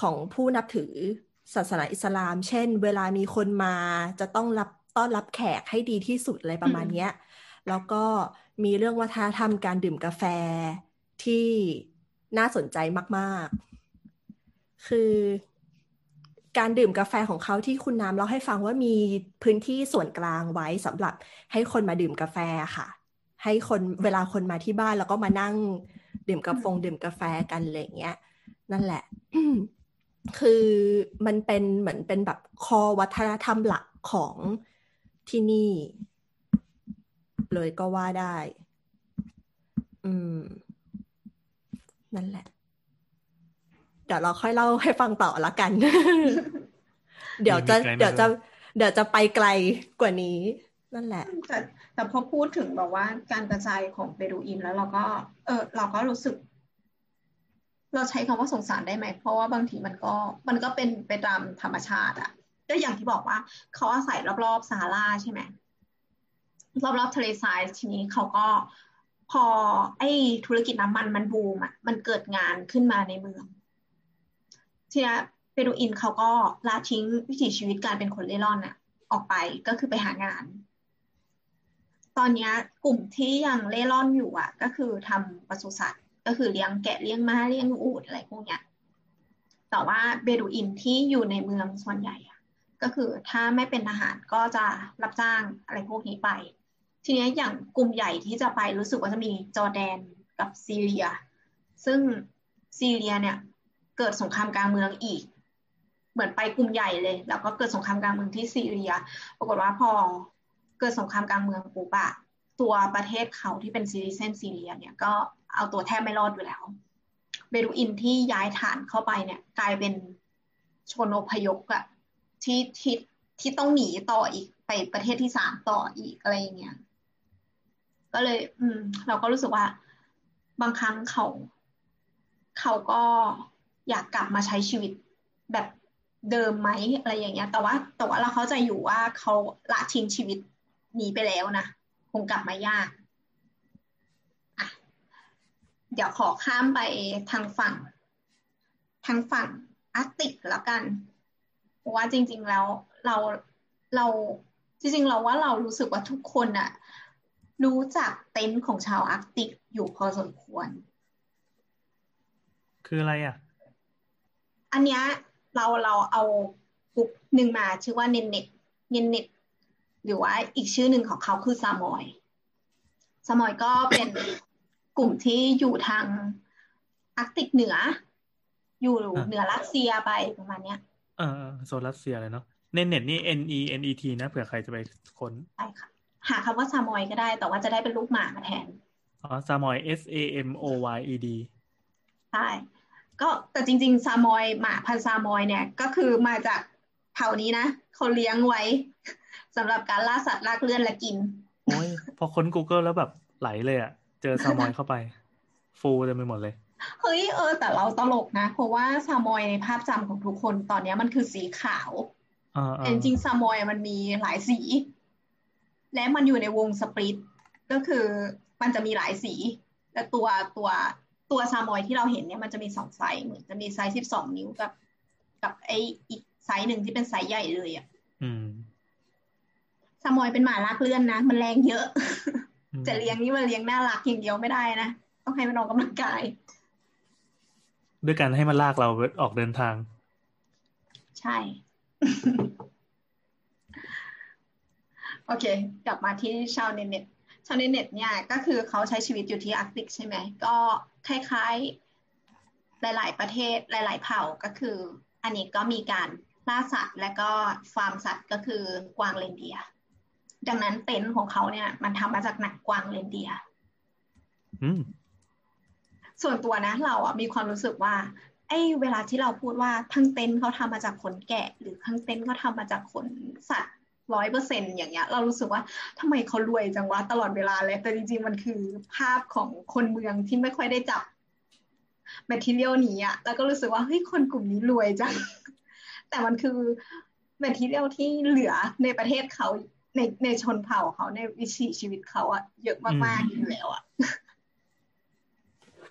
ของผู้นับถือ ศาสนาอิสลาม เช่น เวลามีคนมาจะต้องรับต้อนรับแขกให้ดีที่สุดอะไรประมาณเนี้ย แล้วก็มีเรื่องวัฒนธรรมการดื่มกาแฟที่น่าสนใจมาก ๆ คือการดื่มกาแฟของเขาที่คุณน้ำเล่าให้ฟังว่ามีพื้นที่ส่วนกลางไว้สำหรับให้คนมาดื่มกาแฟค่ะ ให้คนเวลาคนมาที่บ้านแล้วก็มานั่งดื่มกาแฟดื่มกาแฟกันอะไรอย่างเงี้ย นั่นแหละ คือมันเป็นเหมือนเป็นแบบคอวัฒนธรรมหลักของที่นี่ เลยก็ว่าได้ อืม นั่นแหละ เดี๋ยวเราค่อยเล่าให้ฟังต่อละกัน เดี๋ยวจะมีไกลมากเดี๋ยวจะ เดี๋ยวจะไปไกลกว่านี้ นั่นแหละ แต่แต่พอพูดถึงแบบว่าการกระจายของเบดูอินแล้วเราก็ เออ เราก็รู้สึก เราใช้คำว่าสงสารได้ไหม เพราะว่าบางทีมันก็มันก็เป็นไปตามธรรมชาติอะก็อย่างที่บอกว่าเขาอาศัยรอบๆซาฮาราใช่ไหมรอบๆทะเลทรายทีนี้เขาก็พอไอ้ธุรกิจน้ำมันมันบูมอะมันเกิดงานขึ้นมาในเมืองทีนี้เปรูอินเขาก็ละทิ้งวิถีชีวิตการเป็นคนเล่ร่อนอะออกไปก็คือไปหางาน ตอนนี้กลุ่มที่ยังเล่ร่อนอยู่อะก็คือทำปศุสัตว์ ก็คือเลี้ยงแกะเลี้ยงม้าเลี้ยงอูฐอะไรพวกเนี้ยแต่ว่าเบดูอินที่อยู่ในเมืองส่วนใหญ่อะก็คือถ้าไม่เป็นทหารก็จะรับจ้างอะไรพวกนี้ไป ทีนี้อย่างกลุ่มใหญ่ที่จะไปรู้สึกว่าจะมีจอร์แดนกับซีเรีย ซึ่งซีเรียเนี่ยเกิดสงครามกลางเมืองอีก เหมือนไปกลุ่มใหญ่เลย แล้วก็เกิดสงครามกลางเมืองที่ซีเรีย ปรากฏว่าพอเกิดสงครามกลางเมืองปุ๊บอะตัวประเทศเขาที่เป็น citizen ซีเรียเนี่ยก็ เอาตัวแทบไม่รอดอยู่แล้ว เบดูอินที่ย้ายฐานเข้าไปเนี่ย กลายเป็นชนอพยพอะที่ที่ที่ต้องหนีต่ออีกไปประเทศที่สามต่ออีกอะไรอย่างเงี้ยก็เลย อืม เราก็รู้สึกว่า บางครั้งเขา เขาก็อยากกลับมาใช้ชีวิตแบบเดิมไหมอะไรอย่างเงี้ย แต่ว่าแต่ว่าเราเข้าใจอยู่ว่าเขาละทิ้งชีวิตหนีไปแล้วนะคงกลับมายาก เดี๋ยวขอข้ามไปทางฝั่ง ทางฝั่งอาร์กติกแล้วกันเพราะว่าจริง ๆแล้วเราเราจริงๆเราว่าเรารู้สึกว่าทุกคนอะรู้จักเต็นท์ของชาวอาร์กติกอยู่พอสมควร คืออะไรอะ อันเนี้ยเราเราเอากลุ่มหนึ่งมาชื่อว่าเนนเน็ตเนนเน็ตหรือว่าอีกชื่อหนึ่งของเขาคือซามอย ซามอยก็เป็น กลุ่มที่อยู่ทางอาร์กติกเหนือ อยู่อะเหนือรัสเซียไปประมาณเนี้ยเออเออโซนรัสเซียเลยเนาะเนเน็ตนี่ N E N E T นะเผื่อใครจะไปค้นใช่ค่ะ หาคำว่าซามอยก็ได้ แต่ว่าจะได้เป็นรูปหมามาแทน อ๋อซามอย S A M O Y E D ใช่ก็แต่จริง ๆ ซามอยหมาพันธุ์ซามอยเนี่ย ก็คือมาจากเผ่านี้นะเขาเลี้ยงไว้สำหรับการล่าสัตว์ลากเลื่อนและกิน โอ้ย พอค้น Google แล้วแบบไหลเลยอะ เจอซามอยเข้าไป ฟูเต็มไปหมดเลย เฮ้ยเออ แต่เราตลกนะ เพราะว่าซามอยในภาพจำของทุกคนตอนเนี้ยมันคือสีขาวอ่าแต่อ่าจริงๆซามอยมันมีหลายสี และมันอยู่ในวงสปริตก็คือมันจะมีหลายสี และตัวตัวตัวซามอยที่เราเห็นเนี่ยมันจะมีสองไซส์เหมือนจะมีไซส์สิบสองนิ้วกับ กับไออีกไซส์หนึ่งที่เป็นไซส์ใหญ่เลยอะอืมซามอยเป็นหมาลากเลื่อนนะ มันแรงเยอะอืม จะเลี้ยงนี่มันเลี้ยงน่ารักอย่างเดียวไม่ได้นะ ต้องให้มันออกกำลังกาย ด้วยการให้มันลากเราออกเดินทาง ใช่ โอเค กลับมาที่ชาวเนนเน็ตชาวเนนเน็ตเนี่ยก็คือเขาใช้ชีวิตอยู่ที่อาร์กติกใช่ไหม ก็คล้ายๆ หลาย ๆ ประเทศหลาย ๆ เผ่าก็คือ อันนี้ก็มีการล่าสัตว์ และก็ฟาร์มสัตว์ก็คือกวางเรนเดียร์ ดังนั้นเต็นท์ของเขาเนี่ย มันทำมาจากหนังกวางเรนเดียร์อืมส่วนตัวนะ เราอะมีความรู้สึกว่าไอ้เวลาที่เราพูดว่าทั้งเต็นท์เขาทำมาจากขนแกะ หรือทั้งเต็นท์เขาทำมาจากขนสัตว์ร้อยเปอร์เซ็นต์อย่างเงี้ย เรารู้สึกว่าทำไมเขารวยจังวะตลอดเวลาเลยแต่จริงๆ มันคือภาพของคนเมืองที่ไม่ค่อยได้จับ material นี้อะแล้วก็รู้สึกว่าเฮ้ยคนกลุ่มนี้รวยจังแต่มันคือ material ที่เหลือในประเทศเขา ในในชนเผ่าเขาในวิถีชีวิตเขาอะเยอะมากๆอยู่แล้วอะ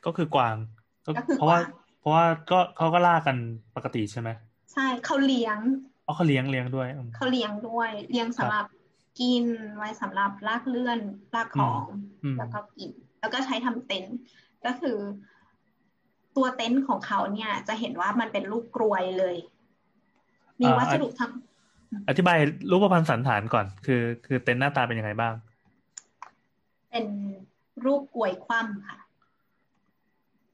ก็คือกวางก็ก็คือเพราะว่ากวางเพราะว่าก็เขาก็ล่ากันปกติใช่ไหมใช่เขาเลี้ยงอ๋อเขาเลี้ยงเลี้ยงด้วยอืมเขาเลี้ยงด้วยเลี้ยงสำหรับกินไว้สำหรับลากเลื่อนลากของอืมแล้วก็กิน แล้วก็ใช้ทำเต็นท์ก็คือ ตัวเต็นท์ของเขาเนี่ย จะเห็นว่ามันเป็นรูปกรวยเลย มีวัสดุทั้ง อธิบายรูปพรรณสันฐานก่อน คือ คือเต็นท์หน้าตาเป็นยังไงบ้าง เป็นรูปกรวยคว่ำค่ะ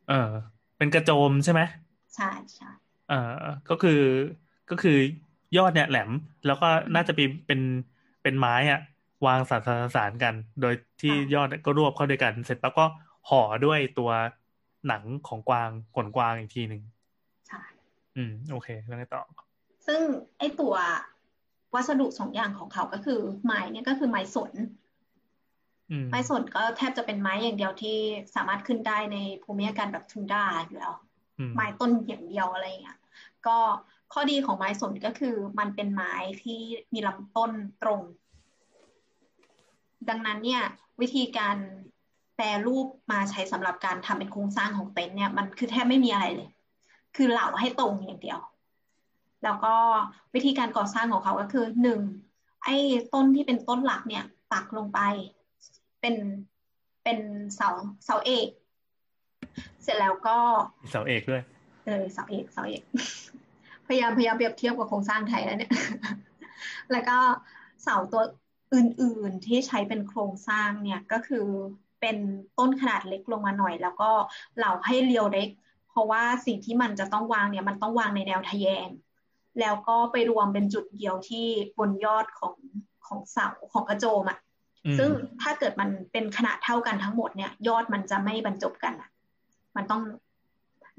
เออ เป็นกระโจมใช่ไหมใช่ใช่เออก็คือก็คือยอดเนี่ยแหลม แล้วก็น่าจะเป็นเป็นเป็นไม้อะวางสานสานสานกัน โดยที่ยอดก็รวบเข้าด้วยกัน เสร็จแล้วก็ห่อด้วยตัวหนังของกวางขนกวางอีกทีหนึ่งใช่อืม โอเคแล้วไงต่อ ซึ่งไอตัว วัสดุสองอย่างของเขาก็คือไม้เนี่ยก็คือไม้สนอืมไม้สนก็แทบจะเป็นไม้อย่างเดียวที่สามารถขึ้นได้ในภูมิอากาศแบบทุนดาอยู่แล้วอืมไม้ต้นอย่างเดียวอะไรอย่างเงี้ยก็ข้อดีของไม้สนก็คือมันเป็นไม้ที่มีลำต้นตรง ดังนั้นเนี่ย วิธีการแปรรูปมาใช้สำหรับการทำเป็นโครงสร้างของเต็นท์เนี่ยมันคือแทบไม่มีอะไรเลย คือเหลาให้ตรงอย่างเดียว แล้วก็วิธีการก่อสร้างของเขาก็คือหนึ่งไอ้ต้นที่เป็นต้นหลักเนี่ยปักลงไป เป็นเป็นเสาเสาเอก เสร็จแล้วก็มีเสาเอกด้วยเออเสาเอกเสาเอก พยายามพยายามเปรียบเทียบกับโครงสร้างไทยแล้วเนี่ย แล้วก็เสาตัวอื่นๆที่ใช้เป็นโครงสร้างเนี่ยก็คือเป็นต้นขนาดเล็กลงมาหน่อย แล้วก็เหล่าให้เรียวเล็ก เพราะว่าสิ่งที่มันจะต้องวางเนี่ยมันต้องวางในแนวทะแยง แล้วก็ไปรวมเป็นจุดเดียวที่บนยอดของของเสาของกระโจมอะอืมซึ่งถ้าเกิดมันเป็นขนาดเท่ากันทั้งหมดเนี่ย ยอดมันจะไม่บรรจบกันอะมันต้อง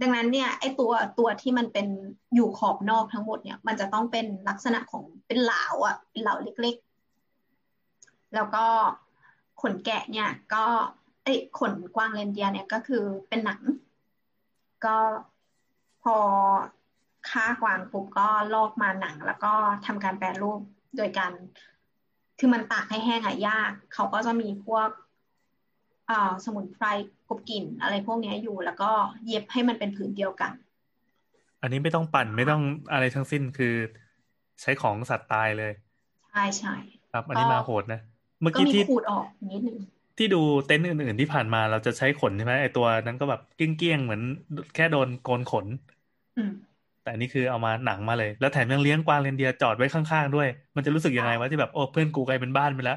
ดังนั้นเนี่ยไอตัวตัวที่มันเป็นอยู่ขอบนอกทั้งหมดเนี่ย มันจะต้องเป็นลักษณะของเป็นเหลาอะเป็นเหลาเล็กๆ แล้วก็ขนแกะเนี่ย ก็เอ้ยขนกวางเรนเดียร์เนี่ยก็คือเป็นหนัง ก็พอ ฆ่ากวางปุ๊บก็ลอกมาหนัง แล้วก็ทำการแปรรูปโดยการคือมันตากให้แห้งอะยาก เขาก็จะมีพวกอ่าสมุนไพรกบกลิ่นอะไรพวกเนี้ยอยู่ แล้วก็เย็บให้มันเป็นผืนเดียวกัน อันนี้ไม่ต้องปั่นไม่ต้องอะไรทั้งสิ้นคือ ใช้ของสัตว์ตายเลย ใช่ใช่ครับอันนี้มาโหดนะ เมื่อก็กี้มีที่ขูดออกนิดนึงที่ดูเต็นท์อื่น ๆที่ผ่านมาเราจะใช้ขนใช่ไหมไอตัวนั้นก็แบบเกี้ยงๆเหมือนแค่โดนโกนขนอืม แต่อันนี้คือเอามาหนังมาเลย แล้วแถมยังเลี้ยงกวางเรนเดียร์จอดไว้ข้างๆด้วย มันจะรู้สึกยังไงวะที่แบบโอ้เพื่อนกูกลายเป็นบ้านไปแล้ว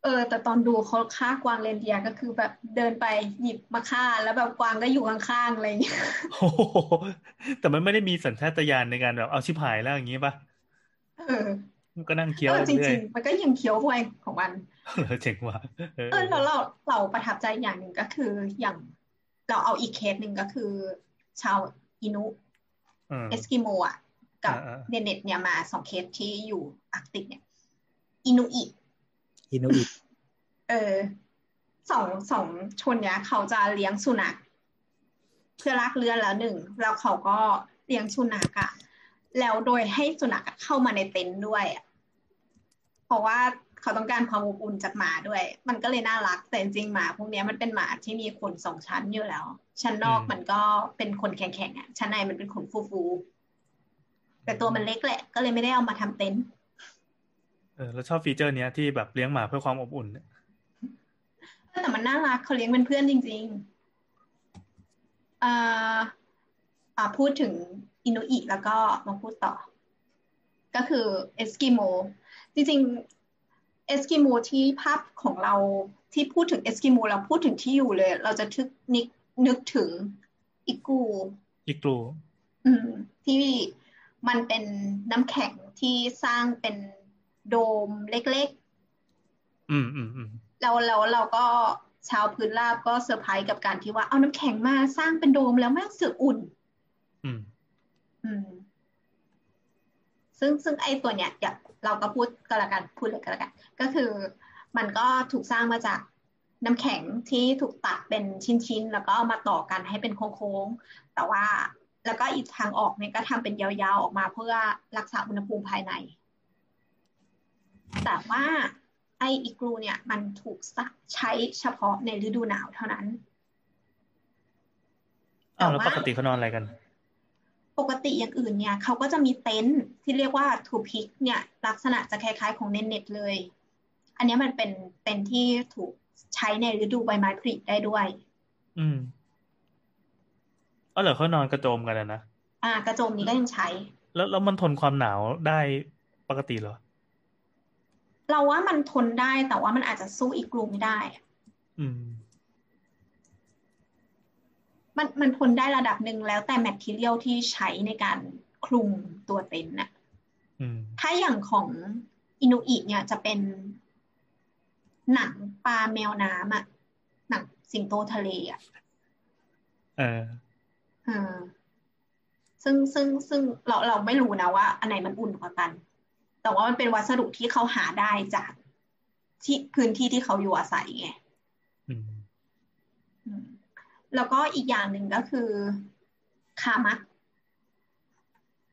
เออแต่ตอนดูเขาฆ่ากวางเรนเดียร์ก็คือแบบเดินไปหยิบมาฆ่า แล้วแบบกวางก็อยู่ข้างๆอะไรอย่างเงี้ยโอ้โหแต่มันไม่ได้มีสัญชาตญาณในการแบบเอาชิบหายแล้วอย่างนี้ป่ะเออมันก็นั่งเคี้ยวเออจเรื่อริยงๆมันก็ยังเคี้ยวไปของมันๆเออเจ๋งว่ะเออเออแล้วเราเราประทับใจอย่างหนึ่งก็คืออย่างเราเอาอีกเคสหนึ่งก็คือ ชาวอินุ เออเอสกิโมอะกับอ่าๆเดนเน็ตเนี่ยมาสองเคสที่อยู่อาร์กติกเนี่ยอินุอิอินุอิเออสองสองชนเนี้ยเขาจะเลี้ยงสุนัขเพื่อลากเลือนแล้วหนึ่งแล้วเขาก็เลี้ยงสุนัขอะแล้วโดยให้สุนัขอะเข้ามาในเต็นท์ด้วยอะเพราะว่า เขาต้องการความอบอุ่นจากหมาด้วย มันก็เลยน่ารักแต่จริงๆหมาพวกเนี้ยมันเป็นหมาที่มีขนสองชั้นอยู่แล้ว ชั้นนอกมันก็เป็นขนแข็งๆอะชั้นในมันเป็นขนฟูๆแต่ตัวมันเล็กแหละ ก็เลยไม่ได้เอามาทำเต็นท์เออแล้วชอบฟีเจอร์เนี้ยที่แบบเลี้ยงหมาเพื่อความอบอุ่นเนี่ยแต่มันน่ารักเขาเลี้ยงเป็นเพื่อนจริงๆอ่าอ่าพูดถึงอินุอิแล้วก็มาพูดต่อ ก็คือเอสกิโมจริงๆ เอสกิโมที่ภาพของเราที่พูดถึงเอสกิโมเราพูดถึงที่อยู่เลย เราจะทึกนิกนึกถึงอิกูอีกลูอืมที่มันเป็นน้ำแข็งที่สร้างเป็นโดมเล็กๆ อืมอืมอืมเราเราเราก็ชาวพื้นราบก็เซอร์ไพรส์กับการที่ว่าเอาน้ำแข็งมาสร้างเป็นโดมแล้วแม่งเสือกอุ่น อืม อืม ซึ่งซึ่งไอ้ตัวเนี้ยอย่า เราก็พูดก็แล้วกันพูดเลยก็แล้วกัน ก็คือมันก็ถูกสร้างมาจากน้ำแข็งที่ถูกตัดเป็นชิ้นๆ แล้วก็มาต่อกันให้เป็นโค้งๆ แต่ว่าแล้วก็อีกทางออกเนี่ยก็ทำเป็นยาวๆ ออกมาเพื่อรักษาอุณหภูมิภายใน แต่ว่าไออิกลูเนี่ยมันถูกใช้เฉพาะในฤดูหนาวเท่านั้นอ้าวแล้วแต่ปว่ากติเขานอนอะไรกัน ปกติอย่างอื่นเนี่ยเขาก็จะมีเต็นท์ที่เรียกว่าทูพิกเนี่ยลักษณะจะคล้ายๆของเนนเน็ตเลย อันเนี้ยมันเป็นเต็นท์ที่ถูกใช้ในฤดูใบไม้ผลิได้ด้วย อืมอ๋อเหรอเขานอนกระโจมกันอะนะอ่ากระโจมนี้ก็ยังใช้ แล้วแล้วมันทนความหนาวได้ปกติเหรอ เราว่ามันทนได้แต่ว่ามันอาจจะสู้อีกกลุ่มไม่ได้อะอืม มันมันทนได้ระดับหนึ่งแล้วแต่แมทเทียลที่ใช้ในการคลุมตัวเต็นท์น่ะอืมถ้าอย่างของอินุอิเนี่ยจะเป็นหนังปลาแมวน้ำอะหนังสิงโตทะเลอะเออเออซึ่งซึ่งซึ่งเราเราไม่รู้นะว่า อันไหนมันอุ่นกว่ากัน แต่ว่ามันเป็นวัสดุที่เขาหาได้จากที่พื้นที่ที่เขาอยู่อาศัยไงอืมอืม แล้วก็อีกอย่างหนึ่งก็คือคามัก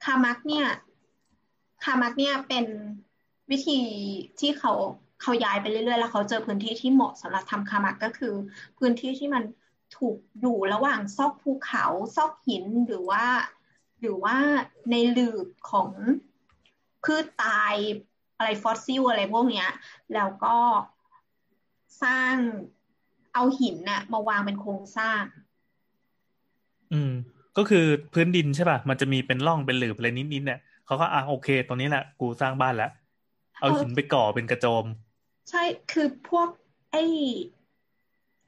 คามักเนี่ยคามักเนี่ยเป็นวิธีที่เขาเขาย้ายไปเรื่อยๆ แล้วเขาเจอพื้นที่ที่เหมาะสำหรับทำคามักก็คือ พื้นที่ที่มันถูกอยู่ระหว่างซอกภูเขาซอกหินหรือว่า หรือว่าในหลืบของพืชตายอะไรฟอสซิลอะไรพวกเนี้ย แล้วก็สร้าง เอาหินน่ะ มาวางเป็นโครงสร้าง อืม ก็คือพื้นดินใช่ป่ะ มันจะมีเป็นร่องเป็นหลืบอะไรนิดๆเนี่ยเขาก็อะโอเค ตรงนี้แหละกูสร้างบ้านแล้ว เอาหินไปก่อเป็นกระโจม ใช่คือพวก ไอ้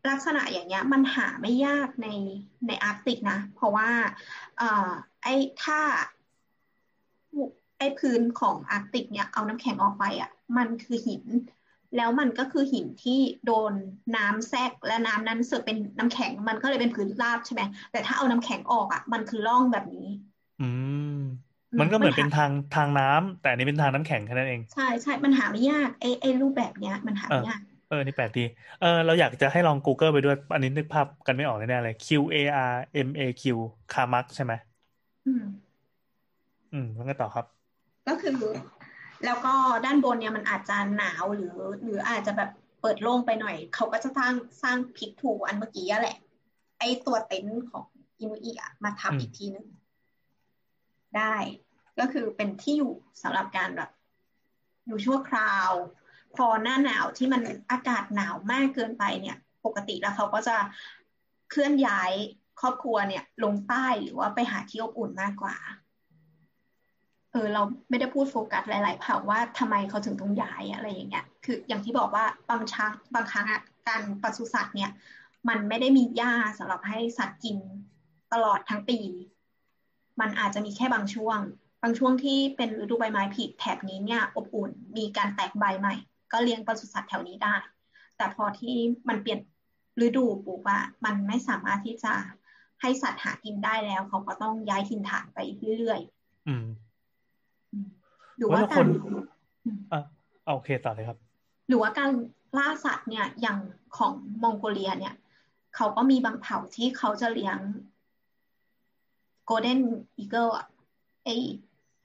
ลักษณะอย่างเงี้ย มันหาไม่ยากในในอาร์กติกนะ เพราะว่า เอ่อ ไอ้ถ้าไอ้พื้นของอาร์กติกเนี่ยเอาน้ำแข็งออกไปอะ มันคือหิน แล้วมันก็คือหินที่โดนน้ำแทรกและน้ำนั้นเสือกเป็นน้ำแข็งมันก็เลยเป็นพื้นราบใช่ไหมแต่ถ้าเอาน้ำแข็งออกอะ มันคือร่องแบบนี้ อืมมันก็เหมือนเป็นทางทางน้ำแต่อันนี้เป็นทางน้ำแข็งแค่นั้นเองใช่ใช่มันหาไม่ยากไอ้ไอ้รูปแบบเนี้ย มันหาเอไม่อยากเออ นี่แปลกดี เออ เราอยากจะให้ลอง Google ไปด้วย อันนี้นึกภาพกันไม่ออกแน่ๆเลย Q A R M A Q คามักใช่ไหม อืม อืมแล้วก็ต่อครับ ก็คือ แล้วก็ด้านบนเนี่ยมันอาจจะหนาวหรือ หรืออาจจะแบบเปิดโล่งไปหน่อย เขาก็จะสร้างสร้างพิกทูอันเมื่อกี้แหละ ไอตัวเต็นท์ของอินุอิอะมาอืมทำอีกทีหนึ่งได้ ก็คือเป็นที่อยู่สำหรับการแบบอยู่ชั่วคราว พอหน้าหนาวที่มันอากาศหนาวมากเกินไปเนี่ย ปกติแล้วเขาก็จะเคลื่อนย้ายครอบครัวเนี่ย ลงใต้หรือว่าไปหาที่อบอุ่นมากกว่า เออเราไม่ได้พูดโฟกัสหลาย ๆ เผ่าว่าทำไมเขาถึงต้องย้ายอะไรอย่างเงี้ย คืออย่างที่บอกว่าบางช้างบางครั้งการปศุสัตว์เนี่ย มันไม่ได้มีหญ้าสำหรับให้สัตว์กินตลอดทั้งปี มันอาจจะมีแค่บางช่วง บางช่วงที่เป็นฤดูใบไม้ผลิแถบนี้เนี่ยอบอุ่นมีการแตกใบใหม่ ก็เลี้ยงปศุสัตว์แถวนี้ได้ แต่พอที่มันเปลี่ยนฤดูปุ๊บอะมันไม่สามารถที่จะให้สัตว์หากินได้แล้ว เขาก็ต้องย้ายถิ่นฐานไปเรื่อยอืมๆ หรือว่าว่าถ้าคการนอะเอาโอเคต่อเลยครับ หรือว่าการล่าสัตว์เนี่ยอย่างของมองโกเลียเนี่ยเขาก็มีบางเผ่าที่เขาจะเลี้ยง Golden Eagle อะไอ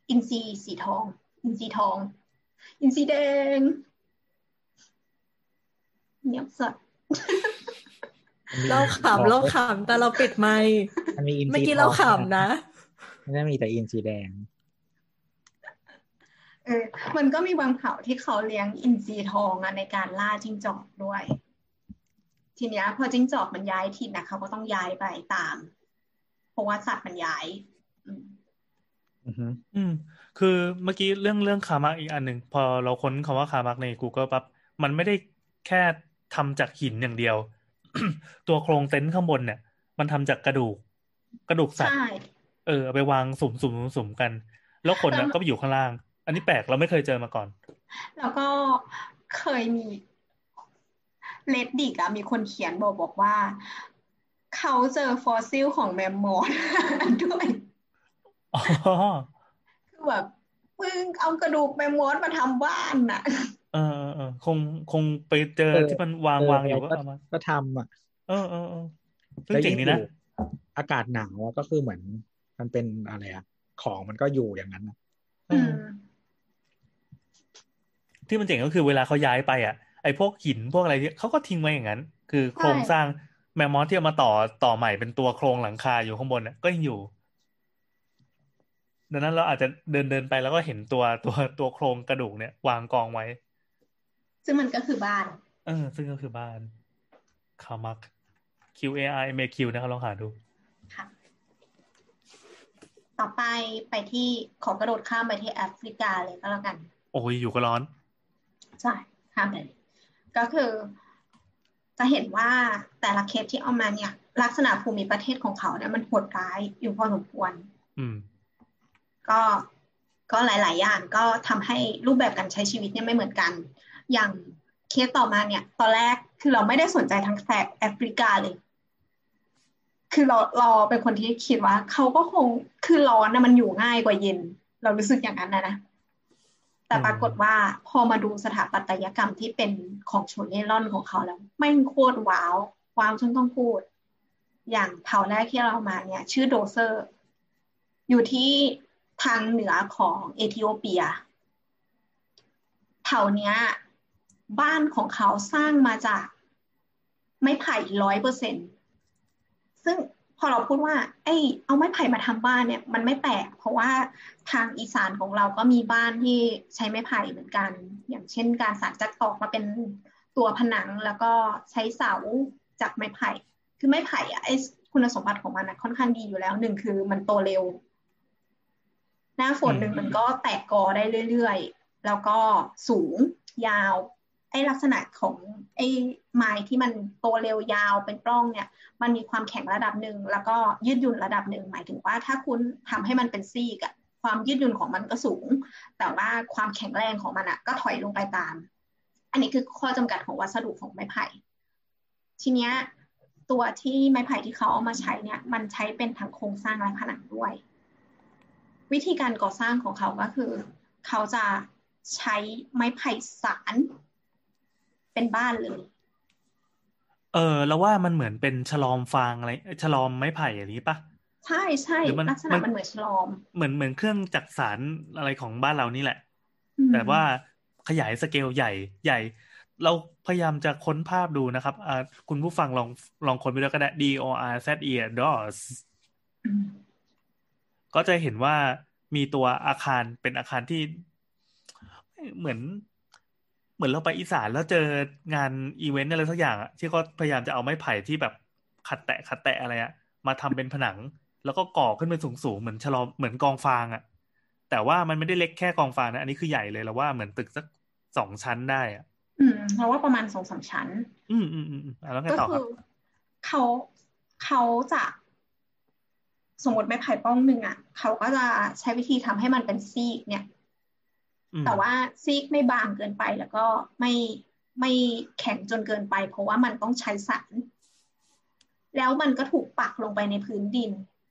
อินทรีสีทอง อินทรีทอง อินทรีแดงเนียบสดเราขำเราขำแต่เราปิดไมค์มันมีอินเมื่อซีกี้ทเราองขำนะไม่ได้มีแต่อินซีแดง เออมันก็มีบางเผ่าที่เขาเลี้ยงอินทรีทองอะในการล่าจิ้งจอกด้วย ทีเนี้ยพอจิ้งจอกมันย้ายถิ่นนะเขาก็ต้องย้ายไปตาม เพราะว่าสัตว์มันย้าย อืมอือฮึอืมคือเมื่อกี้เรื่องเรื่องคามักอีกอันหนึ่งพอเราค้นคำว่าคามักใน Google ปั๊บมันไม่ได้แค่ทำจากหินอย่างเดียว ตัวโครงเต็นท์ข้างบนเนี่ย มันทำจากกระดูก กระดูกสัตว์ใช่เออเอาไปวางสุ่มสุ่มสุ่มสุ่มกัน แล้วคนน่ะก็ไปอยู่ข้างล่าง อันนี้แปลกเราไม่เคยเจอมาก่อน แล้วก็เคยมี Reddit อะมีคนเขียนบอกบอกว่า เขาเจอฟอสซิลของแมมมอธด้วยอ๋อคือแบบมึงเอากระดูกแมมมอธมาทำบ้านน่ะเออเออเออคงคงไปเจอเออที่มันวางเออวางอยู่อะไรก็ก็เอามาก็ทำอะ เออเออเออซึ่งแล้วเจ๋งยิ่งดีอนะยู่อากาศหนาวอะก็คือเหมือน มันเป็นอะไรอะ ของมันก็อยู่อย่างนั้นอะเออือม ที่มันเจ๋งก็คือเวลาเขาย้ายไปอะไอ้พวกหินพวกอะไรที่เขาก็ทิ้งไว้อย่างนั้น คือโครงสร้างแมมมอสที่เอามาต่อต่อใหม่เป็นตัวโครงหลังคาอยู่ข้างบนอะก็ยังอยู่ ดังนั้นเราอาจจะเดินเดินไปแล้วก็เห็นตัวตัวตัวโครงกระดูกเนี่ย วางกองไว้ ซึ่งมันก็คือบ้าน เออ ซึ่งก็คือบ้านคามัก Q A R M A Q นะครับลองหาดูค่ะต่อไปไปที่ขอกระโดดข้ามไปที่แอฟริกาเลยก็แล้วกัน โอ้ยอยู่ก็ร้อน ใช่ข้ามไปเลยก็คือจะเห็นว่าแต่ละเคสที่เอามาเนี่ย ลักษณะภูมิประเทศของเขาเนี่ยมันโหดร้ายอยู่พอสมควรอืมก็ก็หลาย ๆ อย่างก็ทำให้รูปแบบการใช้ชีวิตเนี่ยไม่เหมือนกัน อย่างเคสต่อมาเนี่ย ตอนแรกคือเราไม่ได้สนใจทั้งแถบแอฟริกาเลย คือเราเราเป็นคนที่คิดว่า เขาก็คงคือร้อนนะมันอยู่ง่ายกว่าเย็น เรารู้สึกอย่างนั้นนะนะ แต่ปรากฏว่าพอมาดูสถาปัตยกรรมที่เป็นของชนเล่ร่อนของเขาแล้วไม่งโคตรว้าวว้าวจนต้องพูด อย่างเผ่าแรกที่เรามาเนี่ย ชื่อโดเซอร์ อยู่ที่ทางเหนือของเอธิโอเปีย เผ่าเนี้ย บ้านของเขาสร้างมาจาก ไม้ไผ่ร้อยเปอร์เซ็นซึ่ง พอเราพูดว่าเอ้ยเอาไม้ไผ่มาทำบ้านเนี่ยมันไม่แปลกเพราะว่าทางอีสานของเราก็มีบ้านที่ใช้ไม้ไผ่เหมือนกัน อย่างเช่น การสานจากตอกมาเป็นตัวผนังแล้วก็ใช้เสาจากไม้ไผ่ คือไม้ไผ่อะไอคุณสมบัติของมันนะค่อนข้างดีอยู่แล้วหนึ่งคือมันโตเร็ว หน้าฝนหนึ่งมันก็แตกกอได้เรื่อยๆ แล้วก็สูงยาว ไอ้ลักษณะของไอ้ไม้ที่มันโตเร็วยาวเป็นปล้องเนี่ย มันมีความแข็งระดับหนึ่งแล้วก็ยืดหยุ่นระดับหนึ่งหมายถึงว่าถ้าคุณทำให้มันเป็นซีกอะความยืดหยุ่นของมันก็สูง แต่ว่าความแข็งแรงของมันอะก็ถอยลงไปตาม อันนี้คือข้อจำกัดของวัสดุของไม้ไผ่ ทีเนี้ยตัวที่ไม้ไผ่ที่เขาเอามาใช้เนี่ยมันใช้เป็นทั้งโครงสร้างและผนังด้วย วิธีการก่อสร้างของเขาก็คือ เขาจะใช้ไม้ไผ่สาร เป็นบ้านเลยเออแล้วว่ามันเหมือนเป็นฉลอมฟางอะไรฉลอมไม้ไผ่อย่างนี้ปะใช่ใช่หรือมันลักษณะมันมันเหมือนฉลอม เหมือนเหมือนเครื่องจักสารอะไรของบ้านเรานี่แหละอืมแต่ว่าขยายสเกลใหญ่ใหญ่ เราพยายามจะค้นภาพดูนะครับอ่าคุณผู้ฟังลองลองค้นไปด้วยก็ได้ D O R Z E DOS อืมก็จะเห็นว่ามีตัวอาคารเป็นอาคารที่ เหมือน เหมือนเราไปอีสานแล้วเจองานอีเวนต์อะไรสักอย่างอะที่เขาพยายามจะเอาไม้ไผ่ที่แบบขัดแตะขัดแตะอะไรอะมาทำเป็นผนัง แล้วก็ก่อขึ้นเป็นสูงๆเหมือนฉลอมเหมือนกองฟางอะแต่ว่ามันไม่ได้เล็กแค่กองฟางนะอันนี้คือใหญ่เลยแล้วว่าเหมือนตึกสักสองชั้นได้อะอืมเราว่าประมาณสองสามชั้น อืมอืมอืมอืมอะแล้วไงก็ต่อคคืรับอเขาเขาจะสมมติไม้ไผ่ป้องหนึ่งอะ เขาก็จะใช้วิธีทำให้มันเป็นซีกเนี่ยอืม แต่ว่าซีกไม่บางเกินไปแล้วก็ไม่ไม่แข็งจนเกินไป เพราะว่ามันต้องใช้สาร แล้วมันก็ถูกปักลงไปในพื้นดิน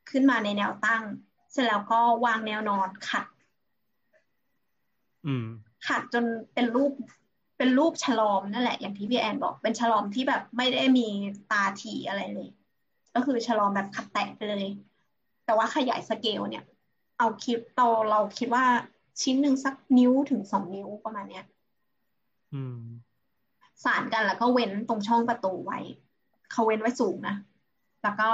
ขึ้นมาในแนวตั้ง เสร็จแล้วก็วางแนวนอนขัดอืมขัดจนเป็นรูปเป็นรูปฉลอมนั่นแหละ อย่างที่พี่แอนบอกเป็นฉลอมที่แบบไม่ได้มีตาถี่อะไรเลย ก็คือฉลอมแบบขัดแตะไปเลย แต่ว่าขยายสเกลเนี่ย เอาคิดเราเราคิดว่า ชิ้นหนึ่งสักนิ้วถึงสองนิ้วประมาณเนี้ยอืมสานกันแล้วก็เว้นตรงช่องประตูไว้ เขาเว้นไว้สูงนะ แล้วก็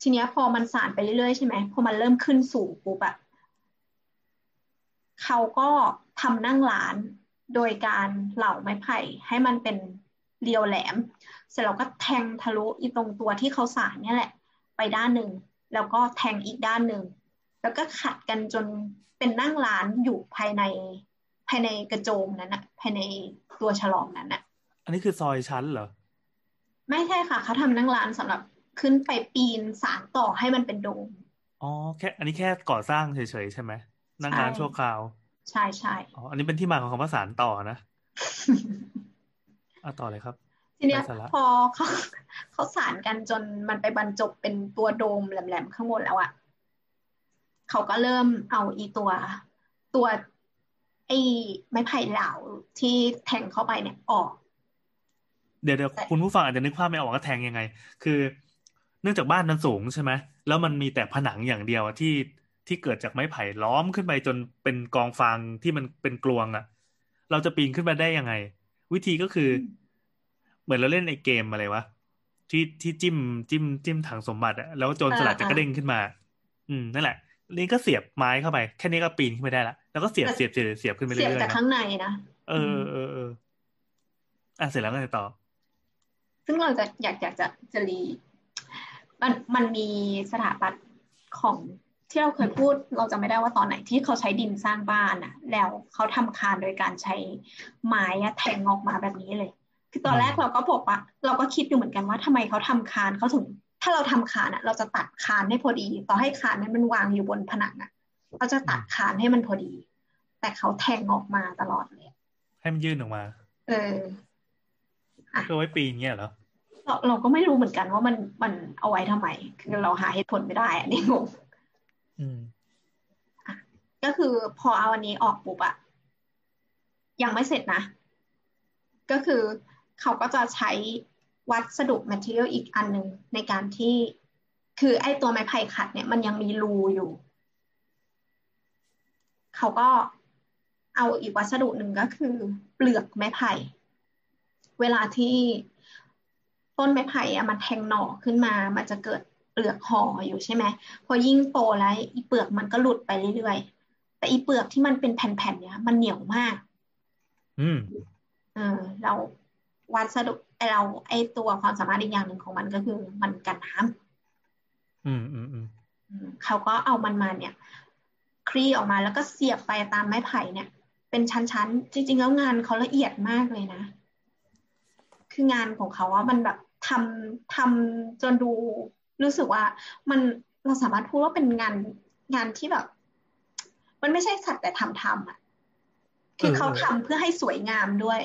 ทีเนี้ยพอมันสานไปเรื่อยๆใช่ไหมพอมันเริ่มขึ้นสูงปุ๊บอะเขาก็ทำนั่งร้านโดยการเหล่าไม้ไผ่ให้มันเป็นเรียวแหลม เสร็จแล้วก็แทงทะลุอีตรงตัวที่เขาสานเนี่ยแหละ ไปด้านหนึ่ง แล้วก็แทงอีกด้านหนึ่ง แล้วก็ขัดกันจน เป็นนั่งร้านอยู่ภายในภายในกระโจมนั้นอะภายในตัวฉลองนั้นอะอันนี้คือซอยชั้นเหรอ ไม่ใช่ค่ะเขาทำนั่งร้านสำหรับขึ้นไปปีนสารต่อให้มันเป็นโดมอ๋อแค่อันนี้แค่ก่อสร้างเฉยๆใช่ไหมนั่งร้านใช่ชั่วคราว ใช่ใช่อ๋ออันนี้เป็นที่มาของคำว่าสารต่อนะอะต่อเลยครับ ทีเนี้ยไร้สาระพอเขาเขาสารกันจนมันไปบรรจบเป็นตัวโดมแหลมๆข้างบนแล้วอะ เขาก็เริ่มเอาอีตัวตัวไอ้ไม้ไผ่เหลาที่แทงเข้าไปเนี่ยออก เดี๋ยวเดี๋ยวแต่คุณผู้ฟังอาจจะนึกภาพไม่ออกว่าแทงยังไง คือ เนื่องจากบ้านมันสูงใช่ไหมแล้วมันมีแต่ผนังอย่างเดียวอะที่ที่เกิดจากไม้ไผ่ล้อมขึ้นไปจนเป็นกองฟางที่มันเป็นกลวงอะ เราจะปีนขึ้นมาได้ยังไง วิธีก็คือ เหมือนเราเล่นไอ้เกมอะไรวะที่ที่จิ้มจิ้มจิ้มถังสมบัติอะแล้วโจรสลัดจะกระเด้งขึ้นมา อืมนั่นแหละ นี่ก็เสียบไม้เข้าไป แค่นี้ก็ปีนขึ้นไปได้ละแล้วก็เสียบเสียบเสียบเสียบขึ้นไปเสีเรื่ยบอยๆจากนะข้างในนะเออเออเอออะเสร็จแล้วก็ไงต่อ ซึ่งเราจะอยากอยากจะจะรีมันมันมีสถาปัตย์ของที่เราเคยพูดเราจะไม่ได้ว่าตอนไหนที่เขาใช้ดินสร้างบ้านอะแล้วเขาทำคานโดยการใช้ไม้อะแทงออกมาแบบนี้เลย คือตอนแรกอืมเราก็บอกว่าเราก็คิดอยู่เหมือนกันว่าทำไมเขาทำคานเขาถึง ถ้าเราทำคานอะเราจะตัดคานให้พอดี ต่อให้คานนั้นมันวางอยู่บนผนังอะเราจะตัดคานให้มันพอดี แต่เขาแทงออกมาตลอดเลย ให้มันยื่นออกมา เออเพื่อไว้ปีนเงี้ยเหรอเราเราก็ไม่รู้เหมือนกันว่ามันมันเอาไว้ทำไม คือเราหาเหตุผลไม่ได้อันนี้งงอืมก็คือพอเอาอันนี้ออกปุ๊บอะยังไม่เสร็จนะ ก็คือเขาก็จะใช้ วัสดุ material อีกอันหนึ่งในการที่ คือไอ้ตัวไม้ไผ่ขัดเนี่ยมันยังมีรูอยู่ เขาก็เอาอีกวัสดุหนึ่งก็คือ เปลือกไม้ไผ่ เวลาที่ต้นไม้ไผ่อะมันแทงหน่อขึ้นมา มันจะเกิดเปลือกห่ออยู่ใช่ไหมพอยิ่งโตแล้วอีเปลือกมันก็หลุดไปเรื่อยๆ แต่อีเปลือกที่มันเป็นแผ่นๆเนี่ยมันเหนียวมาก อืมเออเรา วัสดุไอเราไอตัวความสามารถอีกอย่างหนึ่งของมันก็คือมันกันน้ำอืมอืมอืมอืมเขาก็เอามันมาเนี่ย คลี่ออกมาแล้วก็เสียบไปตามไม้ไผ่เนี่ย เป็นชั้นๆ จริง ๆ แล้วงานเขาละเอียดมากเลยนะ คืองานของเขาว่ามันแบบทำทำจนดูรู้สึกว่ามันเราสามารถพูดว่าเป็นงานงานที่แบบ มันไม่ใช่สัตว์แต่ทำทำอะ คือเขาทำเพื่อให้สวยงามด้วย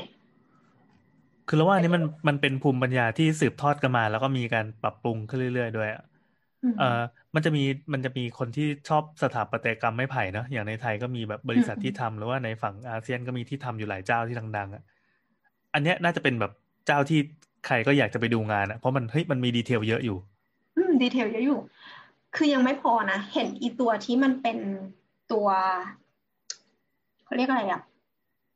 คือเราว่าอันนี้มันมันเป็นภูมิปัญญาที่สืบทอดกันมา แล้วก็มีการปรับปรุงขึ้นเรื่อย ๆ ด้วยอะอืมเออมันจะมีมันจะมีคนที่ชอบสถาปัตยกรรมไม้ไผ่เนอะอย่างในไทยก็มีแบบบริษัทอืมที่ทำหรือว่าในฝั่งอาเซียนก็มีที่ทำอยู่หลายเจ้าที่ดังๆอะอันเนี้ยน่าจะเป็นแบบเจ้าที่ใครก็อยากจะไปดูงานอะเพราะมันเฮ้ยมันมี detail เยอะอยู่ อืม detailเยอะอยู่ คือยังไม่พอนะ เห็นอีตัวที่มันเป็นตัวเขาเรียกอะไรอะ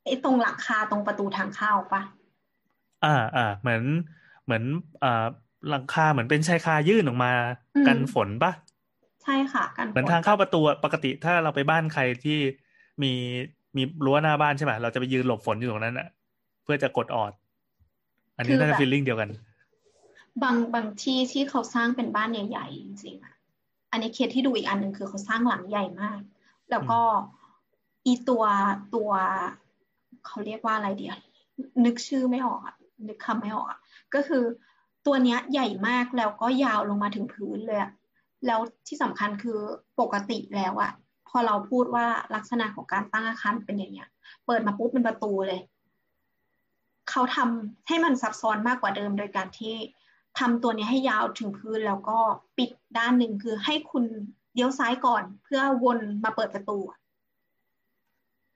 ไอ้ตรงหลังคาตรงประตูทางเข้าปะ อ่าอ่าเหมือนเหมือนอ่าหลังคาเหมือนเป็นชายคายื่นออกมากันฝนปะใช่ค่ะ กันเหมือนฝนทางเข้าประตูอะปกติถ้าเราไปบ้านใครที่มีมีรั้วหน้าบ้านใช่ไหมเราจะไปยืนหลบฝนอยู่ตรงนั้นอะเพื่อจะกดออด อันนี้น่าจะฟีลลิ่งเดียวกัน บางบางที่ที่เขาสร้างเป็นบ้านใหญ่ๆจริงๆอะอันนี้เคสที่ดูอีกอันหนึ่งคือเขาสร้างหลังใหญ่มาก แล้วก็อีตัวตัว เขาเรียกว่าอะไรเดียวนึกชื่อไม่ออกอะ นึกคำไม่ออกอะก็คือตัวเนี้ยใหญ่มากแล้วก็ยาวลงมาถึงพื้นเลยอะแล้วที่สำคัญคือปกติแล้วอะพอเราพูดว่าลักษณะของการตั้งอาคารเป็นอย่างเงี้ย เปิดมาปุ๊บเป็นประตูเลย เขาทำให้มันซับซ้อนมากกว่าเดิมโดยการที่ทำตัวนี้ให้ยาวถึงพื้นแล้วก็ปิดด้านหนึ่งคือให้คุณเลี้ยวซ้ายก่อนเพื่อวนมาเปิดประตูอะ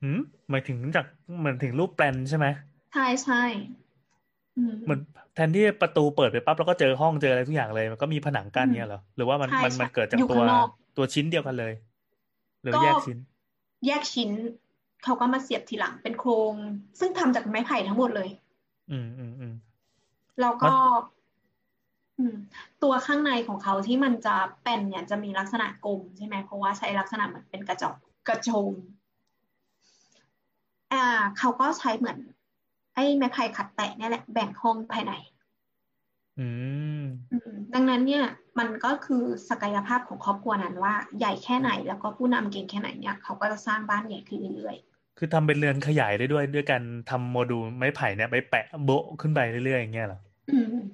หืมหมายถึงจากเหมือนถึงรูปแปลนใช่ไหมใช่ใช่อืม เหมือนแทนที่ประตูเปิดไปปั๊บแล้วก็เจอห้องเจออะไรทุกอย่างเลยมันก็มีผนังกั้นอืมเนี้ยเหรอหรือว่ามันใช่มันมันใช่เกิดจากอยู่ตัวข้างนอกตัวชิ้นเดียวกันเลย หรือก็แยกชิ้น แยกชิ้นเขาก็มาเสียบทีหลังเป็นโครง ซึ่งทำจากไม้ไผ่ทั้งหมดเลย อืมอืมอืมแล้วก็มันอืม ตัวข้างในของเขาที่มันจะเป็นเนี่ยจะมีลักษณะกลมใช่ไหมเพราะว่าใช้ลักษณะเหมือนเป็นกระจกกระโจมอ่าเขาก็ใช้เหมือน ไอ้ไม้ไผ่ขัดแตะเนี่ยแหละแบ่งห้องภายในอืมอืมดังนั้นเนี่ยมันก็คือศักยภาพของครอบครัวนั้นว่าใหญ่แค่ไหนแล้วก็ผู้นำเก่งแค่ไหนเนี่ยเขาก็จะสร้างบ้านใหญ่ขึ้นเรื่อยคือทำเป็นเรือนขยายได้ด้วยด้วยการทำโมดูลไม้ไผ่เนี่ยไปแปะโบะขึ้นไปเรื่อยๆอย่างเงี้ยเหรอๆอืม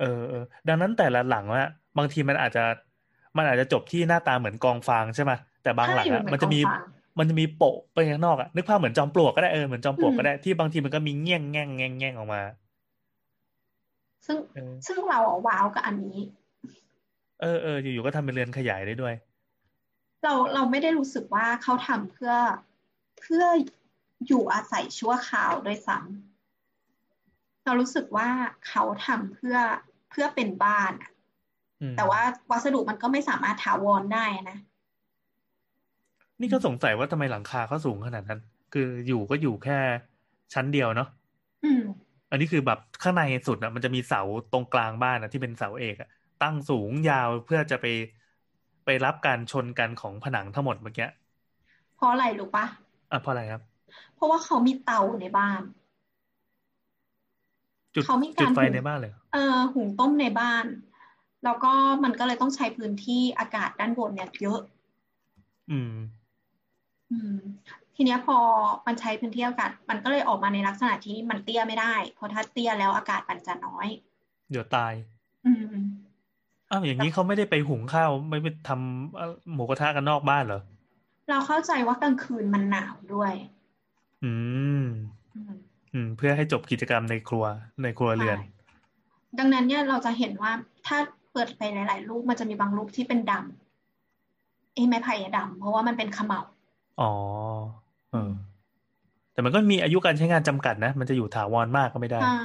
เออเออดังนั้นแต่ละหลังอะบางทีมันอาจจะมันอาจจะจบที่หน้าตาเหมือนกองฟางใช่ไหมแต่บางหลังใช่อะเหมือนมันจะมีกองฟาง มันจะมีโปะไปข้างนอกอะนึกภาพเหมือนจอมปลวกก็ได้เออเหมือนจอมปลวกอืมก็ได้ที่บางทีมันก็มีแง่งแง่งแง่งแง่งออกมา ซึ่งเออซึ่งเราอะว้าวกับอันนี้ เออเอออยู่ๆก็ทำเป็นเรือนขยายได้ด้วย เราเราไม่ได้รู้สึกว่าเขาทำเพื่อเพื่ออยู่อาศัยชั่วคราวด้วยซ้ำเรารู้สึกว่าเขาทำเพื่อเพื่อเป็นบ้านอะอืมแต่ว่าวัสดุมันก็ไม่สามารถถาวรได้นะ นี่ก็สงสัยว่าทำไมหลังคาเขาสูงขนาดนั้น คืออยู่ก็อยู่แค่ชั้นเดียวเนาะอืมอันนี้คือแบบข้างในสุดอะมันจะมีเสาตรงกลางบ้านอะที่เป็นเสาเอกอะตั้งสูงยาวเพื่อจะไปไปรับการชนกันของผนังทั้งหมดเมื่อกี้เพราะอะไรรู้ปะอะเพราะอะไรครับ เพราะว่าเขามีเตาในบ้าน จุดเขามีจุกาดรไฟหุงในบ้านเลยเหรอเอ่อหุงต้มในบ้าน แล้วก็มันก็เลยต้องใช้พื้นที่อากาศด้านบนเนี่ยเยอะ อืมอืม ทีเนี้ยพอมันใช้พื้นที่อากาศ มันก็เลยออกมาในลักษณะที่มันเตี้ยไม่ได้ เพราะถ้าเตี้ยแล้วอากาศมันจะน้อย เดี๋ยวตาย อืมอ้าวอย่างนี้เขาไม่ได้ไปหุงข้าวไม่ไปทำเอ่อหมูกระทะกันนอกบ้านเหรอ เราเข้าใจว่ากลางคืนมันหนาวด้วย อืม อืมอืมเพื่อให้จบกิจกรรมในครัวในครัวเรือนใช่ดังนั้นเนี่ยเราจะเห็นว่าถ้าเปิดไปหลาย ๆ รูปมันจะมีบางรูปที่เป็นดำไอ้ไม้ไผ่อะดำเพราะว่ามันเป็นเขมเหลา อ๋อเออแต่มันก็มีอายุการใช้งานจำกัดนะ มันจะอยู่ถาวรมากก็ไม่ได้ใช่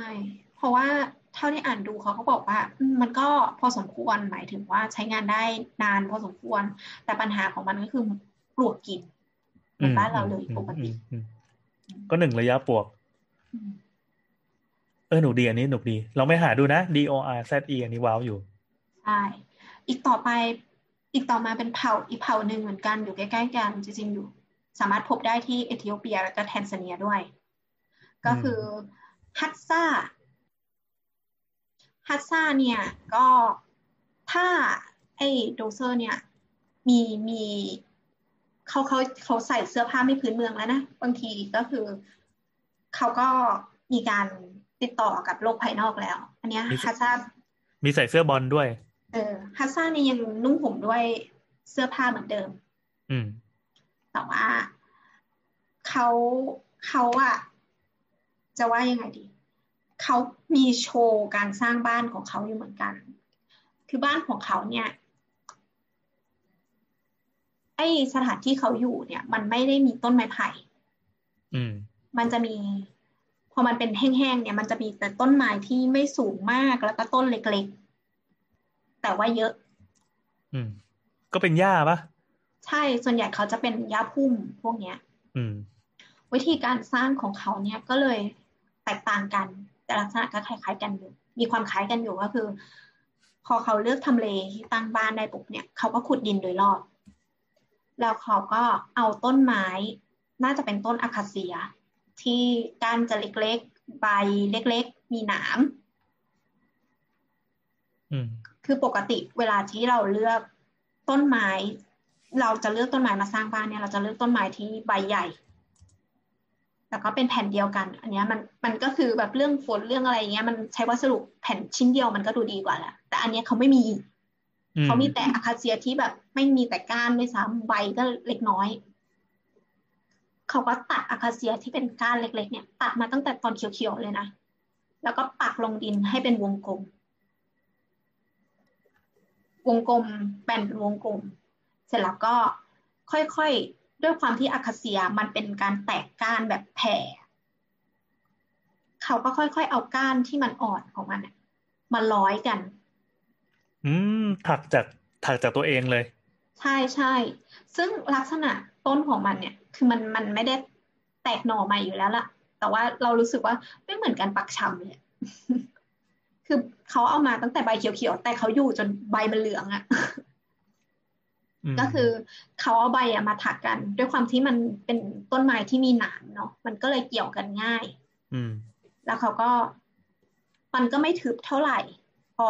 เพราะว่าเท่าที่อ่านดูเขาก็บอกว่าอืมมันก็พอสมควรหมายถึงว่าใช้งานได้นานพอสมควร แต่ปัญหาของมันก็คือปลวกกินเหมือนบ้านเราเลยอืมปกติอืมอืมก็หนึ่งระยะปลวกอืมเออหนุกดีอันนี้หนุกดีลองไปหาดูนะ D O R Z E อันนี้ว้าวอยู่ใช่อีกต่อไปอีกต่อมาเป็นเผ่าอีกเผ่าหนึ่งเหมือนกันอยู่ใกล้ๆกันจริงๆอยู่ สามารถพบได้ที่เอธิโอเปียและก็แทนซาเนียด้วย ก็คือฮัตซ่าฮัตซ่าเนี่ยก็ถ้าไอ้โดเซอร์เนี่ยมีมีเขาเขาเขาใส่เสื้อผ้าไม่พื้นเมืองแล้วนะบางทีก็คือเขาก็มีการติดต่อกับโลกภายนอกแล้ว อันเนี้ยมีฮัสซ่ามีใส่เสื้อบอลด้วย เออฮัสซ่านี่ยังนุ่งห่มด้วยเสื้อผ้าเหมือนเดิม อืม แต่ว่าเขาเขาอะจะว่ายังไงดี เขามีโชว์การสร้างบ้านของเขาอยู่เหมือนกัน คือบ้านของเขาเนี่ยไอสถานที่เขาอยู่เนี่ย มันไม่ได้มีต้นไม้ไผ่อืมมันจะมีพอมันเป็นแห้งๆเนี่ย มันจะมีแต่ต้นไม้ที่ไม่สูงมากแล้วก็ต้นเล็กๆ แต่ว่าเยอะ อืม ก็เป็นหญ้าปะ ใช่ส่วนใหญ่เขาจะเป็นหญ้าพุ่มพวกเนี้ยอืมวิธีการสร้างของเขาเนี่ยก็เลยแตกต่างกัน แต่ลักษณะก็คล้ายๆกันอยู่ มีความคล้ายกันอยู่ก็คือ พอเขาเลือกทำเลที่ตั้งบ้านได้ปุ๊บเนี่ยเขาก็ขุดดินโดยรอบ แล้วเขาก็เอาต้นไม้ น่าจะเป็นต้นอะคาเซีย ที่ก้านจะเล็กๆใบเล็กๆ มีหนามอืมคือปกติเวลาที่เราเลือกต้นไม้ เราจะเลือกต้นไม้มาสร้างบ้านเนี่ย เราจะเลือกต้นไม้ที่ใบใหญ่แต่ก็เป็นแผ่นเดียวกัน อันเนี้ยมันมันก็คือแบบเรื่องฝนเรื่องอะไรเงี้ย มันใช้วัสดุแผ่นชิ้นเดียวมันก็ดูดีกว่าแหละแต่อันเนี้ยเขาไม่มีอืมเขามีแต่อะคาเซียที่แบบไม่มีแต่ก้านด้วยซ้ำใบก็เล็กน้อย เขาก็ตัดอะคาเซียที่เป็นก้านเล็ก ๆ เนี่ย ตัดมาตั้งแต่ตอนเขียวๆเลยนะ แล้วก็ปักลงดินให้เป็นวงกลม วงกลมแบนเป็นวงกลม เสร็จแล้วก็ค่อยๆ ด้วยความที่อะคาเซียมันเป็นการแตกก้านแบบแผ่ เขาก็ค่อยๆ เอาก้านที่มันอ่อนของมันน่ะมาร้อยกัน อืม ถักจากถักจากตัวเองเลย ใช่ใช่ ซึ่งลักษณะต้นของมันเนี่ย คือมันมันไม่ได้แตกหน่อมาอยู่แล้วล่ะ แต่ว่าเรารู้สึกว่าไม่เหมือนกันปักชำเลยคือเขาเอามาตั้งแต่ใบเขียวๆ แต่เขาอยู่จนใบมันเหลืองอะอืม ก็คือเขาเอาใบอะมาถักกัน ด้วยความที่มันเป็นต้นไม้ที่มีหนามเนาะมันก็เลยเกี่ยวกันง่าย อืมแล้วเขาก็มันก็ไม่ทึบเท่าไหร่ พอ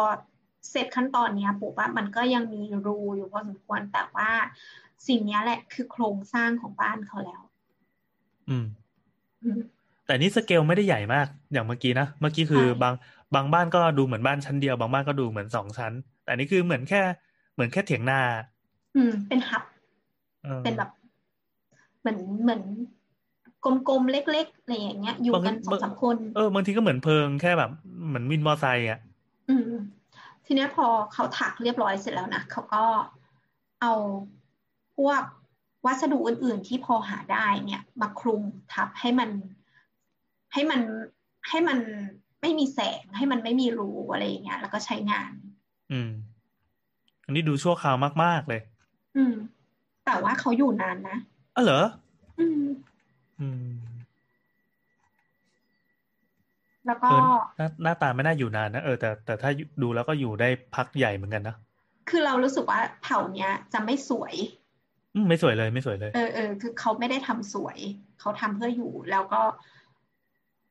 เสร็จขั้นตอนเนี้ยปุ๊บอะมันก็ยังมีรูอยู่พอสมควรแต่ว่าสิ่งเนี้ยแหละคือโครงสร้างของบ้านเขาแล้วอืมอืม แต่นี่สเกลไม่ได้ใหญ่มาก อย่างเมื่อกี้นะ เมื่อกี้คือใช่บางบางบ้านก็ดูเหมือนบ้านชั้นเดียว บางบ้านก็ดูเหมือนสองชั้น แต่อันนี่คือเหมือนแค่ เหมือนแค่เถียงนา อืม เป็นฮับเออเป็นแบบ เหมือนเหมือนกลมๆเล็กๆอะไรอย่างเงี้ย อยู่กันสองสามคน เออบางทีก็เหมือนเพิงแค่แบบเหมือนวินมอไซค์อะอืม ทีเนี้ยพอเขาถักเรียบร้อยเสร็จแล้วนะเขาก็เอาพวกวัสดุอื่น ๆ ที่พอหาได้เนี่ย มาคลุมทับให้มัน ให้มันให้มันไม่มีแสงให้มันไม่มีรูอะไรอย่างเงี้ยแล้วก็ใช้งาน อืม อันนี้ดูชั่วคราวมาก ๆ เลย อืม แต่ว่าเขาอยู่นานนะอ๋อเหรอ อืม อืม แล้วเอก็อหน้าหน้าตาไม่น่าอยู่นานนะเออแต่แต่ถ้าดูแล้วก็อยู่ได้พักใหญ่เหมือนกันนะคือเรารู้สึกว่าเผ่าเนี้ย จะไม่สวย อืมไม่สวยเลยไม่สวยเลย เออเออคือเขาไม่ได้ทำสวย เขาทำเพื่ออยู่แล้วก็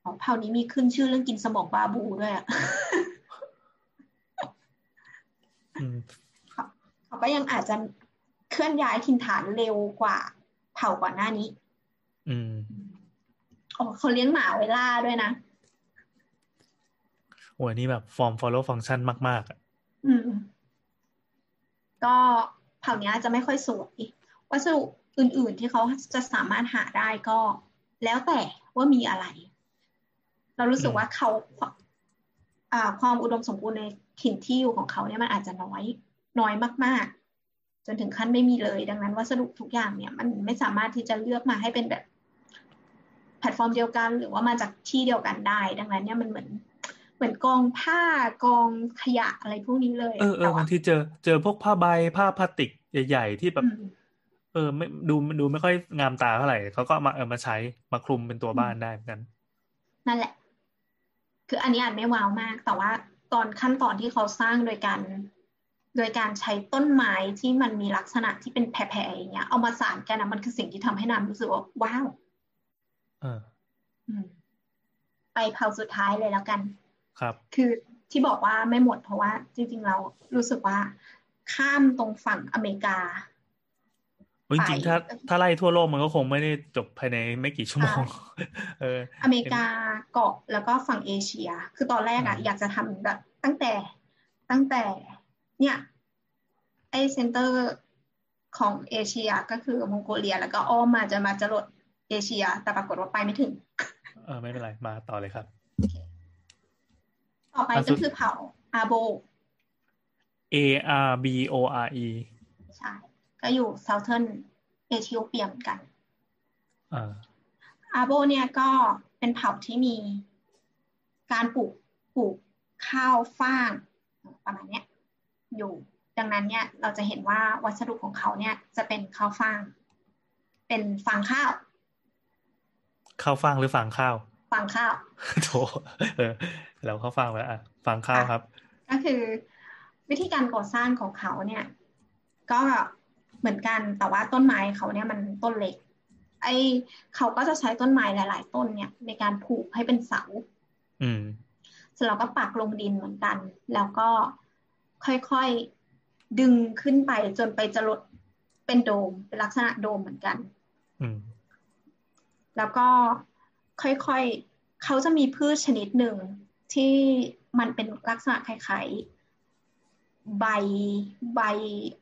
อ๋อเผ่านี้มีขึ้นชื่อเรื่องกินสมองบาบูด้วยอะอืม เขาก็ยังอาจจะ เคลื่อนย้ายถิ่นฐานเร็วกว่าเผ่าก่อนหน้านี้ อืมอ๋อเขาเลี้ยงหมาไว้ล่าด้วยนะโอ้ยนี่แบบ form follow function มาก ๆอะอืม ก็เผ่านี้จะไม่ค่อยสวยวัสดุอื่น ๆ ที่เขาจะสามารถหาได้ก็ แล้วแต่ว่ามีอะไร เรารู้สึกว่าเขาอ่าความอุดมสมบูรณ์ในถิ่นที่อยู่ของเขาเนี่ยมันอาจจะน้อย น้อยมาก ๆ จนถึงขั้นไม่มีเลย ดังนั้นวัสดุทุกอย่างเนี่ย มันไม่สามารถที่จะเลือกมาให้เป็นแบบแพลตฟอร์มเดียวกัน หรือว่ามาจากที่เดียวกันได้ ดังนั้นเนี่ยมันเหมือนเหมือนกองผ้ากองขยะอะไรพวกนี้เลยเออเอแต่อบาว่างทีเจอเจอพวกผ้าใบผ้าพลาสติกใหญ่ ๆ ที่แบบอืมเออไม่ดูดูไม่ค่อยงามตาเท่าไหร่เขาก็เอามาเออมาใช้มาคลุมเป็นตัวบ้านได้เหมือนกัน นั่นแหละ คืออันนี้อาจไม่ว้าวมาก แต่ว่าตอนขั้นตอนที่เขาสร้างโดยการ โดยการใช้ต้นไม้ที่มันมีลักษณะที่เป็นแผ่ๆอย่างเงี้ย เอามาสานกันนะมันคือสิ่งที่ทำให้น้ำรู้สึกว่าว้าวเอออืมไปเผาสุดท้ายเลยแล้วกัน ครับ คือที่บอกว่าไม่หมดเพราะว่า จริง ๆ เรารู้สึกว่า ข้ามตรงฝั่งอเมริกาเจริงๆถ้าถ้าไล่ทั่วโลกมันก็คงไม่ได้จบภายในไม่กี่ชั่วโมง เออ อเมริกาเกาะแล้วก็ฝั่งเอเชีย คือตอนแรกอะอืมอยากจะทำแบบตั้งแต่ตั้งแต่ เนี่ยไอเซ็นเตอร์ของเอเชียก็คือมองโกเลีย แล้วก็อ้อมมาจะมาจรดเอเชีย แต่ปรากฏว่าไปไม่ถึงเออไม่เป็นไรมาต่อเลยครับ ต่อไปอะสุก็ดคือเผ่าอาโบ A R B O R E ใช่ ก็อยู่ Southern เอธิโอเปียเหมือนกันอ่าอาโบเนี่ยก็เป็นเผ่าที่มีการปลูกปลูกข้าวฟ่างประมาณเนี้ย อยู่ ดังนั้นเนี่ยเราจะเห็นว่าวัสดุของเขาเนี่ยจะเป็นข้าวฟ่าง เป็นฟางข้าวข้าวฟ่างหรือฟางข้าวฟางข้าวโถเออเราข้าวฟ่างไปแล้วอะฟางข้าวครับ ก็คือวิธีการก่อสร้างของเขาเนี่ย ก็เหมือนกันแต่ว่าต้นไม้เขาเนี่ยมันต้นเล็ก ไอเขาก็จะใช้ต้นไม้หลาย ๆ ต้นเนี่ย ในการผูกให้เป็นเสา อืมเสร็จแล้วก็ปักลงดินเหมือนกัน แล้วก็ ค่อยๆดึงขึ้นไปจนไปจรดเป็นโดม เป็นลักษณะโดมเหมือนกันอืมแล้วก็ค่อยๆเขาจะมีพืชชนิดหนึ่งที่มันเป็นลักษณะคล้ายๆใบใบ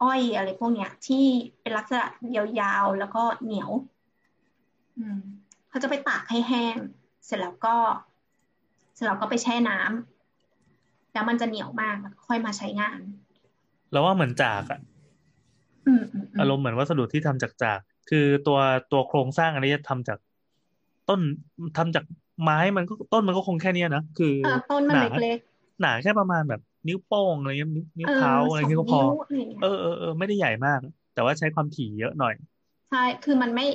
อ้อยอะไรพวกเนี้ย ที่เป็นลักษณะยาวๆแล้วก็เหนียวอืมเขาจะไปตากให้แห้ง เสร็จแล้วก็ เสร็จแล้วก็ไปแช่น้ำ แล้วมันจะเหนียวมากแล้วก็ค่อยมาใช้งานเราว่าเหมือนจากอะอืมอืมอืมอารมณ์เหมือนวัสดุที่ทำจากจาก คือตัวตัวโครงสร้างอันนี้จะทำจาก ต้นทำจากไม้มันก็ต้นมันก็คงแค่เนี้ยนะคือเออต้นมันหนาเล็กหนาแค่ประมาณแบบ นิ้วโป้งอะไรเงี้ยนิ้วนิ้ๆวเออเท้าสอะไรองเงี้ยก็พอนิ้วอะไรอย่างเงี้ยเออเออเออไม่ได้ใหญ่มาก แต่ว่าใช้ความถี่เยอะหน่อย ใช่ คือมันไม่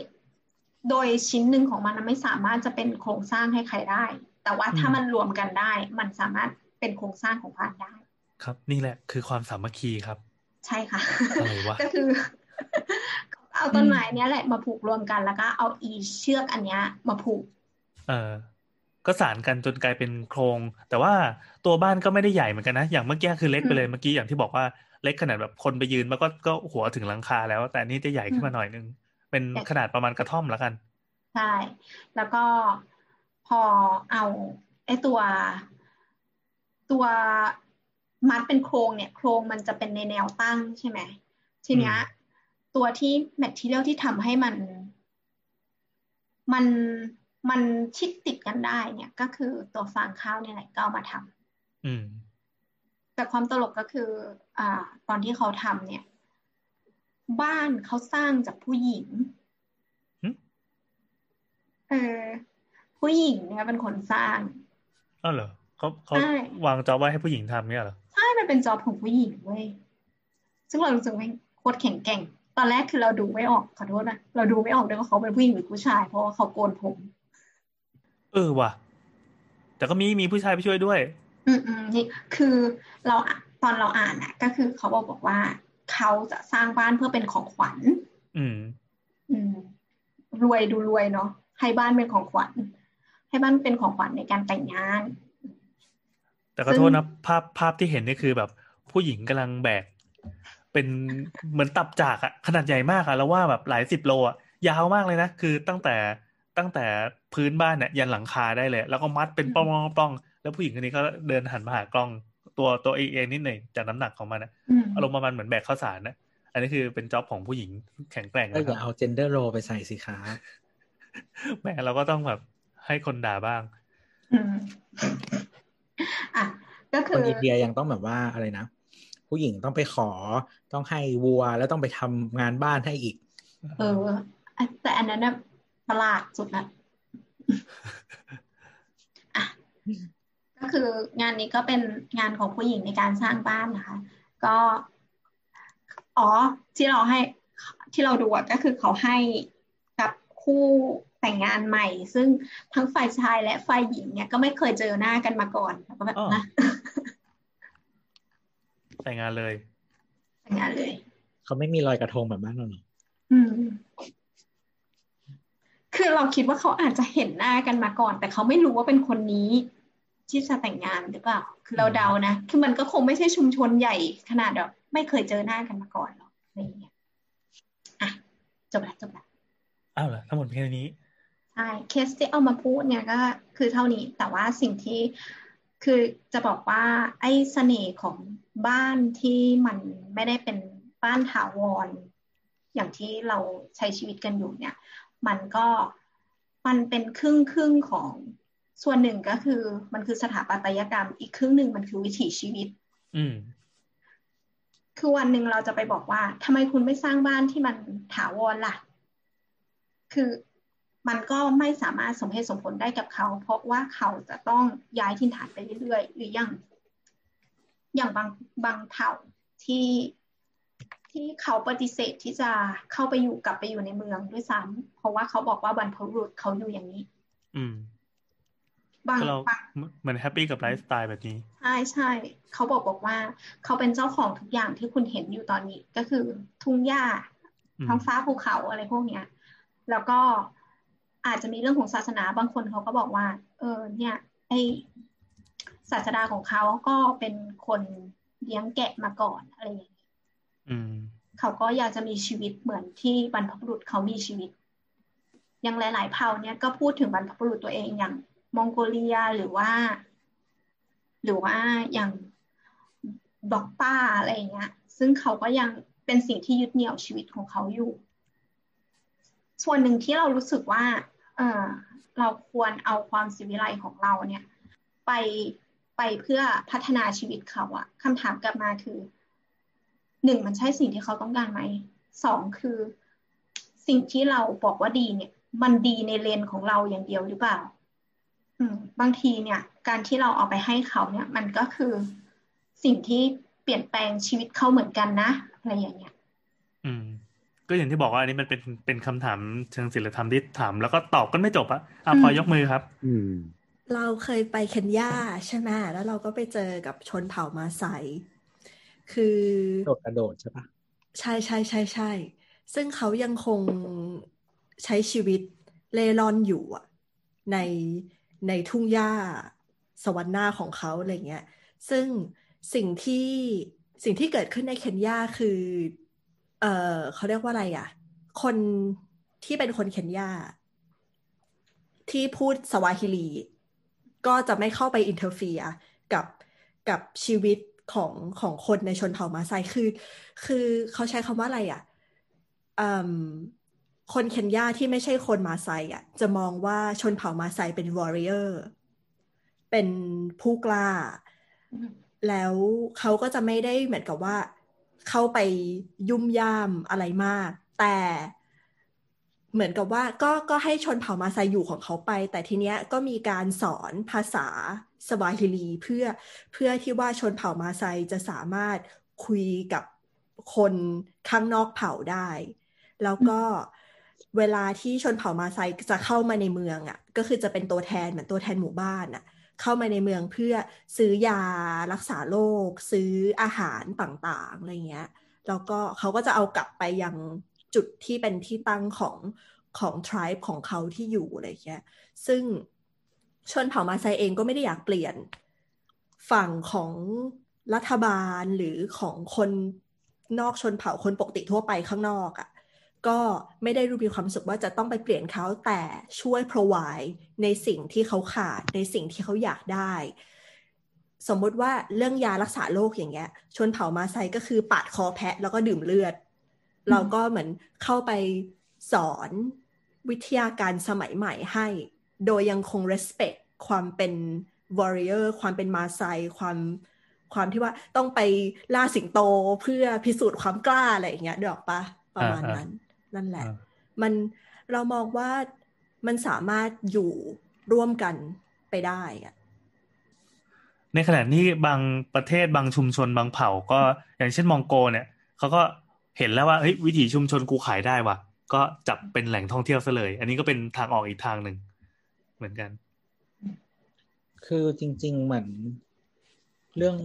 โดยชิ้นหนึ่งของมันนะไม่สามารถจะเป็นโครงสร้างให้ใครได้ แต่ว่าถ้าอืมมันรวมกันได้ มันสามารถ เป็นโครงสร้างของบ้านได้ ครับนี่แหละคือความสามัคคีครับ ใช่ค่ะอะไรวะก็คือ เอาต้นไม้เนี้ยแหละมาผูกรวมกันแล้วก็เอาอีเชือกอันเนี้ยมาผูก เออก็สานกันจนกลายเป็นโครง แต่ว่าตัวบ้านก็ไม่ได้ใหญ่เหมือนกันนะ อย่างเมื่อกี้คือเล็กไปเลยอืมเมื่อกี้อย่างที่บอกว่าเล็กขนาดแบบคนไปยืนมันก็ก็หัวถึงหลังคาแล้ว แต่อันนี่จะใหญ่ขึ้นมาหน่อยนึง เป็นขนาดประมาณกระท่อมแล้วกัน ใช่ แล้วก็พอเอาไอ้ตัว ตัวมัดเป็นโครงเนี่ย โครงมันจะเป็นในแนวตั้งใช่ไหมทีเนี้ยตัวที่แมทเทียลที่ทำให้มัน มันมันชิดติดกันได้เนี่ย ก็คือตัวฟางข้าวเนี่ยแหละก็เอามาทำอืมแต่ความตลกก็คือ อ่า ตอนที่เขาทำเนี่ย บ้านเขาสร้างจากผู้หญิงหึเออผู้หญิงเนี่ยเป็นคนสร้างอ้าวเหรอ เขาเขาใช่วางจอบไว้ให้ผู้หญิงทำเนี่ยเหรอใช่มันเป็นจอบของผู้หญิงเว้ยซึ่งเรารู้สึกว่าโคตรแข็งแกร่งตอนแรกคือเราดูไม่ออกขอโทษนะเราดูไม่ออกด้วยว่าเขาเป็นผู้หญิงหรือผู้ชาย เพราะว่าเขาโกนผม เออว่ะ แต่ก็มีมีผู้ชายไปช่วยด้วย อืมอืมนี่คือเราอะตอนเราอ่านอะก็คือเขาบอกบอกว่า เขาจะสร้างบ้านเพื่อเป็นของขวัญ อืม อืม รวยดูรวยเนาะให้บ้านเป็นของขวัญ ให้บ้านเป็นของขวัญในการแต่งงาน แต่ก็โทษนะภาพภาพที่เห็นนี่คือแบบ ผู้หญิงกำลังแบก เป็นเหมือนตับจากอะขนาดใหญ่มากอะแล้วว่าแบบหลายสิบโลอะยาวมากเลยนะ คือตั้งแต่ตั้งแต่พื้นบ้านเนี่ยยันหลังคาได้เลย แล้วก็มัดเป็นปล้องๆปล้องๆแล้วผู้หญิงคนนี้ก็เดินหันมาหากล้องตัวตัวเองเองนิดหนึ่งจากน้ำหนักของมันนะอืมอารมณ์ประมาณเหมือนแบกข้าวสารนะอันนี้คือเป็นจ็อบของผู้หญิงแข็งแกร่งก็นะอคย่ารับเอา gender role ไปใส่สิครับแหมเราก็ต้องแบบให้คนด่าบ้าง อืมอะก็คคืนออินเดียยังต้องแบบว่าอะไรนะ ผู้หญิงต้องไปขอต้องให้วัวแล้วต้องไปทำงานบ้านให้อีก เอออะแต่อันนั้นน่ะประหลาดสุดละอะก็คืองานนี้ก็เป็นงานของผู้หญิงในการสร้างบ้านนะคะ ก็อ๋อที่เราให้ที่เราดูอะก็คือเขาให้กับคู่ แต่งงานใหม่ ซึ่งทั้งฝ่ายชายและฝ่ายหญิงเนี่ยก็ไม่เคยเจอหน้ากันมาก่อนแล้วก็แบบอ๋อนะแต่งงานเลย แต่งงานเลย เขาไม่มีรอยกระทงแบบบ้านเราหรออืมคือเราคิดว่าเขาอาจจะเห็นหน้ากันมาก่อน แต่เขาไม่รู้ว่าเป็นคนนี้ ที่จะแต่งงานหรือเปล่า คือเราเดานะ คือมันก็คงไม่ใช่ชุมชนใหญ่ขนาดแบบไม่เคยเจอหน้ากันมาก่อนหรอกอะไรอย่างเงี้ยอะจบละจบละอ้าวเหรอทั้งหมดแค่นี้ ใช่เคสที่เอามาพูดเนี่ยก็คือเท่านี้ แต่ว่าสิ่งที่คือจะบอกว่าไอ้เสน่ห์ของบ้านที่มันไม่ได้เป็นบ้านถาวร อย่างที่เราใช้ชีวิตกันอยู่เนี่ย มันก็มันเป็นครึ่งครึ่งของส่วนหนึ่งก็คือมันคือสถาปัตยกรรม อีกครึ่งหนึ่งมันคือวิถีชีวิต อืมคือวันหนึ่งเราจะไปบอกว่าทำไมคุณไม่สร้างบ้านที่มันถาวรล่ะ คือ มันก็ไม่สามารถสมเหตุสมผลได้กับเขา เพราะว่าเขาจะต้องย้ายถิ่นฐานไปเรื่อยๆ หรืออย่าง อย่างบางบางเผ่าที่ที่เขาปฏิเสธที่จะเข้าไปอยู่กลับไปอยู่ในเมืองด้วยซ้ำเพราะว่าเขาบอกว่าบรรพบุรุษเขาอยู่อย่างนี้ อืมบางก็เราบางเหมือน happy กับไลฟ์สไตล์แบบนี้ ใช่ใช่ เขาบอกบอกว่า เขาเป็นเจ้าของทุกอย่างที่คุณเห็นอยู่ตอนนี้ ก็คือทุ่งหญ้าอืมท้องฟ้าภูเขาอะไรพวกเนี้ย แล้วก็ อาจจะมีเรื่องของศาสนาบางคนเขาก็บอกว่า เออ เนี่ยไอศาสดาของเขาก็เป็นคนเลี้ยงแกะมาก่อนอะไรอย่างนี้เขาก็อยากจะมีชีวิตเหมือนที่บรรพบุรุษเขามีชีวิต อย่างหลาย ๆ เผ่าเนี่ยก็พูดถึงบรรพบุรุษตัวเองอย่างมองโกเลียหรือว่า หรือว่าอย่างบอกป้าอะไรอย่างเงี้ย ซึ่งเขาก็ยังเป็นสิ่งที่ยึดเหนี่ยวชีวิตของเขาอยู่ ส่วนหนึ่งที่เรารู้สึกว่า เออเราควรเอาความสิวิไลของเราเนี่ย ไปไปเพื่อพัฒนาชีวิตเขาอะคำถามกลับมาคือหนึ่งมันใช่สิ่งที่เขาต้องการไหมสองคือ สิ่งที่เราบอกว่าดีเนี่ย มันดีในเลนของเราอย่างเดียวหรือเปล่าอืมบางทีเนี่ย การที่เราเอาไปให้เขาเนี่ย มันก็คือสิ่งที่เปลี่ยนแปลงชีวิตเขาเหมือนกันนะอะไรอย่างเงี้ย อืม ก็อย่างที่บอกว่าอันนี้มันเป็นเป็นคำถามเชิงศิลธรรมที่ถาม แล้วก็ตอบกันไม่จบอะอะอืมพอยกมือครับ อืม เราเคยไปเคนยาใช่ไหมแล้วเราก็ไปเจอกับชนเผ่ามาไซคือโดดกระโดดใช่ปะใช่ใช่ใช่ใช่ซึ่งเขายังคงใช้ชีวิตเร่ร่อนอยู่อะในในทุ่งหญ้าสวรรค์หน้าของเขาอะไรเงี้ย ซึ่งสิ่งที่สิ่งที่เกิดขึ้นในเคนยาคือ เออเขาเรียกว่าอะไรอะคนที่เป็นคนเคนยาที่พูดสวาฮิลี ก็จะไม่เข้าไป interfere กับกับชีวิตของของคนในชนเผ่ามาไซคือ คือเขาใช้คำว่าอะไรอะอืมคนเคนยาที่ไม่ใช่คนมาไซอะ จะมองว่าชนเผ่ามาไซเป็นวอริเออร์เป็นผู้กล้าอืมแล้วเขาก็จะไม่ได้เหมือนกับว่า เข้าไปยุ่มย่ามอะไรมาก แต่เหมือนกับว่าก็ก็ให้ชนเผ่ามาไซอยู่ของเขาไป แต่ทีเนี้ยก็มีการสอนภาษาสวาฮิลีเพื่อเพื่อที่ว่าชนเผ่ามาไซจะสามารถคุยกับคนข้างนอกเผ่าได้ แล้วก็เวลาที่ชนเผ่ามาไซจะเข้ามาในเมืองอะ ก็คือจะเป็นตัวแทนเหมือนตัวแทนหมู่บ้านอะ เข้ามาในเมืองเพื่อซื้อยารักษาโรคซื้ออาหารต่างๆอะไรเงี้ยแล้วก็เขาก็จะเอากลับไปยังจุดที่เป็นที่ตั้งของของ tribe ของเขาที่อยู่อะไรเงี้ยซึ่งชนเผ่ามาไซเองก็ไม่ได้อยากเปลี่ยนฝั่งของรัฐบาลหรือของคนนอกชนเผ่าคนปกติทั่วไปข้างนอกอะ่ะ ก็ไม่ได้รู้มีความสึกว่าจะต้องไปเปลี่ยนเขาแต่ช่วย provide ในสิ่งที่เขาขาดในสิ่งที่เขาอยากได้ สมมติว่าเรื่องยารักษาโรคอย่างเงี้ย ชนเผ่ามาไซก็คือปาดคอแพะแล้วก็ดื่มเลือด เราก็เหมือนเข้าไปสอนวิทยาการสมัยใหม่ให้ โดยยังคง respect ความเป็น warrior ความเป็นมาไซความความที่ว่าต้องไปล่าสิงโตเพื่อพิสูจน์ความกล้าอะไรอย่างเงี้ยดอกปะประมาณนั้น นั่นแหละอ่ามันเรามองว่ามันสามารถอยู่ร่วมกันไปได้อะในขณะที่บางประเทศบางชุมชนบางเผ่า ก็อย่างเช่นมองโกเนี่ยเขาก็เห็นแล้วว่าเฮ้ยวิถีชุมชนกูขายได้ว่ะ ก็จับเป็นแหล่งท่องเที่ยวซะเลย อันนี้ก็เป็นทางออกอีกทางหนึ่งเหมือนกัน คือจริง ๆ เหมือนเรื่อง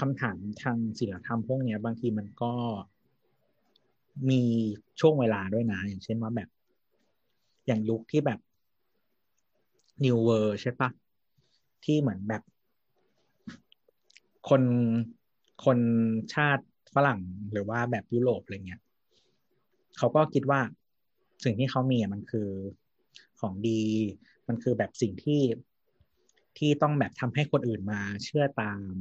คำถามทางศิลธรรมพวกเนี้ยบางทีมันก็ มีช่วงเวลาด้วยนะ อย่างเช่นว่าแบบ อย่างยุคที่แบบ New World ใช่ปะที่เหมือนแบบ คนคนชาติฝรั่งหรือว่าแบบยุโรปอะไรเงี้ยเขาก็คิดว่าสิ่งที่เขามีอะมันคือของดี มันคือแบบสิ่งที่ที่ต้องแบบทำให้คนอื่นมาเชื่อตาม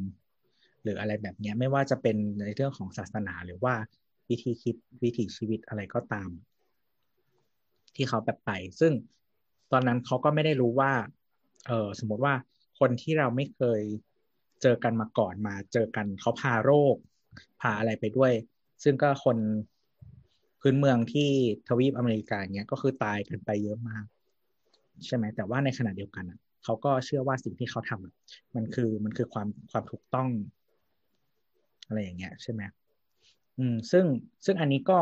หรืออะไรแบบเนี้ยไม่ว่าจะเป็นในเรื่องของศาสนาหรือว่า วิธีคิดวิถีชีวิตอะไรก็ตาม ที่เขาแบบไป ซึ่งตอนนั้นเขาก็ไม่ได้รู้ว่า เออสมมติว่าคนที่เราไม่เคยเจอกันมาก่อนมา เจอกันเขาพาโรคพาอะไรไปด้วย ซึ่งก็คนพื้นเมืองที่ทวีปอเมริกาเนี้ยก็คือตายกันไปเยอะมาก ใช่ไหมแต่ว่าในขณะเดียวกันอะเขาก็เชื่อว่าสิ่งที่เขาทำอะมันคือมันคือความความถูกต้อง อะไรอย่างเงี้ย ใช่ไหม อืมซึ่งซึ่งอันนี้ก็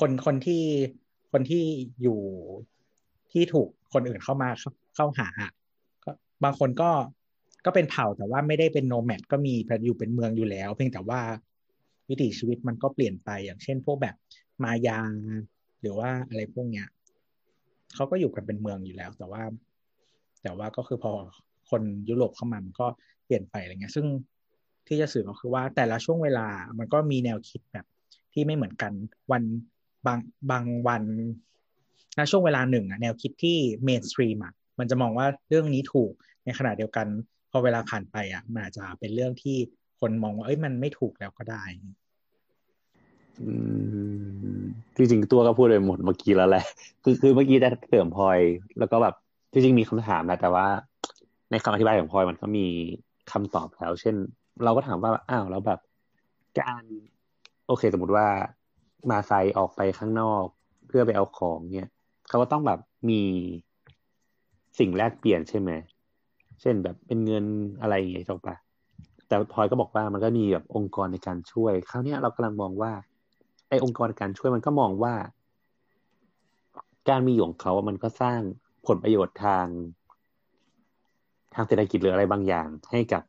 คนคนที่คนที่อยู่ที่ถูกคนอื่นเข้ามาเข้าหาก็บางคนก็ก็เป็นเผ่าแต่ว่าไม่ได้เป็นโนแมดก็มีแต่อยู่เป็นเมืองอยู่แล้ว เพียงแต่ว่าวิถีชีวิตมันก็เปลี่ยนไปอย่างเช่น พวกแบบมายา หรือว่าอะไรพวกเนี้ยเขาก็อยู่กันเป็นเมืองอยู่แล้ว แต่ว่า แต่ว่าก็คือพอคนยุโรปเข้ามามันก็เปลี่ยนไปอะไรเงี้ย ซึ่ง ที่จะสื่อก็คือว่าแต่ละช่วงเวลามันก็มีแนวคิดแบบ ที่ไม่เหมือนกันวันบางบางวันณช่วงเวลาหนึ่งอะแนวคิดที่เมนสตรีมอะมันจะมองว่าเรื่องนี้ถูกในขณะเดียวกัน พอเวลาผ่านไปอะมันอาจจะเป็นเรื่องที่คนมองว่าเอ้ยมันไม่ถูกแล้วก็ได้อืมจริงๆตัวก็พูดไปหมดเมื่อกี้แล้วแหละ คือคือเมื่อกี้จะเสริมพลอย แล้วก็แบบที่จริงมีคำถามนะแต่ว่า ในคำอธิบายของพลอยมันก็มีคำตอบแล้ว เช่น เราก็ถามว่าอ้าวแล้วแบบ การโอเค สมมติว่ามาไซออกไปข้างนอก เพื่อไปเอาของเนี่ยเขาก็ต้องแบบมีสิ่งแลกเปลี่ยนใช่ไหมเช่นแบบเป็นเงินอะไรอย่างเงี้ยถูกปะแต่พลอยก็บอกว่ามันก็มีแบบองค์กรในการช่วยคราวเนี้ยเรากำลังมองว่าไอ้องค์กรในการช่วยมันก็มองว่า การมีอยู่ของเขามันก็สร้างผลประโยชน์ทาง ทางเศรษฐกิจหรืออะไรบางอย่างให้กับ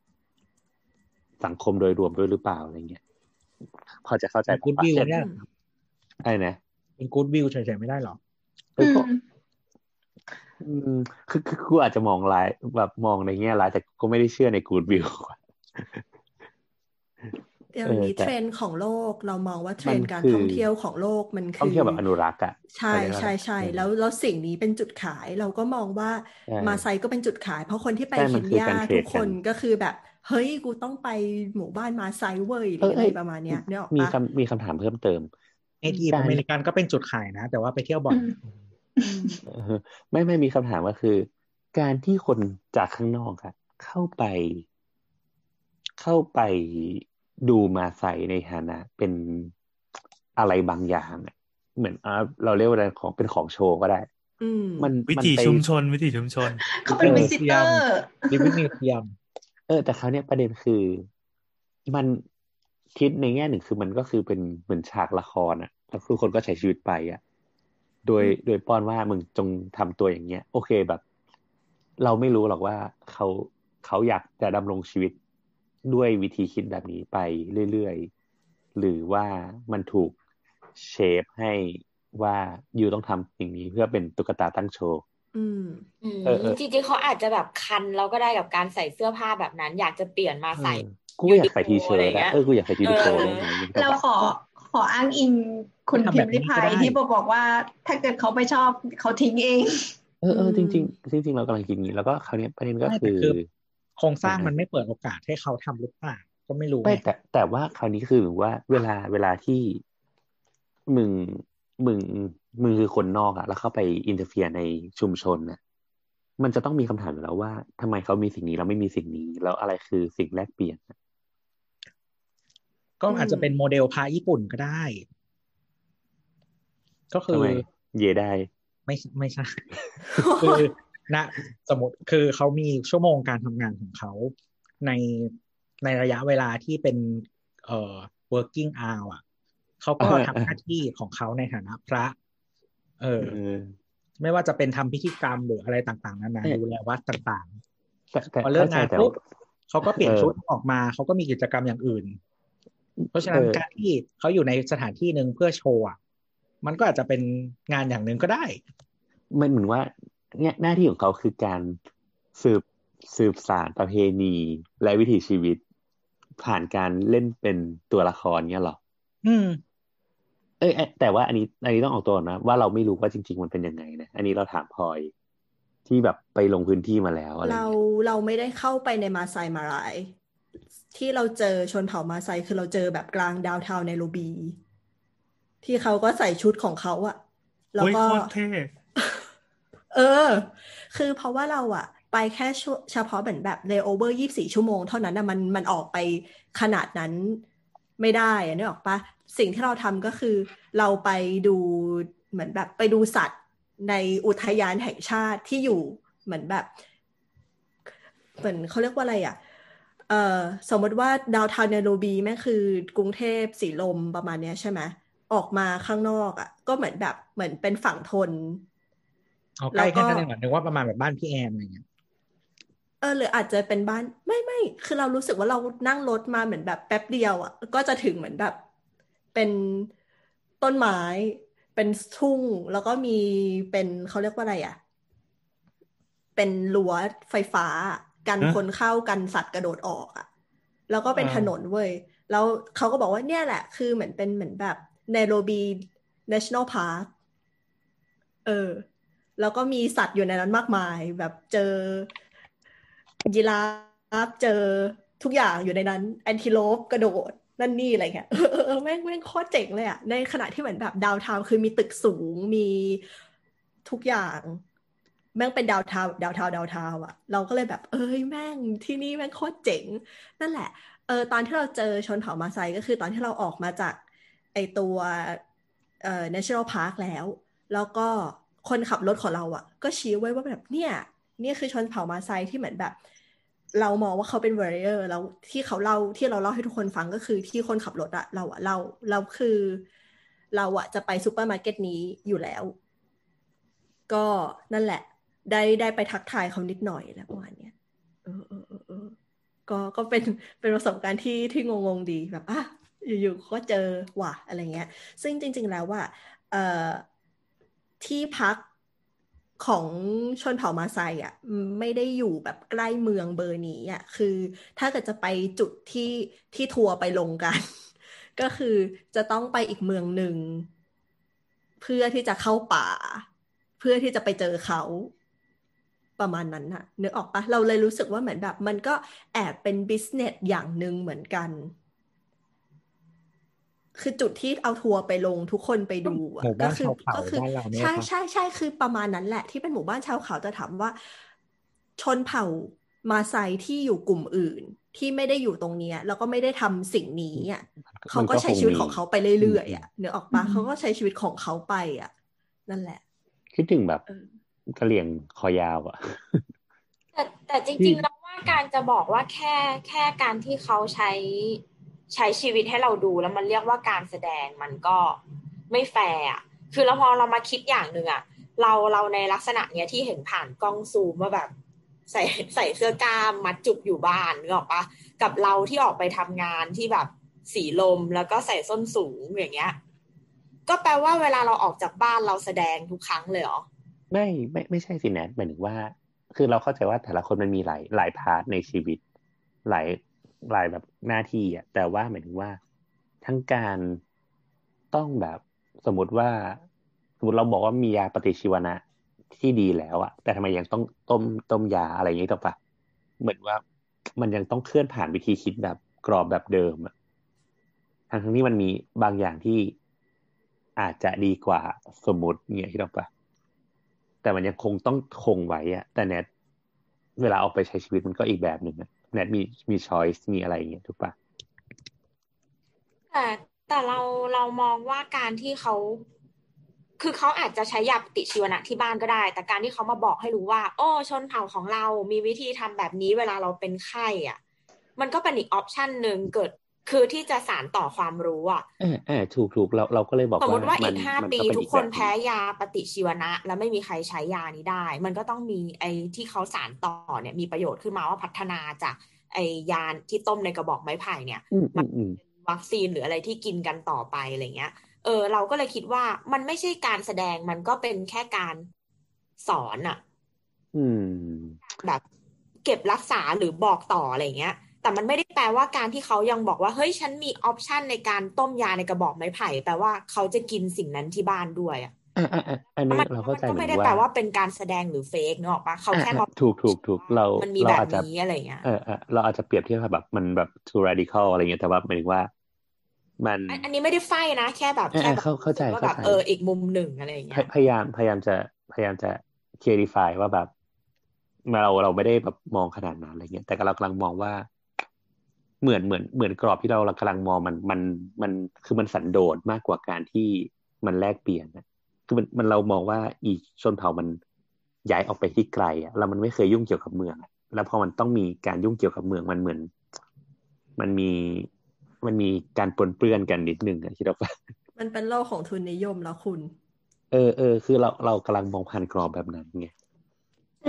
สังคมโดยรวมด้วยหรือเปล่าอะไรเงี้ยพอจะเข้าใจเป็นกู๊ดวิวเนี่ยไอ้นะเป็นกู๊ดวิวเฉยๆไม่ได้หรอเออก็อืมคือคือกูอาจจะมองร้ายแบบมองในแง่ร้ายแต่ก็ไม่ได้เชื่อในกูดวิวอย่างนี้เออแต่เทรนด์ของโลกเรามองว่าเทรนมันด์การคือท่องเที่ยวของโลกมันท่องคือเที่ยวแบบอนุรักษ์อะใช่เข้าจปะใช่ใช่เออแล้วแล้วสิ่งนี้เป็นจุดขายเราก็มองว่าใช่มาไซก็เป็นจุดขาย เพราะคนที่ไปใช่มัเคนนคือยาการเทรทุดกกัคนนก็คือแบบ เฮ้ยกูต้องไปหมู่บ้านมาไซเว้ยหรืออะไรประมาณเนี้ยนึกออกมีปะคำมีคำถามเพิ่มเติมเอทีอเมริกันก็เป็นจุดขายนะ แต่ว่าไปเที่ยวบ่อยอืมเออไม่ไม่มีคำถามก็คือ การที่คนจากข้างนอกอะเข้าไป เข้าไปดูมาใส่ในฐานะ เป็นอะไรบางอย่างอะเหมือนอ่าเราเรียกว่าอะไรของเป็นของโชว์ก็ได้อืมมันวิมันถีไปชุมชน วิถีชุมชนเขาเป็นวิสิเตอร์ดิวินิเทียมเออแต่คราวเนี้ยประเด็นคือมันคิดในแง่หนึ่งคือมันก็คือเป็นเหมือนฉากละครอะแล้วคือคนก็ใช้ชีวิตไปอะโดยโดยป้อนว่ามึงจงทำตัวอย่างเงี้ย โอเคแบบ เราไม่รู้หรอกว่าเขาเขาอยากจะดำรงชีวิตด้วยวิธีคิดแบบนี้ไปเรื่อยๆ หรือว่ามันถูกเชฟให้ว่าอยู่ต้องทำสิ่งนี้เพื่อเป็นตุ๊กตาตั้งโชว์ อืมอืมเออเออจริงๆเขาอาจจะแบบคันเราก็ได้กับการใส่เสื้อผ้าแบบนั้น อยากจะเปลี่ยนมาใส่เออกูก็อยากใส่ทีเชิ้อะไรตเงี้อะยเออกูอยากใส่ทีเชิ้ตเออได้ไหมเราขอขออ้างอิงคุณทำพิแบมบพ์นี้ริก็พายได้ที่บอกบอกว่า ถ้าเกิดเขาไม่ชอบเขาทิ้งเอง เออเอออืจมริงๆจริงๆเรากำลังคิดอย่างนี้แล้วก็คราวเนี้ยประเด็นก็ไม่คืแต่อคือ โครงสร้างอ่าฮะมันไม่เปิดโอกาสให้เขาทำหรือเปล่าก็ไม่รู้ไม่ไงแต่แต่ว่าคราวนี้คือเหมือนว่าเวลาเวลาที่มึง มึงมึงคือคนนอกอะแล้วเข้าไป interfere ในชุมชนน่ะมันจะต้องมีคำถามอยู่แล้วว่าทำไมเขามีสิ่งนี้เราไม่มีสิ่งนี้ แล้วอะไรคือสิ่งแลกเปลี่ยนน่ะก็อาจจะเป็นโมเดลพาญี่ปุ่นก็ได้ ก็คืทำอไมเยได้ ไม่ไม่ใช่คือนะสมมติคือเขามีชั่วโมงการทำงานของเขาในในระยะเวลาที่เป็น เอ่อ working hour อะ เขาก็อ่าทำหน้าที่ของเขาในฐานะพระ เออเออไม่ว่าจะเป็นทำพิธีกรรมหรืออะไรต่าง ๆนานาเอ๊ะดูแลวัดต่างแต่แต่ๆพอเลิกเข้าใจงานแต่ปุ๊บเขาก็เปลี่ยนเออชุดออกมา เขาก็มีกิจกรรมอย่างอื่น เพราะฉะนั้นเออการที่เขาอยู่ในสถานที่หนึ่งเพื่อโชว์อะมันก็อาจจะเป็นงานอย่างหนึ่งก็ได้ มันเหมือนว่าเนี่ยหน้าที่ของเขาคือการสืบสืบสารประเพณีและวิถีชีวิต ผ่านการเล่นเป็นตัวละครเนี่ยหรอ อืม เอ้ยเอ้ยแต่ว่าอันนี้อันนี้ต้องออกตัวก่อนนะว่าเราไม่รู้ว่าจริง ๆ มันเป็นยังไงนะอันนี้เราถามพลอยที่แบบไปลงพื้นที่มาแล้วอะไรเราเงี้ยเราไม่ได้เข้าไปในมาไซมารายที่เราเจอชนเผ่ามาไซคือเราเจอแบบกลางดาวน์ทาวน์ในโรบี ที่เขาก็ใส่ชุดของเขาอะแล้วโอ้ยก็โคตรเท่เออ คือเพราะว่าเราอะไปแค่ช่วเฉพาะเหมือนแบบเลโอเวอร์ยี่สี่ชั่วโมงเท่านั้นอะมันมันออกไปขนาดนั้น ไม่ได้อะนึกออกปะสิ่งที่เราทำก็คือเราไปดูเหมือนแบบไปดูสัตว์ในอุทยานแห่งชาติที่อยู่เหมือนแบบเหมือนเขาเรียกว่าอะไรอะเอ่อสมมติว่าดาวทาวน์เนโรบีแม่งคือกรุงเทพสีลมประมาณเนี้ยใช่ไหมออกมาข้างนอกอะ ก็เหมือนแบบเหมือนเป็นฝั่งทนเอาใกล้แค่นั้นเองเหรอนึกว่าประมาณแบบบ้านพี่แอมอะไรเงี้ย เออหรืออาจจะเป็นบ้านไม่ไม่คือเรารู้สึกว่าเรานั่งรถมาเหมือนแบบแป๊บเดียวอะ ก็จะถึงเหมือนแบบ เป็นต้นไม้ เป็นทุ่งแล้วก็มีเป็นเขาเรียกว่าอะไรอะ เป็นรั้วไฟฟ้า กันคนเข้ากันสัตว์กระโดดออกอะ แล้วก็เป็นถนนเว้ยแล้วเขาก็บอกว่าเนี่ยแหละ คือเหมือนเป็นเหมือนแบบเนโรบี National Park เออ แล้วก็มีสัตว์อยู่ในนั้นมากมาย แบบเจอ ยีราฟเจอทุกอย่างอยู่ในนั้นแอนทิโลปกระโดดนั่นนี่อะไรเงี้ยเออเออเออแม่งแม่งโคตรเจ๋งเลยอะในขณะที่เหมือนแบบดาวทาวคือมีตึกสูงมีทุกอย่าง แม่งเป็นดาวทาวดาวทาวดาวทาวอะเราก็เลยแบบ เอ้ยแม่งที่นี่แม่งโคตรเจ๋ง นั่นแหละเออตอนที่เราเจอชนเผ่ามาไซก็คือตอนที่เราออกมาจากไอตัวเอ่อ national park แล้ว แล้วก็คนขับรถของเราอะก็ชี้ไว้ว่าแบบเนี่ย เนี่ยคือชนเผ่ามาไซที่เหมือนแบบ เรามองว่าเขาเป็น warrior แล้วที่เขาเล่าที่เราเล่าให้ทุกคนฟังก็คือที่คนขับรถอะเราอะเราเราคือ เราอะจะไปซูเปอร์มาร์เก็ตนี้อยู่แล้ว ก็นั่นแหละ ได้ได้ไปทักทายเขานิดหน่อยแล้วประมาณเนี้ยเออเออเออเออก็ก็เป็นเป็นประสบการณ์ที่ที่งงๆดีแบบอะอยู่ๆก็เจอว่ะอะไรเงี้ย ซึ่งจริง ๆ แล้วว่าเอ่อที่พัก ของชนเผ่ามาไซอะไม่ได้อยู่แบบใกล้เมืองเบอร์นี้อะคือถ้าเกิดจะไปจุดที่ที่ทัวร์ไปลงกัน ก็คือจะต้องไปอีกเมืองหนึ่ง เพื่อที่จะเข้าป่า เพื่อที่จะไปเจอเขาประมาณนั้นน่ะนึกออกปะเราเลยรู้สึกว่าเหมือนแบบ มันก็แอบเป็นบิสเนสอย่างหนึ่งเหมือนกัน คือจุดที่เอาทัวร์ไปลงทุกคนไปดูอะหมู่บ้านก็คืชาวเขาก็คือบ้านเราเนี่ยใช่ปะใช่ใช่คือประมาณนั้นแหละ ที่เป็นหมู่บ้านชาวเขาจะถามว่า ชนเผ่ามาไซที่อยู่กลุ่มอื่น ที่ไม่ได้อยู่ตรงเนี้ย แล้วก็ไม่ได้ทำสิ่งนี้อะเขาก็ใช้ชีวิตของเขาไปเรื่อยๆอะเนื้อออกปะเขาก็ใช้ชีวิตของเขาไปอะ นั่นแหละ คิดถึงแบบเออกะเหรี่ยงคอยาวอะแต่แต่จริงๆแล้วว่าการจะบอกว่าแค่แค่การที่เขาใช้ ใช้ชีวิตให้เราดูแล้วมันเรียกว่าการแสดงมันก็ไม่แฟร์อะคือแล้วพอเรามาคิดอย่างหนึ่งอะเราเราในลักษณะเนี้ยที่เห็นผ่านกล้องซูมว่าแบบ ใส่ใส่เสื้อกล้ามมัดจุกอยู่บ้านนึกออกปะกับเราที่ออกไปทำงานที่แบบสีลมแล้วก็ใส่ส้นสูงอย่างเงี้ย ก็แปลว่าเวลาเราออกจากบ้านเราแสดงทุกครั้งเลยเหรอไม่ไม่ไม่ใช่สิแนทหมายถึงว่า คือเราเข้าใจว่าแต่ละคนมันมีหลายหลายพาร์ทในชีวิต หลาย หลายแบบหน้าที่อะแต่ว่าหมายถึงว่าทั้งการต้องแบบสมมติว่า สมมติเราบอกว่ามียาปฏิชีวนะที่ดีแล้วอะแต่ทำไมยังต้องต้มต้มยาอะไรอย่างนี้ต่อปะเหมือนว่ามันยังต้องเคลื่อนผ่านวิธีคิดแบบกรอบแบบเดิมอะทั้งทั้งที่มันมีบางอย่างที่อาจจะดีกว่าสมมติเงี้ยที่เราปะแต่มันยังคงต้องคงไว้อะแต่แนทเวลาออกไปใช้ชีวิตมันก็อีกแบบหนึ่งอะ แนทมีมีช้อยส์มีอะไรอย่างเงี้ยถูกปะแต่แต่เราเรามองว่าการที่เขา คือเขาอาจจะใช้ยาปฏิชีวนะที่บ้านก็ได้ แต่การที่เขามาบอกให้รู้ว่า โอ้ชนเผ่าของเรามีวิธีทำแบบนี้เวลาเราเป็นไข้อะ มันก็เป็นอีกออปชันหนึ่งเกิด คือที่จะสานต่อความรู้อะเออเออถูกถูกเราเราก็เลยบอกสมมติว่ามัอีกห้ามัปีก็เป็ทุกอีคนแบบแพ้ยาปฏิชีวนะ แล้วไม่มีใครใช้ยานี้ได้ มันก็ต้องมีไอ้ที่เขาสานต่อเนี่ยมีประโยชน์ขึ้นมาว่าพัฒนาจากไอ้ยาที่ต้มในกระบอกไม้ไผ่เนี่ยอืมอืมอืมเป็นวัคซีนหรืออะไรที่กินกันต่อไปอะไรเงี้ย เออ เราก็เลยคิดว่ามันไม่ใช่การแสดงมันก็เป็นแค่การสอนอะอืมแบบเก็บรักษาหรือบอกต่ออะไรเงี้ย แต่มันไม่ได้แปลว่าการที่เขายังบอกว่าเฮ้ยฉันมีออปชันในการต้มยาในกระบอกไม้ไผ่แปลว่าเขาจะกินสิ่งนั้นที่บ้านด้วยอะอ่าอ่าอ่าอันนี้มันเราเข้าใจก็เหมืไม่อนได้ว่าแปลว่าเป็นการแสดงหรือเฟกเนกอะปะเขาแค่อ่ามาถูกถูกถูกเรามันมีเราแบบอาจจะนี้อะไรเงี้ยเออเออเราอาจจะเปรียบเทียบแบบมันแบบ too radical อะไรเงี้ยแต่ว่าหมายถึงว่า มัน อันอันนี้ไม่ได้ไฟนะ แค่แบบเออแค่เออแบบเข้าเข้าใจรู้สึกว่าเข้าแบบใจเอออีกมุมหนึ่งอะไรอย่างพเงี้ยยพยายามพยายามจะพยายามจะ clarify ว่าแบบเราเราไม่ได้แบบมองขนาดนั้นอะไรเงี้ยแต่เรากำลังมองว่า เหมือนเหมือนเหมือนกรอบที่เรากำลังมองมันมันมันคือมันสันโดษมากกว่าการที่มันแลกเปลี่ยนนะคือมันมันเรามองว่าอีชนเผ่ามันย้ายออกไปที่ไกลอะแล้วมันไม่เคยยุ่งเกี่ยวกับเมืองอะแล้วพอมันต้องมีการยุ่งเกี่ยวกับเมืองมันเหมือน มันมีมันมีการปนเปื้อนกันนิดนึงอะคิดว่ามันเป็นโลกของทุนนิยมแล้วคุณ เออเออคือเราเรากำลังมองผ่านกรอบแบบนั้นไง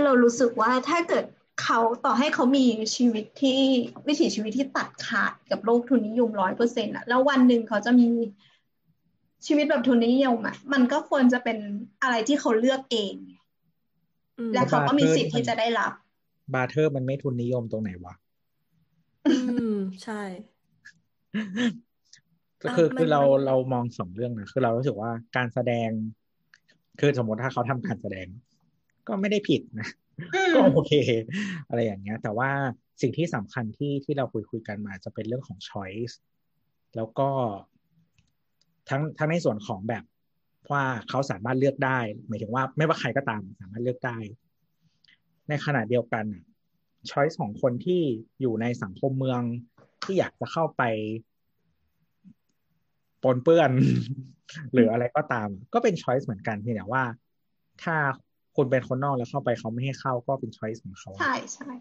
เรารู้สึกว่าถ้าเกิด เขาต่อให้เขามีชีวิตที่วิถีชีวิตที่ตัดขาดกับโลกทุนนิยมร้อยเปอร์เซ็นต์อะแล้ววันหนึ่งเขาจะมีชีวิตแบบทุนนิยมอะมันก็ควรจะเป็นอะไรที่เขาเลือกเองอืมและเขาก็มีสิทธิ์ที่จะได้รับ barter มันไม่ทุนนิยมตรงไหนวะ อืม ใช่ก็คืออะมันคือเรามันเรามองสองเรื่องนะคือเรารู้สึกว่าการแสดง คือสมมติถ้าเขาทำการแสดง ก็ไม่ได้ผิดนะอืม ก็โอเค อะไรอย่างเงี้ย แต่ว่าสิ่งที่สำคัญที่ที่เราคุยคุยกันมาจะเป็นเรื่องของ choice แล้วก็ทั้งทั้งในส่วนของแบบว่าเขาสามารถเลือกได้ หมายถึงว่าไม่ว่าใครก็ตามสามารถเลือกได้ ในขณะเดียวกันอะช้อยส์ของคนที่อยู่ในสังคมเมืองที่อยากจะเข้าไปปนเปื้อน หรืออะไรก็ตาม ก็เป็นช้อยส์เหมือนกันเพียงแต่ว่า ถ้า คุณเป็นคนนอกแล้วเข้าไปเขาไม่ให้เข้าก็เป็นช้อยส์ของเขาใช่ใช่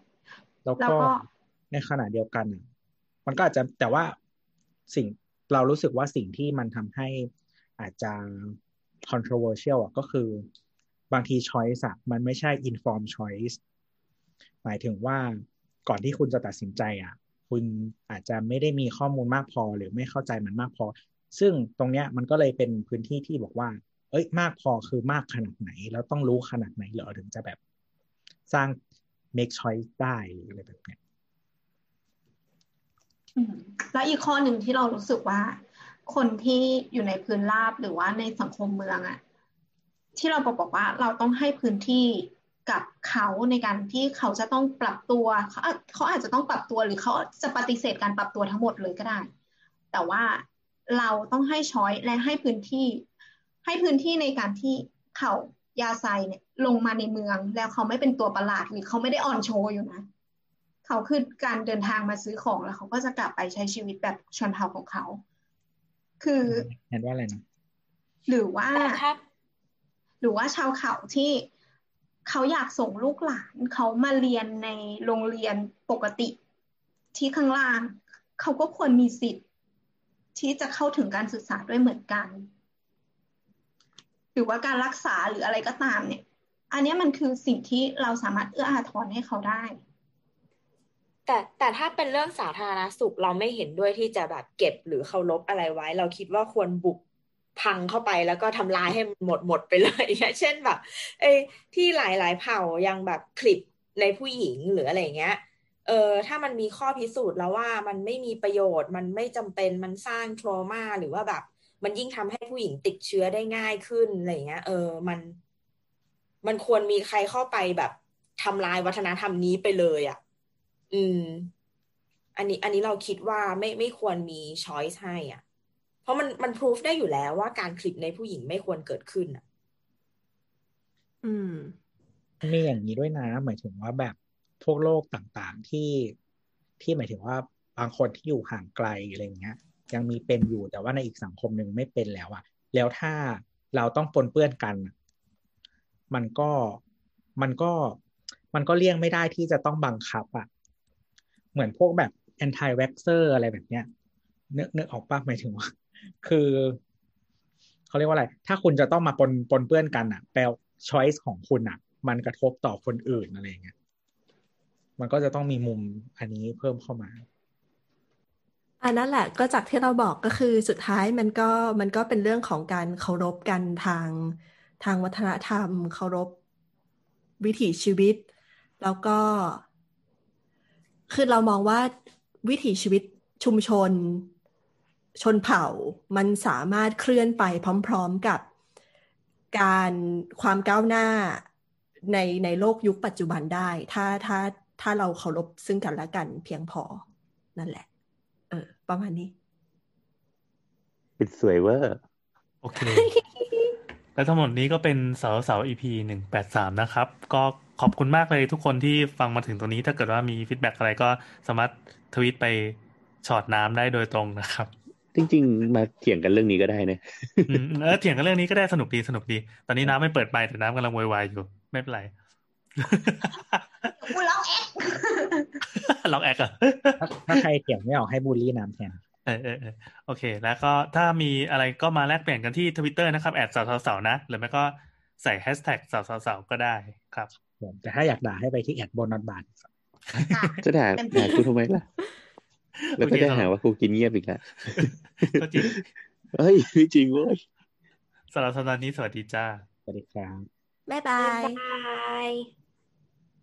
แล้วแล้วก็ก็ในขณะเดียวกันอะมันก็อาจจะแต่ว่าสิ่งเรารู้สึกว่าสิ่งที่มันทำให้อาจจะ controversial อะก็คือบางที choice อะมันไม่ใช่ informed choice หมายถึงว่าก่อนที่คุณจะตัดสินใจอะ คุณอาจจะไม่ได้มีข้อมูลมากพอหรือไม่เข้าใจมันมากพอ ซึ่งตรงเนี้ยมันก็เลยเป็นพื้นที่ที่บอกว่า เอ้ยมากพอคือมากขนาดไหน แล้วต้องรู้ขนาดไหนเหรอถึงจะแบบสร้าง make choice ได้หรืออะไรแบบเนี้ยอืมแล้วอีกข้อหนึ่งที่เรารู้สึกว่า คนที่อยู่ในพื้นราบหรือว่าในสังคมเมืองอะที่เราบอกบอกว่าเราต้องให้พื้นที่กับเขาในการที่เขาจะต้องปรับตัวเขาเขาอาจจะต้องปรับตัวหรือเขาจะปฏิเสธการปรับตัวทั้งหมดเลยก็ได้ แต่ว่าเราต้องให้ช้อยและให้พื้นที่ ให้พื้นที่ในการที่เขายาไซเนี่ยลงมาในเมืองแล้วเขาไม่เป็นตัวประหลาดหรือเขาไม่ได้ออนโชว์อยู่นะ เขาคือการเดินทางมาซื้อของแล้วเขาก็จะกลับไปใช้ชีวิตแบบชนเผ่าของเขา คือเห็นว่าอะไรนะหรือว่าแต่ถ้าหรือว่าชาวเขาที่เขาอยากส่งลูกหลานเขามาเรียนในโรงเรียนปกติ ที่ข้างล่าง เขาก็ควรมีสิทธิ์ ที่จะเข้าถึงการศึกษาด้วยเหมือนกัน หรือว่าการรักษาหรืออะไรก็ตามเนี่ย อันนี้มันคือสิ่งที่เราสามารถเอื้ออาทรให้เขาได้ แต่แต่ถ้าเป็นเรื่องสาธารณสุขเราไม่เห็นด้วยที่จะแบบเก็บหรือเคารพอะไรไว้ เราคิดว่าควรบุกพังเข้าไปแล้วก็ทำลายให้มันหมดหมดไปเลยอย่างเช่นแบบเอ้ที่หลายหลายเผ่ายังแบบคลิปในผู้หญิงหรืออะไรเงี้ย เออถ้ามันมีข้อพิสูจน์แล้วว่ามันไม่มีประโยชน์ มันไม่จำเป็นมันสร้างทรมาหรือว่าแบบ มันยิ่งทำให้ผู้หญิงติดเชื้อได้ง่ายขึ้นอะไรเงี้ย เออ มัน มันควรมีใครเข้าไปแบบทำลายวัฒนธรรมนี้ไปเลยอะ อืม อันนี้ อันนี้เราคิดว่าไม่ไม่ควรมีช้อยส์ให้อะ เพราะมันมันพิสูจได้อยู่แล้วว่าการคลิปในผู้หญิงไม่ควรเกิดขึ้นอะ อืมมีอย่างนี้ด้วยนะ หมายถึงว่าแบบพวกโรคต่างๆที่ที่หมายถึงว่าบางคนที่อยู่ห่างไกลอะไรอย่างเงี้ย ยังมีเป็นอยู่ แต่ว่าในอีกสังคมหนึ่งไม่เป็นแล้วอะแล้วถ้าเราต้องปนเปื้อนกัน มันก็มันก็มันก็เลี่ยงไม่ได้ที่จะต้องบังคับอะเหมือนพวกแบบ anti vaxxer อะไรแบบเนี้ยนึกนึกออกปะหมายถึงว่า คือเขาเรียกว่าอะไร ถ้าคุณจะต้องมาปนปนเปื้อนกันอะแปล choice ของคุณอะมันกระทบต่อคนอื่นอะไรเงี้ยมันก็จะต้องมีมุมอันนี้เพิ่มเข้ามา อันนั้นแหละก็จากที่เราบอกก็คือสุดท้ายมันก็มันก็เป็นเรื่องของการเคารพกันทางทางวัฒนธรรม เคารพวิถีชีวิต แล้วก็ คือเรามองว่าวิถีชีวิตชุมชน ชนเผ่า มันสามารถเคลื่อนไปพร้อม ๆกับการความก้าวหน้าในในโลกยุคปัจจุบันได้ ถ้าถ้าถ้าเราเคารพซึ่งกันและกันเพียงพอนั่นแหละ ประมาณนี้ เป็นสวยเวอร์โอเค และทั้งหมดนี้ก็เป็นเสาเสา EP หนึ่งแปดสามนะครับ ก็ขอบคุณมากเลยทุกคนที่ฟังมาถึงตรงนี้ ถ้าเกิดว่ามี feedback อะไรก็สามารถทวีตไปช็อตน้ำได้โดยตรงนะครับ จริง ๆ มาเถียงกันเรื่องนี้ก็ได้นะอืมเออเถียงกันเรื่องนี้ก็ได้สนุกดีสนุกดี ตอนนี้น้ำไม่เปิดไมค์แต่น้ำกำลังโวยวายอยู่ ไม่เป็นไร กูร้องแอ๊กล็อกแอคอะถ้าถ้าใครเถียงไม่ออกให้บูลลี่น้ำแทนเออเออเออโอเค แล้วก็ถ้ามีอะไรก็มาแลกเปลี่ยนกันที่ทวิตเตอร์นะครับ at เสาเสาเสานะ หรือไม่ก็ใส่แฮชแท็กสาวสาวๆก็ได้ครับผมแต่ถ้าอยากด่าให้ไปที่แอดบนนอตบาทจะด่าเต็มที่ด่ากูทำไมล่ะ แล้วก็โอเคจะครับหาว่ากูกินเงียบอีกแล้วก็จริงเฮ้ยไม่จริงเว้ยสำหรับสัปดาห์นี้สวัสดีจ้า สวัสดีครับ บ๊ายบาบ๊ายยบาย